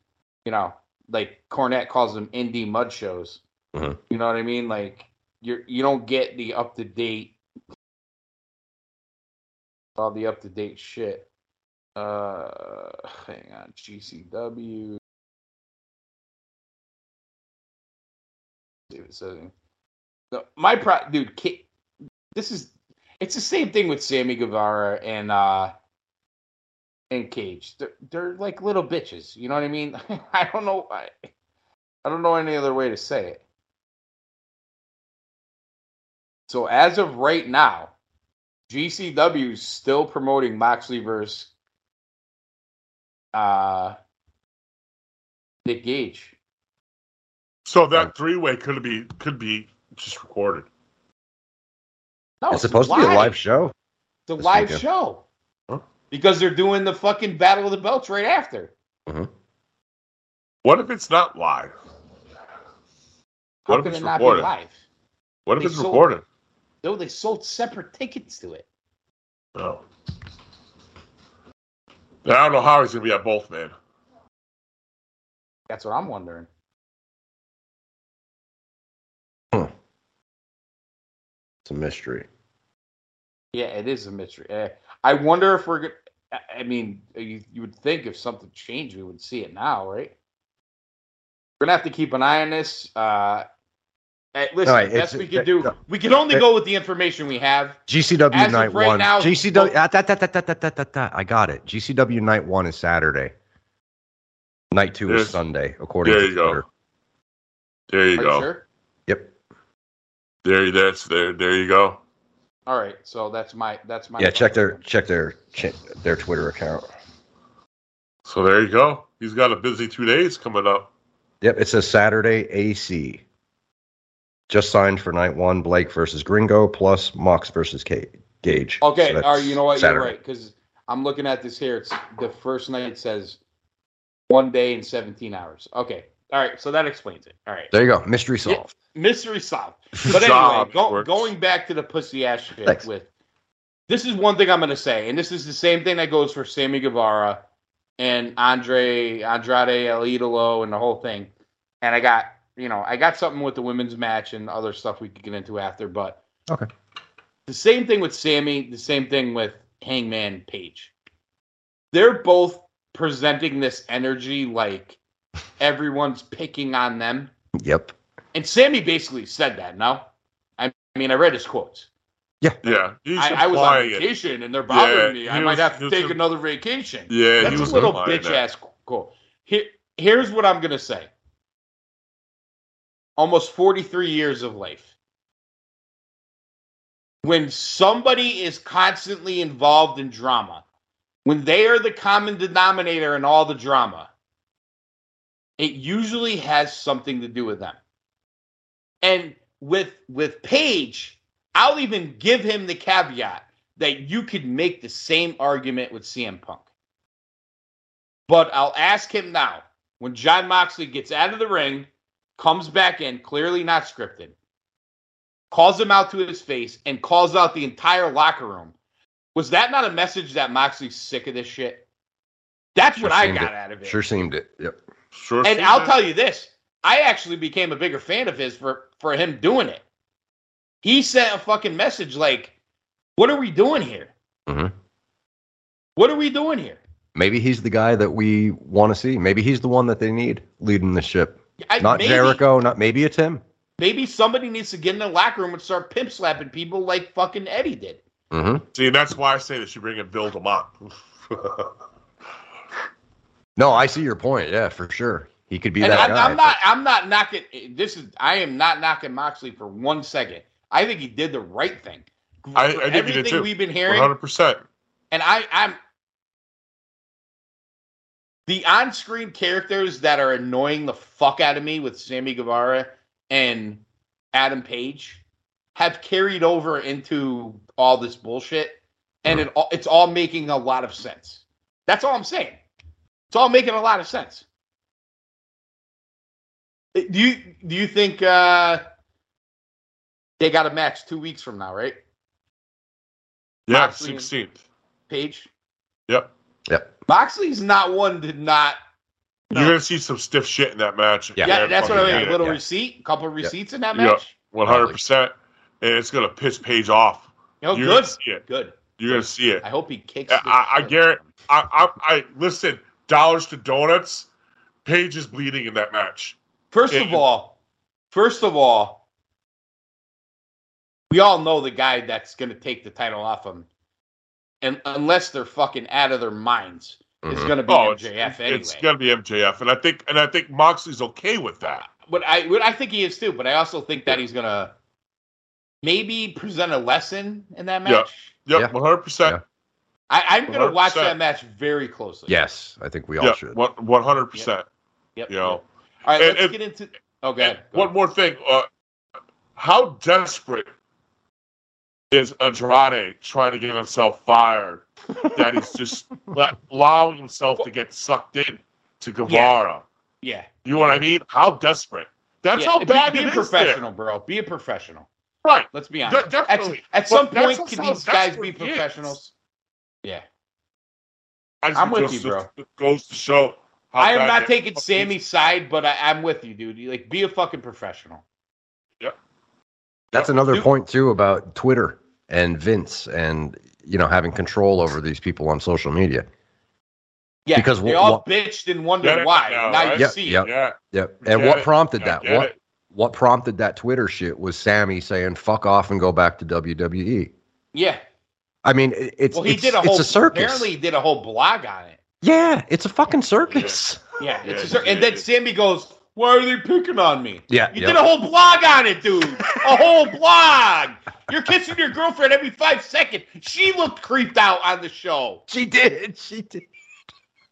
you know, like Cornette calls them indie mud shows. Mhm. You know what I mean? Like you're you don't get the up to date, all the up to date shit. Uh, hang on, GCW. No, my pro, dude. Ki- This is it's the same thing with Sammy Guevara and uh and Cage. They're they're like little bitches. You know what I mean? I don't know. I, I don't know any other way to say it. So as of right now, GCW is still promoting Moxley versus uh Nick Gage. So that three way could be could be just recorded. No, it's supposed to be a live show. It's a this live weekend. show. Huh? Because they're doing the fucking Battle of the Belts right after. What if it's not live? How What if can it's it not recorded? be live? What if They it's sold- recorded? No, they sold separate tickets to it. Oh. I don't know how he's going to be at both, man. That's what I'm wondering. It's a mystery. Yeah, it is a mystery. Uh, I wonder if we're going to. I mean, you, you would think if something changed, we would see it now, right? We're going to have to keep an eye on this. Uh, Hey, listen, right, that's we can do. We can only go with the information we have. GCW As night right one. Now, GCW. Ah, da, da, da, da, da, da, da, I got it. GCW night one is Saturday. Night two is Sunday, according there to you Twitter. Go. There you Are go. You sure? Yep. There, that's there. There you go. All right, so that's my that's my. Yeah, check their check their their Twitter account. So there you go. He's got a busy two days coming up. Yep, It's a Saturday AC. Just signed for night one. Blake versus Gringo plus Mox versus Ca- Gage. Okay, So all right. You know what? Saturday. You're right because I'm looking at this here. It's the first night says one day and 17 hours. Okay, all right. So that explains it. All right, There you go. Mystery solved. mystery solved. But anyway, Job go, going back to the pussy ass shit Thanks. with this is one thing I'm going to say, and this is the same thing that goes for Sammy Guevara and Andre Andrade El Idolo and the whole thing. And I got you know I got something with the women's match and other stuff we could get into after, but Okay. the same thing with Sammy, the same thing with Hangman Page. They're both presenting this energy like everyone's picking on them. Yep. And Sammy basically said that, no? I mean, I read his quotes. Yeah, yeah. I, I was on implying it. vacation and they're bothering Yeah, me. I might was- have to take im- another vacation. Yeah, That's he was a little bitch ass quote. Here, here's what I'm going to say almost 43 years of life. When somebody is constantly involved in drama, when they are the common denominator in all the drama, it usually has something to do with them. And with with Page, I'll even give him the caveat that you could make the same argument with CM Punk. But I'll ask him now when Jon Moxley gets out of the ring, comes back in, clearly not scripted, calls him out to his face, and calls out the entire locker room. Was that not a message that Moxley's sick of this shit? That's Sure what I got it. out of it. Sure seemed it. Yep. Sure. And I'll that. tell you this: I actually became a bigger fan of his for for him doing it. He sent a fucking message like, "What are we doing here? Mhm. What are we doing here?" Maybe he's the guy that we want to see. Maybe he's the one that they need leading the ship. I, Not maybe, Jericho. Not maybe it's him. Maybe somebody needs to get in the locker room and start pimp slapping people like fucking Eddie did. hmm See, that's why I say they should bring in Bill DeMott. No, I see your point. Yeah, for sure. He could be and that I'm, guy. I'm not. I'm not knocking. This is. I am not knocking Moxley for one second. I think he did the right thing. I- For I think he did everything too. we've been hearing, hundred percent. and I, I'm the on-screen characters that are annoying the fuck out of me with Sammy Guevara and Adam Page have carried over into all this bullshit, and it all, it's all making a lot of sense. That's all I'm saying. It's all making a lot of sense. Uh, Do you do you think uh, they got a match two weeks from now, right? Yeah, sixteenth. Page. Yep. Yep. Moxley's not one to not. You're gonna see some stiff shit in that match. Yeah. Yeah, that's what I mean. A little yeah. receipt, a couple of receipts in that match. One hundred percent. And it's gonna piss Page off. Oh, You're good, gonna see it. good. You're gonna see it. I hope he kicks. I, I, I shit. guarantee. I, I, I listen. Dollars to donuts. Page is bleeding in that match. First of all, first of all, we all know the guy that's going to take the title off him, and unless they're fucking out of their minds, it's Mhm. going to be Oh, it's, MJF anyway. it's gonna be MJF, and I think, and I think Moxley's okay with that. but I, but I think he is too. But I also think that he's going to maybe present a lesson in that match. Yep, Yeah. one hundred percent. I, I'm going to watch 100%. that match very closely. Yes, I think we all Yeah, should. one hundred percent. Yep. You know, All right, And- let's and- get into. Oh, go ahead. Go one more thing. Uh, how desperate is Andrade trying to get himself fired that is just allowing himself to get sucked in to Guevara? Yeah. You know what I mean? How desperate? That's yeah. how be- bad be, it a is there. professional, bro. Be a professional. Right. Let's be honest. De- definitely. At, at some point, can these guys be desperate he is. professionals? Yeah. I I'm with you, bro. Goes to show. How I am not taking Sammy's side, but I, I'm with you, dude. You, Like, be a fucking professional. Yep. That's another Dude. point too about Twitter and Vince and you know having control over these people on social media. Yeah, Because they wh- all what- bitched and wondered why. now, now right? you Yep, see yep. Yeah. Yep. And Get what prompted I that? What it. what prompted that Twitter shit was Sammy saying "fuck off" and go back to WWE. Yeah. I mean, it- it's Well, he it's, did a it's whole. a circus. Apparently, he did a whole blog on it. yeah, it's a fucking circus. Yeah, Yeah, it's a he cir- and then Sammy goes, "Why are they picking on me?" Yeah, You yep. did a whole blog on it, dude. A whole blog. You're kissing your girlfriend every five seconds. She looked creeped out on the show. She did. She did.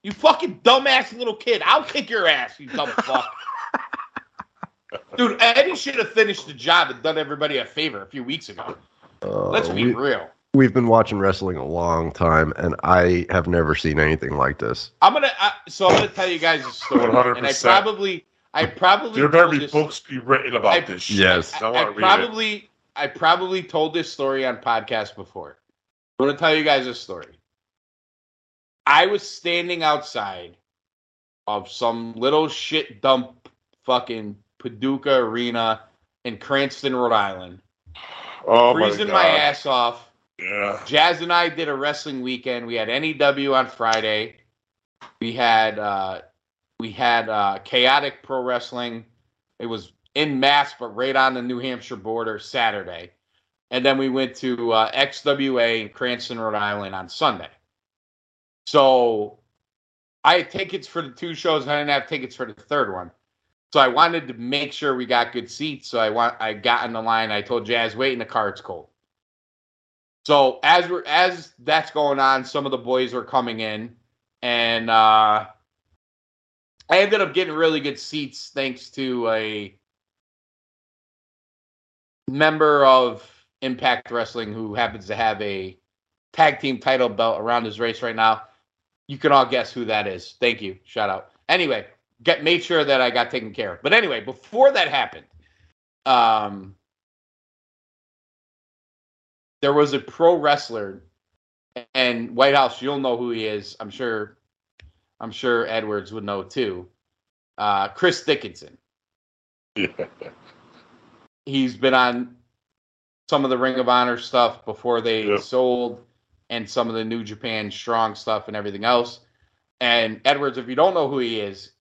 You fucking dumbass little kid. I'll kick your ass, you dumb fuck. Dude, Eddie should have finished the job and done everybody a favor a few weeks ago. Uh, Let's be we, real. we've been watching wrestling a long time, and I have never seen anything like this. I'm gonna. Uh, so I'm gonna tell you guys a story, and I probably, I probably There better told be this- books be written about I- this shit. Yes. I, I, want I to read it. probably I probably told this story on podcast before. I'm gonna tell you guys a story. I was standing outside of some little shit dump fucking Paducah Arena in Cranston, Rhode Island, Oh freezing my, my, ass off. Yeah. Jazz and I did a wrestling weekend. We had NEW on Friday. We had uh we had uh chaotic pro wrestling. It was in mass, but right on the New Hampshire border Saturday. And then we went to uh, XWA in Cranston, Rhode Island on Sunday. So I had tickets for the two shows. and I didn't have tickets for the third one. So I wanted to make sure we got good seats. So I want I got in the line. I told Jazz, wait in the car, it's cold. So as we're as that's going on, some of the boys were coming in, and uh, I ended up getting really good seats thanks to a member of Impact Wrestling who happens to have a tag team title belt around his race right now. You can all guess who that is. Thank you. Shout out. Anyway, get made sure that I got taken care of. But anyway, before that happened, um, there was a pro wrestler, and White House, you'll know who he is. I'm sure. I'm sure Edwards would know too. Uh, Chris Dickinson. Yeah. He's been on some of the Ring of Honor stuff before they Yep. sold, and some of the New Japan Strong stuff and everything else. And Edwards, if you don't know who he is,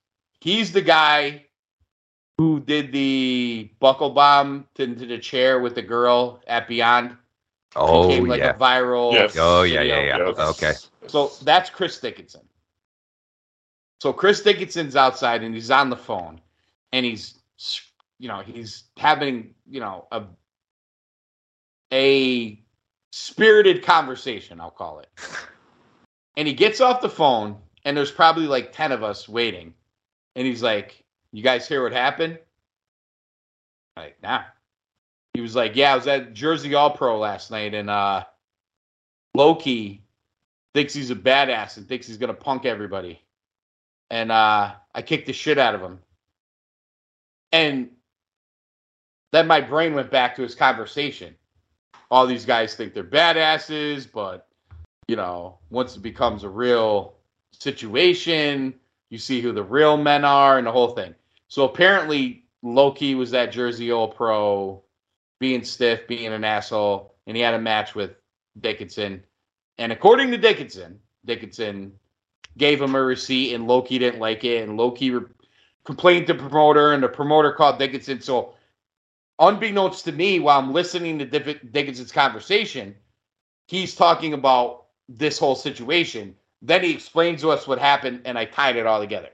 he's the guy who did the buckle bomb to, into the chair with the girl at Beyond. Oh became like yeah. a viral. Yes. Oh, yeah, yeah, yeah. Yes. Okay. So that's Chris Dickinson. So Chris Dickinson's outside and he's on the phone, and he's, you know, he's having, you know, a a spirited conversation. I'll call it. And he gets off the phone, and there's probably like ten of us waiting, and he's like, "You guys hear what happened?" Like, nah. He was like, "Yeah, I was at Jersey All Pro last night, and uh, Loki thinks he's a badass and thinks he's gonna punk everybody. And uh I kicked the shit out of him. And then my brain went back to his conversation. All these guys think they're badasses, but you know, once it becomes a real situation, you see who the real men are and the whole thing. So apparently Loki was that Jersey All Pro, being stiff, being an asshole, and he had a match with Dickinson. And according to Dickinson, Dickinson gave him a receipt, and Loki didn't like it, and Loki re- complained to the promoter, and the promoter called Dickinson. So, unbeknownst to me, while I'm listening to Dick- Dickinson's conversation, he's talking about this whole situation. Then he explains to us what happened, and I tied it all together.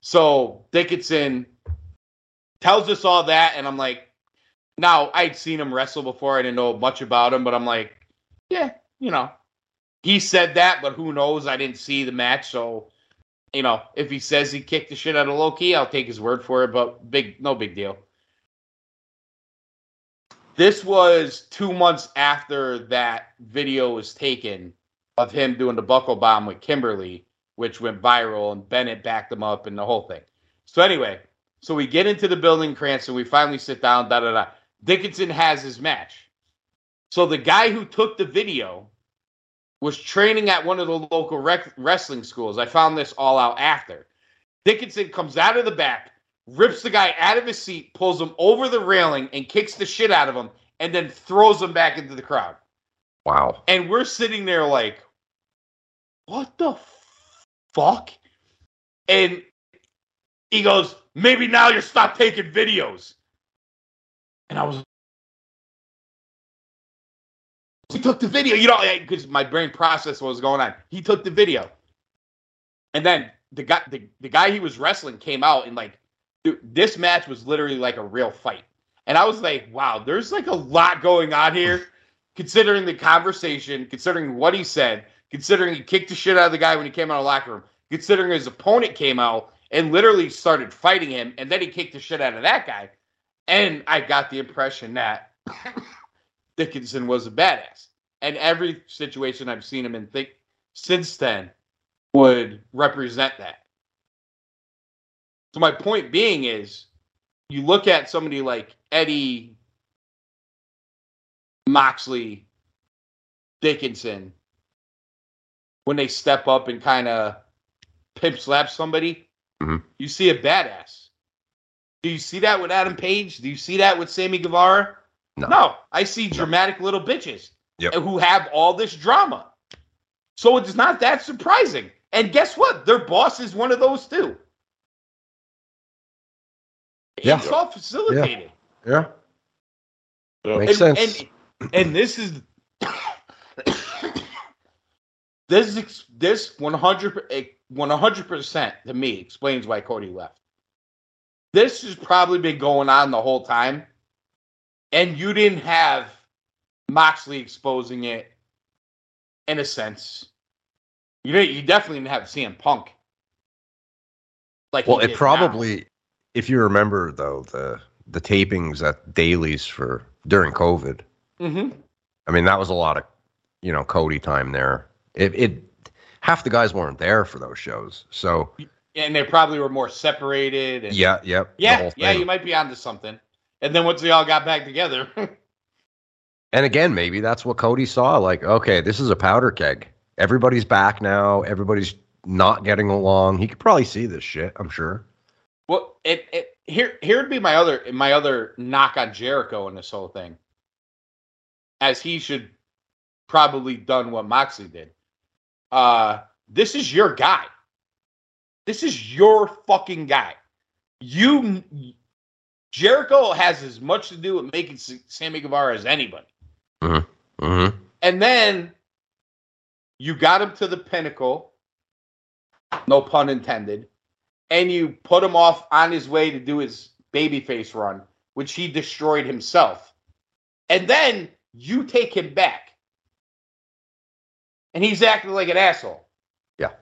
So Dickinson tells us all that, and I'm like, now I'd seen him wrestle before. I didn't know much about him, but I'm like, yeah, you know, he said that, but who knows? I didn't see the match, so you know, if he says he kicked the shit out of Loki, I'll take his word for it. But big, no big deal. This was two months after that video was taken of him doing the buckle bomb with Kimber Lee, which went viral, and Bennett backed him up and the whole thing. So anyway, so we get into the building, Cranston. We finally sit down. Da da da. Dickinson has his match. So the guy who took the video was training at one of the local rec- wrestling schools. I found this all out after. Dickinson comes out of the back, rips the guy out of his seat, pulls him over the railing, and kicks the shit out of him, and then throws him back into the crowd. Wow. And we're sitting there like, what the fuck? And he goes, maybe now you stop taking videos. And I was, he took the video, you know, eh, because my brain processed what was going on. He took the video. And then the guy, the, the guy he was wrestling came out and like, dude, this match was literally like a real fight. And I was like, wow, there's like a lot going on here, considering the conversation, considering what he said, considering he kicked the shit out of the guy when he came out of the locker room, considering his opponent came out and literally started fighting him, and then he kicked the shit out of that guy. And I got the impression that Dickinson was a badass. And every situation I've seen him in think since then would represent that. So my point being is you look at somebody like Eddie Moxley Dickinson when they step up and kind of pimp slap somebody, Mhm. you see a badass. Do you see that with Adam Page? Do you see that with Sammy Guevara? No. I see dramatic little bitches Yep. who have all this drama. So it's not that surprising. And guess what? Their boss is one of those too. Yeah. It's all facilitated. Yeah. Yeah. Makes and, sense. And, and this is this ex- this 100 eh, percent to me explains why Cody left. This has probably been going on the whole time, and you didn't have Moxley exposing it. In a sense, you didn't. You definitely didn't have CM Punk. Like Well, it did now. probably, if you remember though, the the tapings at Daily's for during COVID. Mhm. I mean, that was a lot of, you know, Cody time there. It, it half the guys weren't there for those shows. So and they probably were more separated. And, yeah, yep. Yeah, yeah, you might be onto something. And then once they all got back together, And again, maybe that's what Cody saw. Like, okay, this is a powder keg. Everybody's back now. Everybody's not getting along. He could probably see this shit. I'm sure. well, it, it here here would be my other my other knock on Jericho in this whole thing, as he should probably done what Moxley did. Uh, this is your guy. This is your fucking guy. You Jericho has as much to do with making Sammy Guevara as anybody. Mm-hmm. And then you got him to the pinnacle, no pun intended, and you put him off on his way to do his babyface run, which he destroyed himself. And then you take him back. And he's acting like an asshole. Yeah.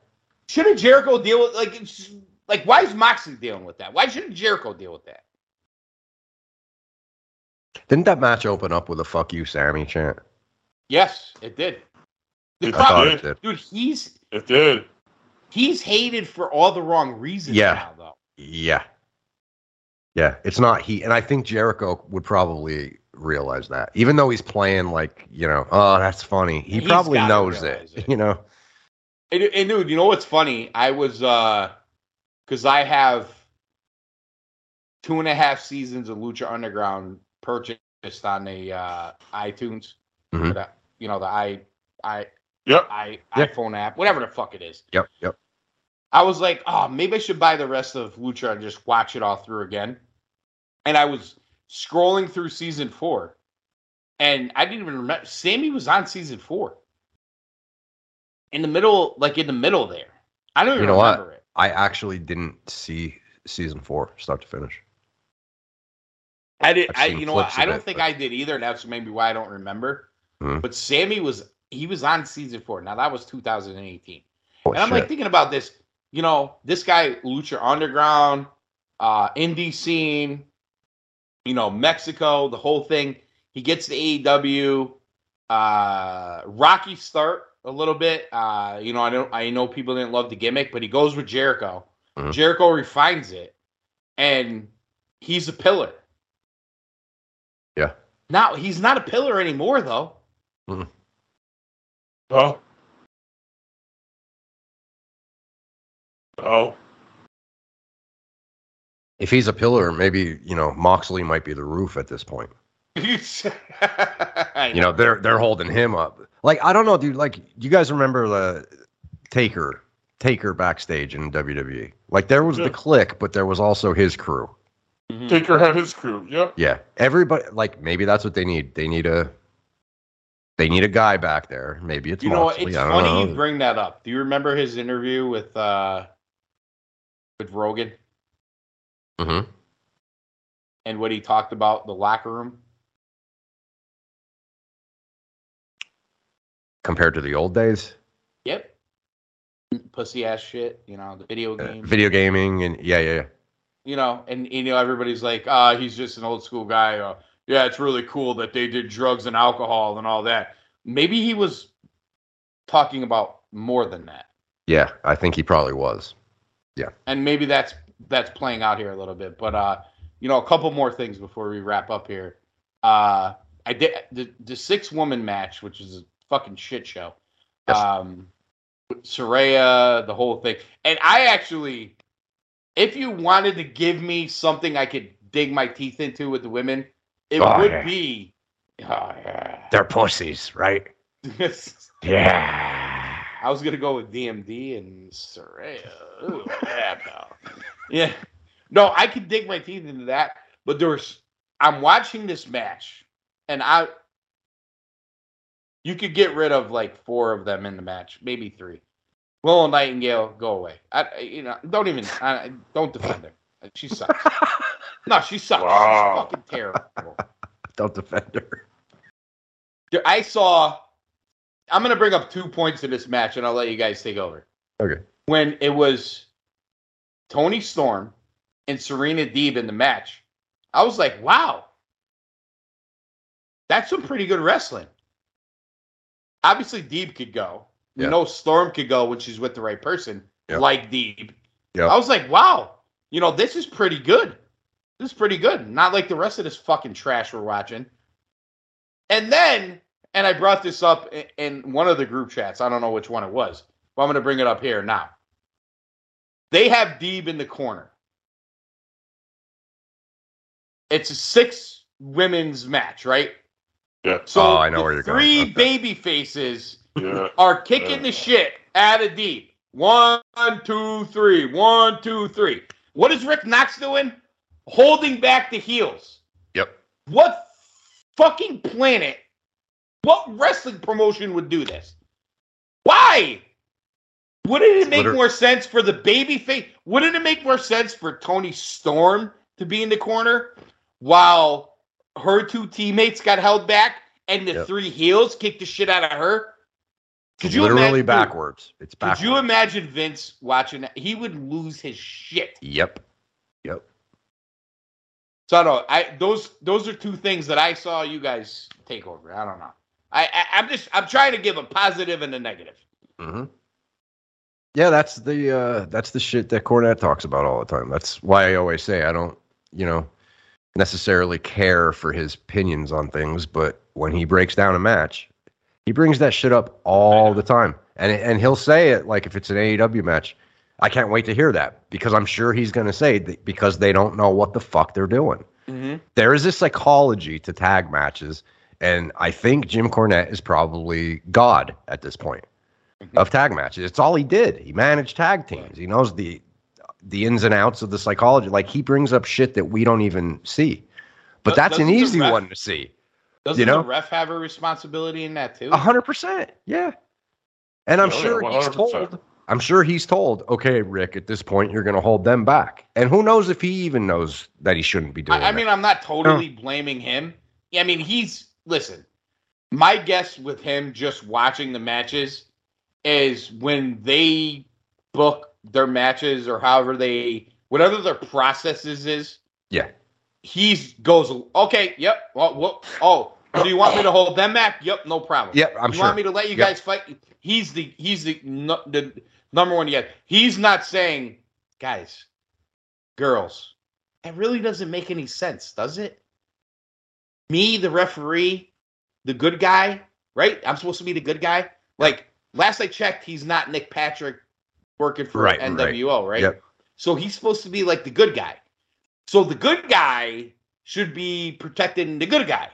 Shouldn't Jericho deal with like like why is Moxley dealing with that? Why shouldn't Jericho deal with that? Didn't that match open up with a "fuck you, Sammy" chant? Yes, it did. The It I thought crowd, it did. dude, he's It did. he's hated for all the wrong reasons Yeah. now, though. Yeah. Yeah, it's not he, and I think Jericho would probably realize that, even though he's playing like you know, oh, that's funny. He He's probably knows realize it, it. you know. And, and dude, you know what's funny? I was uh because I have two and a half seasons of Lucha Underground purchased on the uh iTunes. Mhm. The- you know, the i i Yep. i Yeah. iPhone app, whatever the fuck it is. Yep, yep. I was like, oh, maybe I should buy the rest of Lucha and just watch it all through again. And I was scrolling through season four, and I didn't even remember Sammy was on season four. In the middle, like in the middle there. I don't even You know what? remember it. I actually didn't see season four start to finish. I did. I, you know what? I don't it, think but- I did either. and That's maybe why I don't remember. Mhm. But Sammy was he was on season four. Now that was 2018. Oh, and I'm like thinking about this, you know, this guy Lucha Underground, uh, indie scene, you know, Mexico, the whole thing. He gets the AEW, uh, rocky start a little bit. Uh, you know, I don't, I know people didn't love the gimmick, but he goes with Jericho. Mhm. Jericho refines it, and he's a pillar. Yeah. Now he's not a pillar anymore, though. Oh. Oh. If he's a pillar, maybe you know Moxley might be the roof at this point. I You know, they're they're holding him up. Like I don't know, dude. Like you guys remember the Taker, Taker backstage in WWE? Like there was Yeah. the Kliq, but there was also his crew. Mhm. Taker had his crew. Yep. Yeah, everybody. Like maybe that's what they need. They need a they need a guy back there. Maybe it's You know what? Moxley. It's don't funny know. you bring that up. Do you remember his interview with uh with Rogan Mm-hmm. and what he talked about the locker room? Compared to the old days, Yep. Pussy ass shit, you know, the video uh, game. video gaming, and yeah, yeah, yeah. You know, and you know everybody's like, ah, he's just an old school guy. Uh, yeah, it's really cool that they did drugs and alcohol and all that. Maybe he was talking about more than that, Yeah, I think he probably was. Yeah, and maybe that's that's playing out here a little bit. But uh, you know, a couple more things before we wrap up here. Uh, I did the the six woman match, which is a fucking shit show. Yes. Um, Saraya, the whole thing, and I actually, if you wanted to give me something I could dig my teeth into with the women, it Oh, would yeah. be. Oh, yeah. They're pussies, right? Yeah. I was gonna go with DMD and Saraya. Ooh, yeah, pal. Yeah. No, I could dig my teeth into that, but there's I'm watching this match and I you could get rid of like four of them in the match, maybe three. Willow Nightingale, go away. I you know, don't even I, don't defend her. She sucks. No, she sucks. Wow. She's fucking terrible. Don't defend her. Dude, I saw. I'm gonna bring up two points in this match, and I'll let you guys take over. Okay. When it was Toni Storm and Serena Deeb in the match, I was like, "Wow, that's some pretty good wrestling." Obviously, Deeb could go. We Yeah. know Storm could go when she's with the right person, Yep. like Deeb. Yep. I was like, "Wow, you know, this is pretty good. This is pretty good. Not like the rest of this fucking trash we're watching." And then, and I brought this up in, one of the group chats. I don't know which one it was, but I'm going to bring it up here now. They have Deeb in the corner. It's a six women's match, right? Yeah. So Oh, I know where you're going. three Okay. baby faces Yeah. are kicking the shit out of Deeb. One, two, three. One, two, three. What is Rick Knox doing? Holding back the heels. Yep. What fucking planet, what wrestling promotion would do this? Why? Wouldn't it make Liter- more sense for the baby face? Wouldn't it make more sense for Toni Storm to be in the corner while her two teammates got held back and the Yep. three heels kicked the shit out of her? Could you Literally imagine, backwards. It's Could you imagine Vince watching that? He would lose his shit. Yep. Yep. So I don't. I those those are two things that I saw you guys take over. I don't know. I, I I'm just I'm trying to give a positive and a negative. hmm Yeah, that's the uh, that's the shit that Cornette talks about all the time. That's why I always say I don't, you know, necessarily care for his opinions on things, but when he breaks down a match, he brings that shit up all the time, and and he'll say it like if it's an AEW match. I can't wait to hear that because I'm sure he's going to say that because they don't know what the fuck they're doing. Mm-hmm. There is a psychology to tag matches, and I think Jim Cornette is probably God at this point of tag matches. It's all he did. He managed tag teams. He knows the the ins and outs of the psychology. Like he brings up shit that we don't even see. But that's an doesn't easy ref- one to see. Doesn't You know? the ref have a responsibility in that too? A hundred percent. Yeah. And I'm Oh, yeah, sure he's told. I'm sure he's told. Okay, Rick. At this point, you're going to hold them back. And who knows if he even knows that he shouldn't be doing. I, I that. mean, I'm not totally blaming him. I mean, he's listen. My guess with him just watching the matches is when they book their matches or however they whatever their processes is. Yeah. He's goes okay. Yep. Well, well, oh, so you want me to hold them back? Yep. No problem. Yep, I'm you sure. want me to let you Yep. guys fight? He's the he's the nu- the number one yet. He's not saying, guys, girls. It really doesn't make any sense, does it? Me, the referee, the good guy, right? I'm supposed to be the good guy. Like last I checked, he's not Nick Patrick working for Right, NWO, right? Yep. So he's supposed to be like the good guy. So the good guy should be protecting the good guy.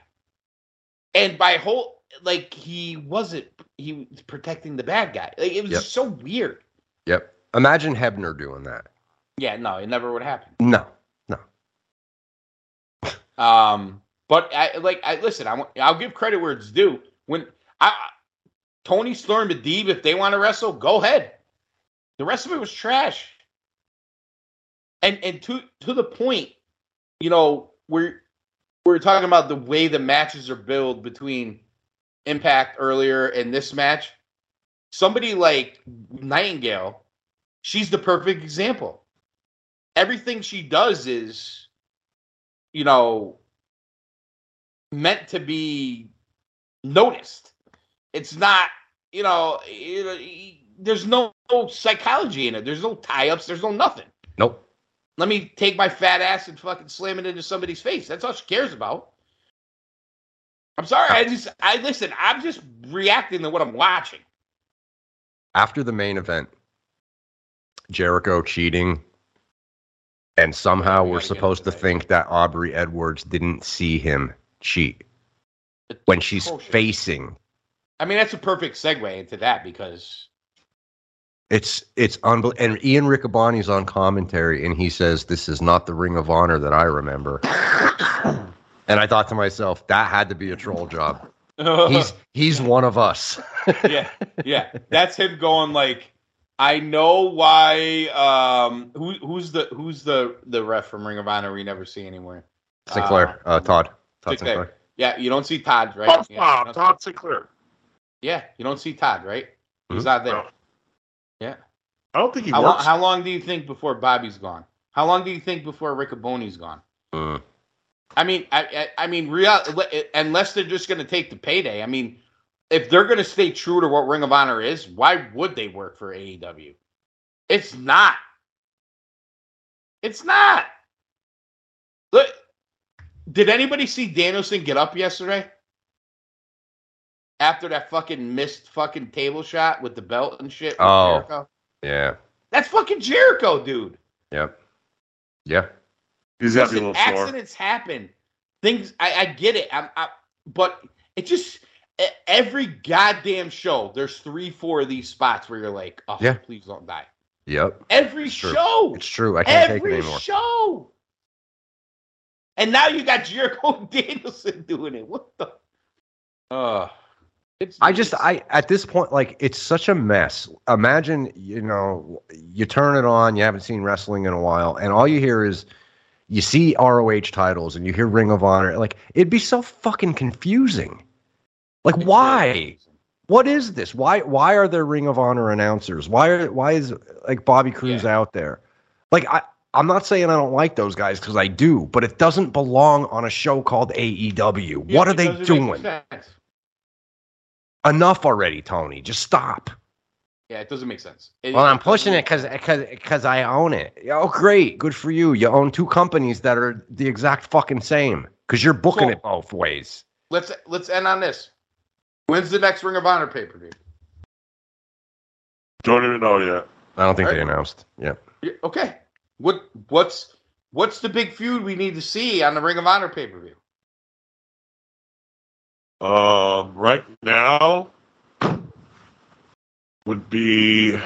And by whole like he wasn't he was protecting the bad guy. Like it was Yep. so weird. Yep. Imagine Hebner doing that. Yeah, no, it never would happen. No. No. um, but I like I listen. I want- I'll give credit where it's due. When I Toni Storm and Deeb, if they want to wrestle, go ahead. The rest of it was trash. And and to to the point, you know, we're talking about the way the matches are built between Impact earlier and this match. Somebody like Nightingale, she's the perfect example. Everything she does is you know, meant to be noticed. It's not, you know, you know, there's no psychology in it. There's no tie-ups. There's no nothing. Nope. Let me take my fat ass and fucking slam it into somebody's face. That's all she cares about. I'm sorry. I just, I listen. I'm just reacting to what I'm watching. After the main event, Jericho cheating, and somehow We we're supposed to that. think that Aubrey Edwards didn't see him cheat when she's Bullshit. facing. I mean, that's a perfect segue into that because It's it's unbelievable. And Ian Riccaboni's on commentary, and he says, "This is not the Ring of Honor that I remember." and I thought to myself, that had to be a troll job. He's he's one of us. yeah, yeah. That's him going like, I know why. Um, who who's the who's the the ref from Ring of Honor we never see anywhere? Sinclair, uh, Todd, Todd Sinclair. Sinclair. Yeah, you don't see Todd, right? Todd, yeah, you Todd Sinclair. yeah, you don't see Todd, right? He's Mhm. not there. No. Yeah. I don't think he How long, works. how long do you think before Bobby's gone? How long do you think before Riccaboni's gone? Mm. I mean, I, I, I mean, real unless they're just going to take the payday. I mean, if they're going to stay true to what Ring of Honor is, why would they work for AEW? It's not. It's not. Look, did anybody see Danielson get up yesterday? After that fucking missed fucking table shot with the belt and shit. Oh. Jericho? Yeah. That's fucking Jericho, dude. Yep. Yeah. He's got to be a Listen, little sore. accidents happen. Things I, I get it. I'm, I, but it just every goddamn show. There's three, four of these spots where you're like, oh, Yeah. please don't die. Yep. Every It's true. show, It's true. I can't take it every anymore. show. And now you got Jericho Danielson doing it. What the? Uh, it's. I just I at this point like it's such a mess. Imagine you know you turn it on, you haven't seen wrestling in a while, and all you hear is you see ROH titles and you hear Ring of Honor. Like it'd be so fucking confusing. Like why? What is this? Why why are there Ring of Honor announcers? Why are why is like Bobby Cruise Yeah. out there? Like I I'm not saying I don't like those guys because I do, but it doesn't belong on a show called AEW. Yeah, what are they doing? Sense. Enough already, Tony. Just stop. Yeah, it doesn't make sense. It- Well, I'm pushing it because because because I own it. Oh, great, good for you. You own two companies that are the exact fucking same because you're booking So- it both ways. let's let's end on this. When's the next Ring of Honor pay per view? Don't even know yet. I don't think they announced. Yeah, Yeah, Okay. What what's what's the big feud we need to see on the Ring of Honor pay per view? Um, right now would be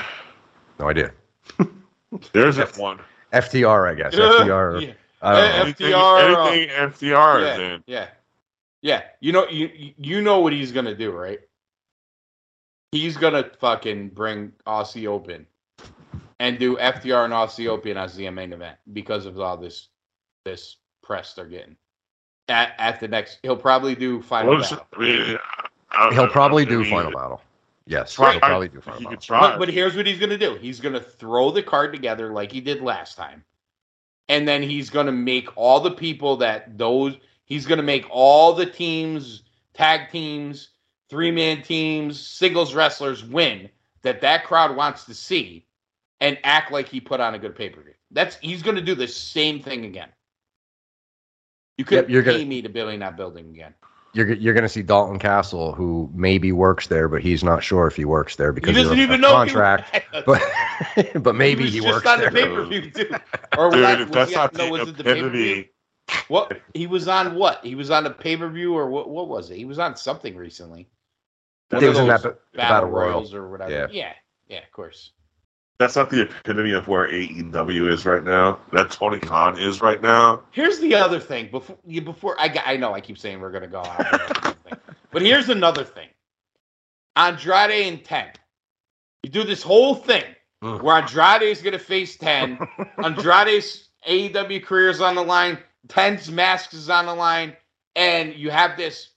no idea. there's that one. FTR, I guess. FTR. Yeah. I don't know. Eh, Anything, FTR, uh, anything FTR is in. yeah, yeah. You know you you know what he's gonna do, right? He's gonna fucking bring Aussie Open and do FTR and Aussie Open as the main event because of all this this press they're getting. At at the next, he'll probably do final What is- battle. I mean, I- He'll probably do mean, final battle. Yes, Try- he'll probably do final He battle. try. But, but here's what he's going to do. He's going to throw the card together like he did last time. And then he's going to make all the people that those he's going to make all the teams, tag teams, three-man teams, singles wrestlers win that that crowd wants to see and act like he put on a good pay-per-view. That's he's going to do the same thing again. You Yep, could you're pay gonna- me to building that building again. you're you're going to see Dalton Castle, who maybe works there, but he's not sure if he works there He because doesn't of a even know contract. but but maybe was he, just works on there. the pay per view too. Or Dude, what- if was that's he- not no, the was it the pay-per-view? What he was on? What he was on a pay per view or what? What was it? He was on something recently. One He of was in those that ba- battle, battle royal. royals or whatever. Yeah. yeah, yeah, of course. That's not the epitome of where AEW is right now. That Tony Khan is right now. Here's the other thing. Before you, before I, I know I keep saying we're gonna go out, but here's another thing. Andrade and Ten. You do this whole thing Mm. where Andrade is gonna face Ten. Andrade's AEW career is on the line. Ten's mask is on the line, and you have this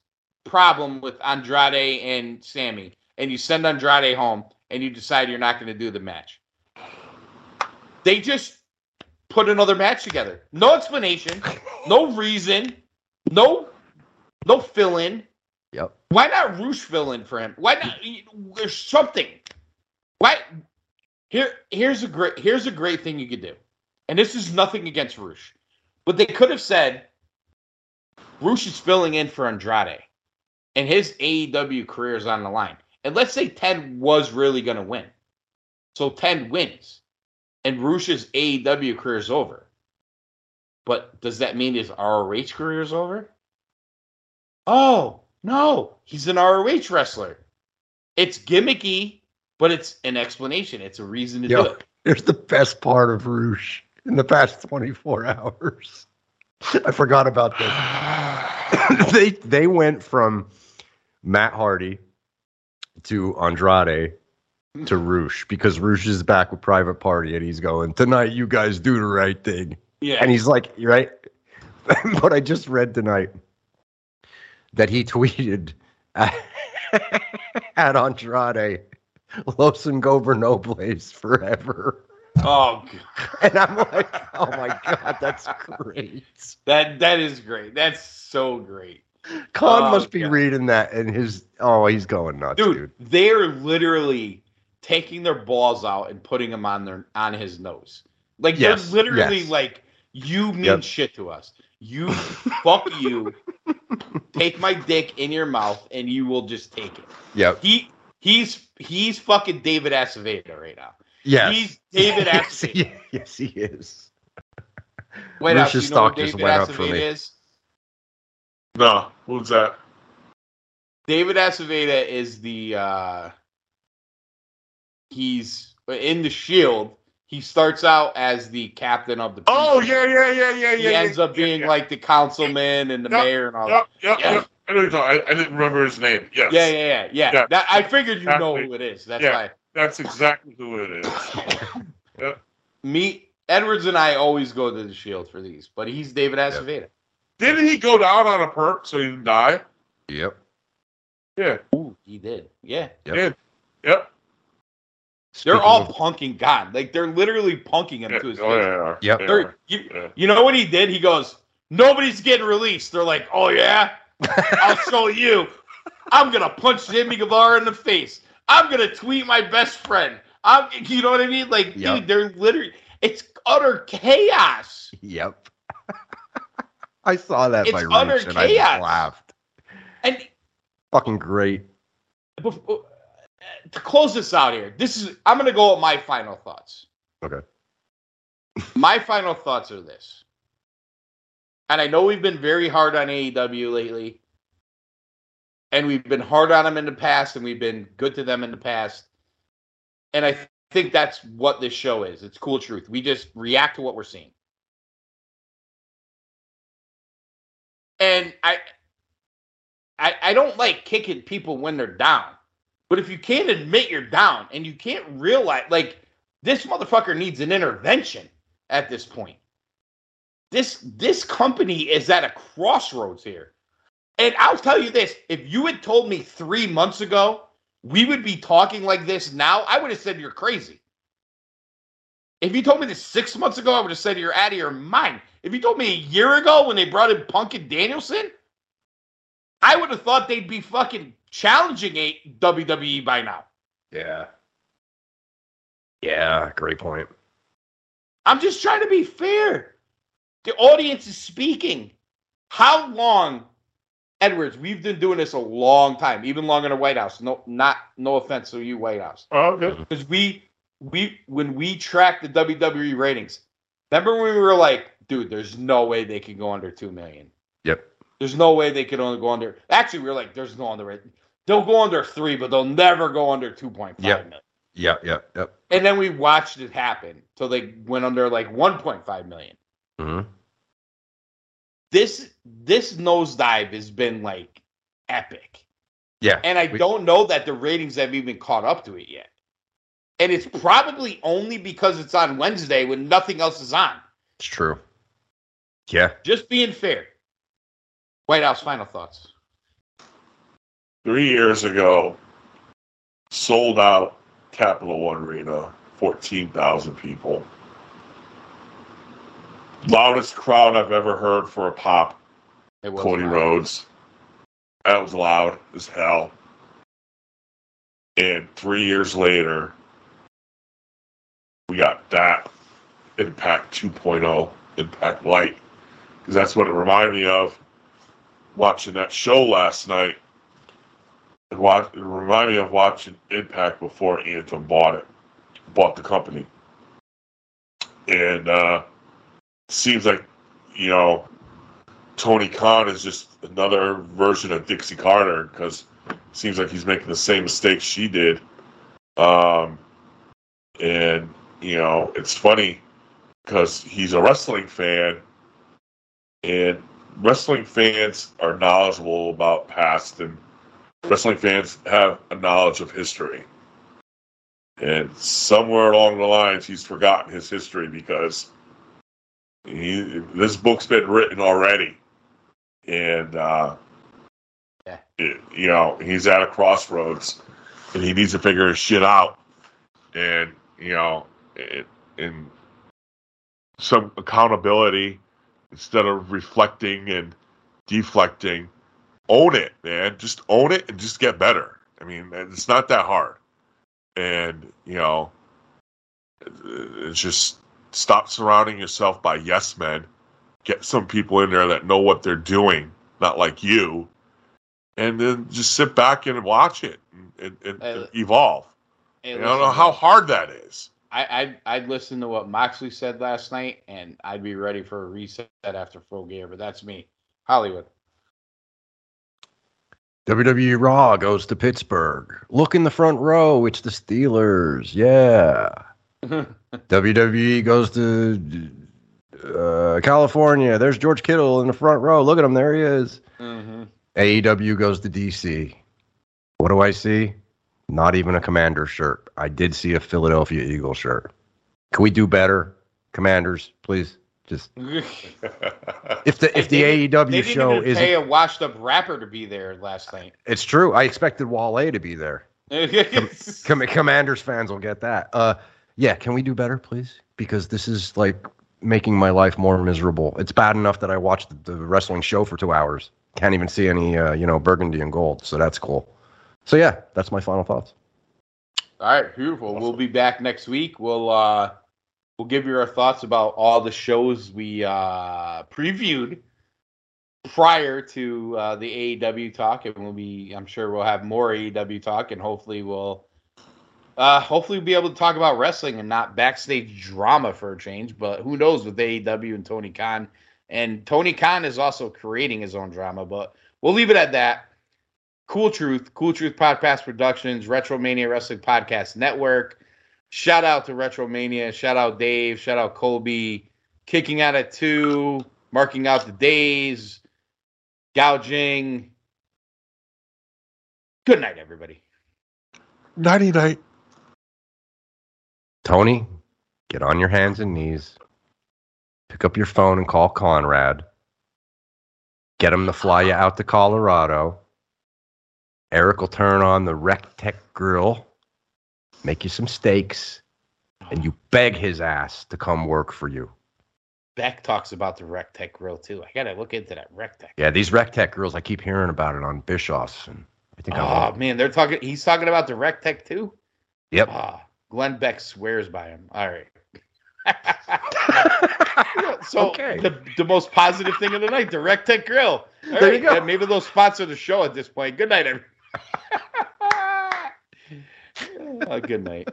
problem with Andrade and Sammy, and you send Andrade home, and you decide you're not going to do the match. They just put another match together. No explanation, no reason, no no fill in. Yep. Why not Rush fill in for him? Why not? There's something. Why? Here, here's a great here's a great thing you could do, and this is nothing against Rush, but they could have said Rush is filling in for Andrade, and his AEW career is on the line. And let's say Ten was really going to win, so Ten wins, and Rush's AEW career is over. But does that mean his ROH career is over? Oh no, he's an ROH wrestler. It's gimmicky, but it's an explanation. It's a reason to Yo. do it. Here's the best part of Rush in the past 24 hours. I forgot about this. they they went from Matt Hardy to Andrade to Rush because Rush is back with Private Party and he's going tonight. You guys do the right thing, Yeah, and he's like, right." but I just read tonight that he tweeted at, at Andrade, "Los Ingobernables forever." oh, God. And I'm like, oh my god, that's great. that that is great. That's so great, Khan Oh, must be God. reading that and his oh, he's going nuts, dude. dude. They're literally taking their balls out and putting them on their on his nose. Like Yes, they're literally yes. like, you mean Yep. shit to us. You fuck you. Take my dick in your mouth and you will just take it. Yeah. He he's he's fucking David Aceveda right now. Yes. He's David yes, Aceveda. he, yes, he is. Wait, now, Lucius you know who stock just David went up for Aceveda me. is? No, who's that? David Aceveda is the uh he's in the Shield. He starts out as the captain of the. Oh precinct. yeah, yeah, yeah, yeah, He yeah. ends yeah, up being yeah, like the councilman and the Yep, mayor and all. Yep, yep, Yeah. yep. I know you're talking. I, I didn't remember his name. Yes. Yeah, yeah, yeah, yeah. Yeah. That, I figured you know who it is. That's Yeah. why. That's exactly who it is. Me, Edwards, and I always go to the Shield for these, but he's David Aceveda. Didn't he go down on a perk so he didn't die? Yep. Yeah. Ooh, he did. Yeah, Yep. Yep. Yep. they're all of- punking God. Like they're literally punking him Yeah. to his Oh, face. yeah, they are. Yep. They They're- you, Yeah. you know what he did? He goes, "Nobody's getting released." They're like, "Oh yeah, I'll show you. I'm gonna punch Jimmy Guevara in the face. I'm gonna tweet my best friend. I'm, you know what I mean? Like, Yep. dude, they're literally, it's utter chaos. Yep. I saw that It's by utter Reach and I chaos. just laughed. And Fucking great. before, oh, Uh, to close this out here, this is, I'm gonna go with my final thoughts. Okay. my final thoughts are this, and I know we've been very hard on AEW lately, and we've been hard on them in the past, and we've been good to them in the past, and I think that's what this show is. It's cool truth. We just react to what we're seeing, and I, I, I don't like kicking people when they're down, but if you can't admit you're down and you can't realize, like this motherfucker needs an intervention at this point. This this company is at a crossroads here. And I'll tell you this, if you had told me 3 months ago we would be talking like this now, I would have said you're crazy. If you told me this 6 months ago, I would have said you're out of your mind. If you told me a year ago when they brought in Punk and Danielson, I would have thought they'd be fucking challenging a WWE by now. Yeah. Yeah, great point. I'm just trying to be fair. The audience is speaking. How long Edwards, we've been doing this a long time, even longer than the White House. No, not no offense to you, White House, Oh, okay. because we we when we track the WWE ratings, remember when we were like, dude, there's no way they can go under two million. Yep. There's no way they could only go under. Actually, we were like, there's no under. They'll go under three, but they'll never go under two point five Yep. million. Yep. Yep. Yep. And then we watched it happen till they went under like 1.5 million. hmm This this nosedive has been like epic. Yeah. And I We- don't know that the ratings have even caught up to it yet. And it's probably only because it's on Wednesday when nothing else is on. It's true. Yeah. Just being fair. White House final thoughts. Three years ago, sold out Capital One Arena, 14,000 people. Loudest crowd I've ever heard for a pop, It was Cody loud. Rhodes. That was loud as hell. And three years later, we got that Impact 2.0, Impact Light. Because that's what it reminded me of watching that show last night. It, watch, it reminded me of watching Impact before Anthem bought it, bought the company. And uh, seems like, you know, Tony Khan is just another version of Dixie Carter because seems like he's making the same mistakes she did. Um, and you know, it's funny because he's a wrestling fan, and wrestling fans are knowledgeable about past, and wrestling fans have a knowledge of history. And somewhere along the lines, he's forgotten his history because he, this book's been written already and uh, Yeah. it- you know he's at a crossroads, and he needs to figure his shit out, and you know, it, and some accountability instead of reflecting and deflecting. Own it, man. Just own it and just get better. I mean, it's not that hard, and you know, it's just stop surrounding yourself by yes men get some people in there that know what they're doing, not like you, and then just sit back and watch it and, and, and evolve. Hey, I don't know how hard that is. I, I'd, I'd listen to what Moxley said last night, and I'd be ready for a reset after full gear. But that's me, Hollywood. WWE Raw goes to Pittsburgh. Look in the front row. It's the Steelers. Yeah. WWE goes to uh, California. There's George Kittle in the front row. Look at him. There he is. hmm AEW goes to DC. What do I see? Not even a commander shirt. I did see a Philadelphia Eagle shirt. Can we do better, commanders? Please, just if the if the AEW show isn't, pay a washed-up rapper to be there last night. it's true. I expected Wale to be there. Com- Commanders fans will get that. Uh, yeah, can we do better, please? Because this is like making my life more miserable. It's bad enough that I watched the, the wrestling show for two hours. Can't even see any, uh, you know, burgundy and gold. So that's cool. So yeah, that's my final thoughts. All right, beautiful. We'll be back next week. We'll uh we'll give you our thoughts about all the shows we uh previewed prior to uh the AEW talk and we'll be I'm sure we'll have more AEW talk and hopefully we'll uh hopefully we'll be able to talk about wrestling and not backstage drama for a change, but who knows with AEW and Tony Khan. And Tony Khan is also creating his own drama, but we'll leave it at that. Cool Truth, Cool Truth Podcast Productions, Retromania Wrestling Podcast Network. Shout out to Retromania. Shout out Dave. Shout out Colby. Kicking out at two, marking out the days, gouging. Good night, everybody. Nighty night. Tony, get on your hands and knees. Pick up your phone and call Conrad. Get him to fly you out to Colorado. Eric will turn on the Rectech grill, make you some steaks, and you beg his ass to come work for you. Beck talks about the Rectech grill too. I gotta look into that Rectech. Yeah, these Rectech grills, I keep hearing about it on Bischoff's, and I think Oh want. man, they're talking. He's talking about the Rectech too. Yep. Ah, Glenn Beck swears by him. All right. so Okay. the the most positive thing of the night, the Rec Tech Grill. All There you go. Maybe they'll sponsor the show at this point. Good night, everyone. good night.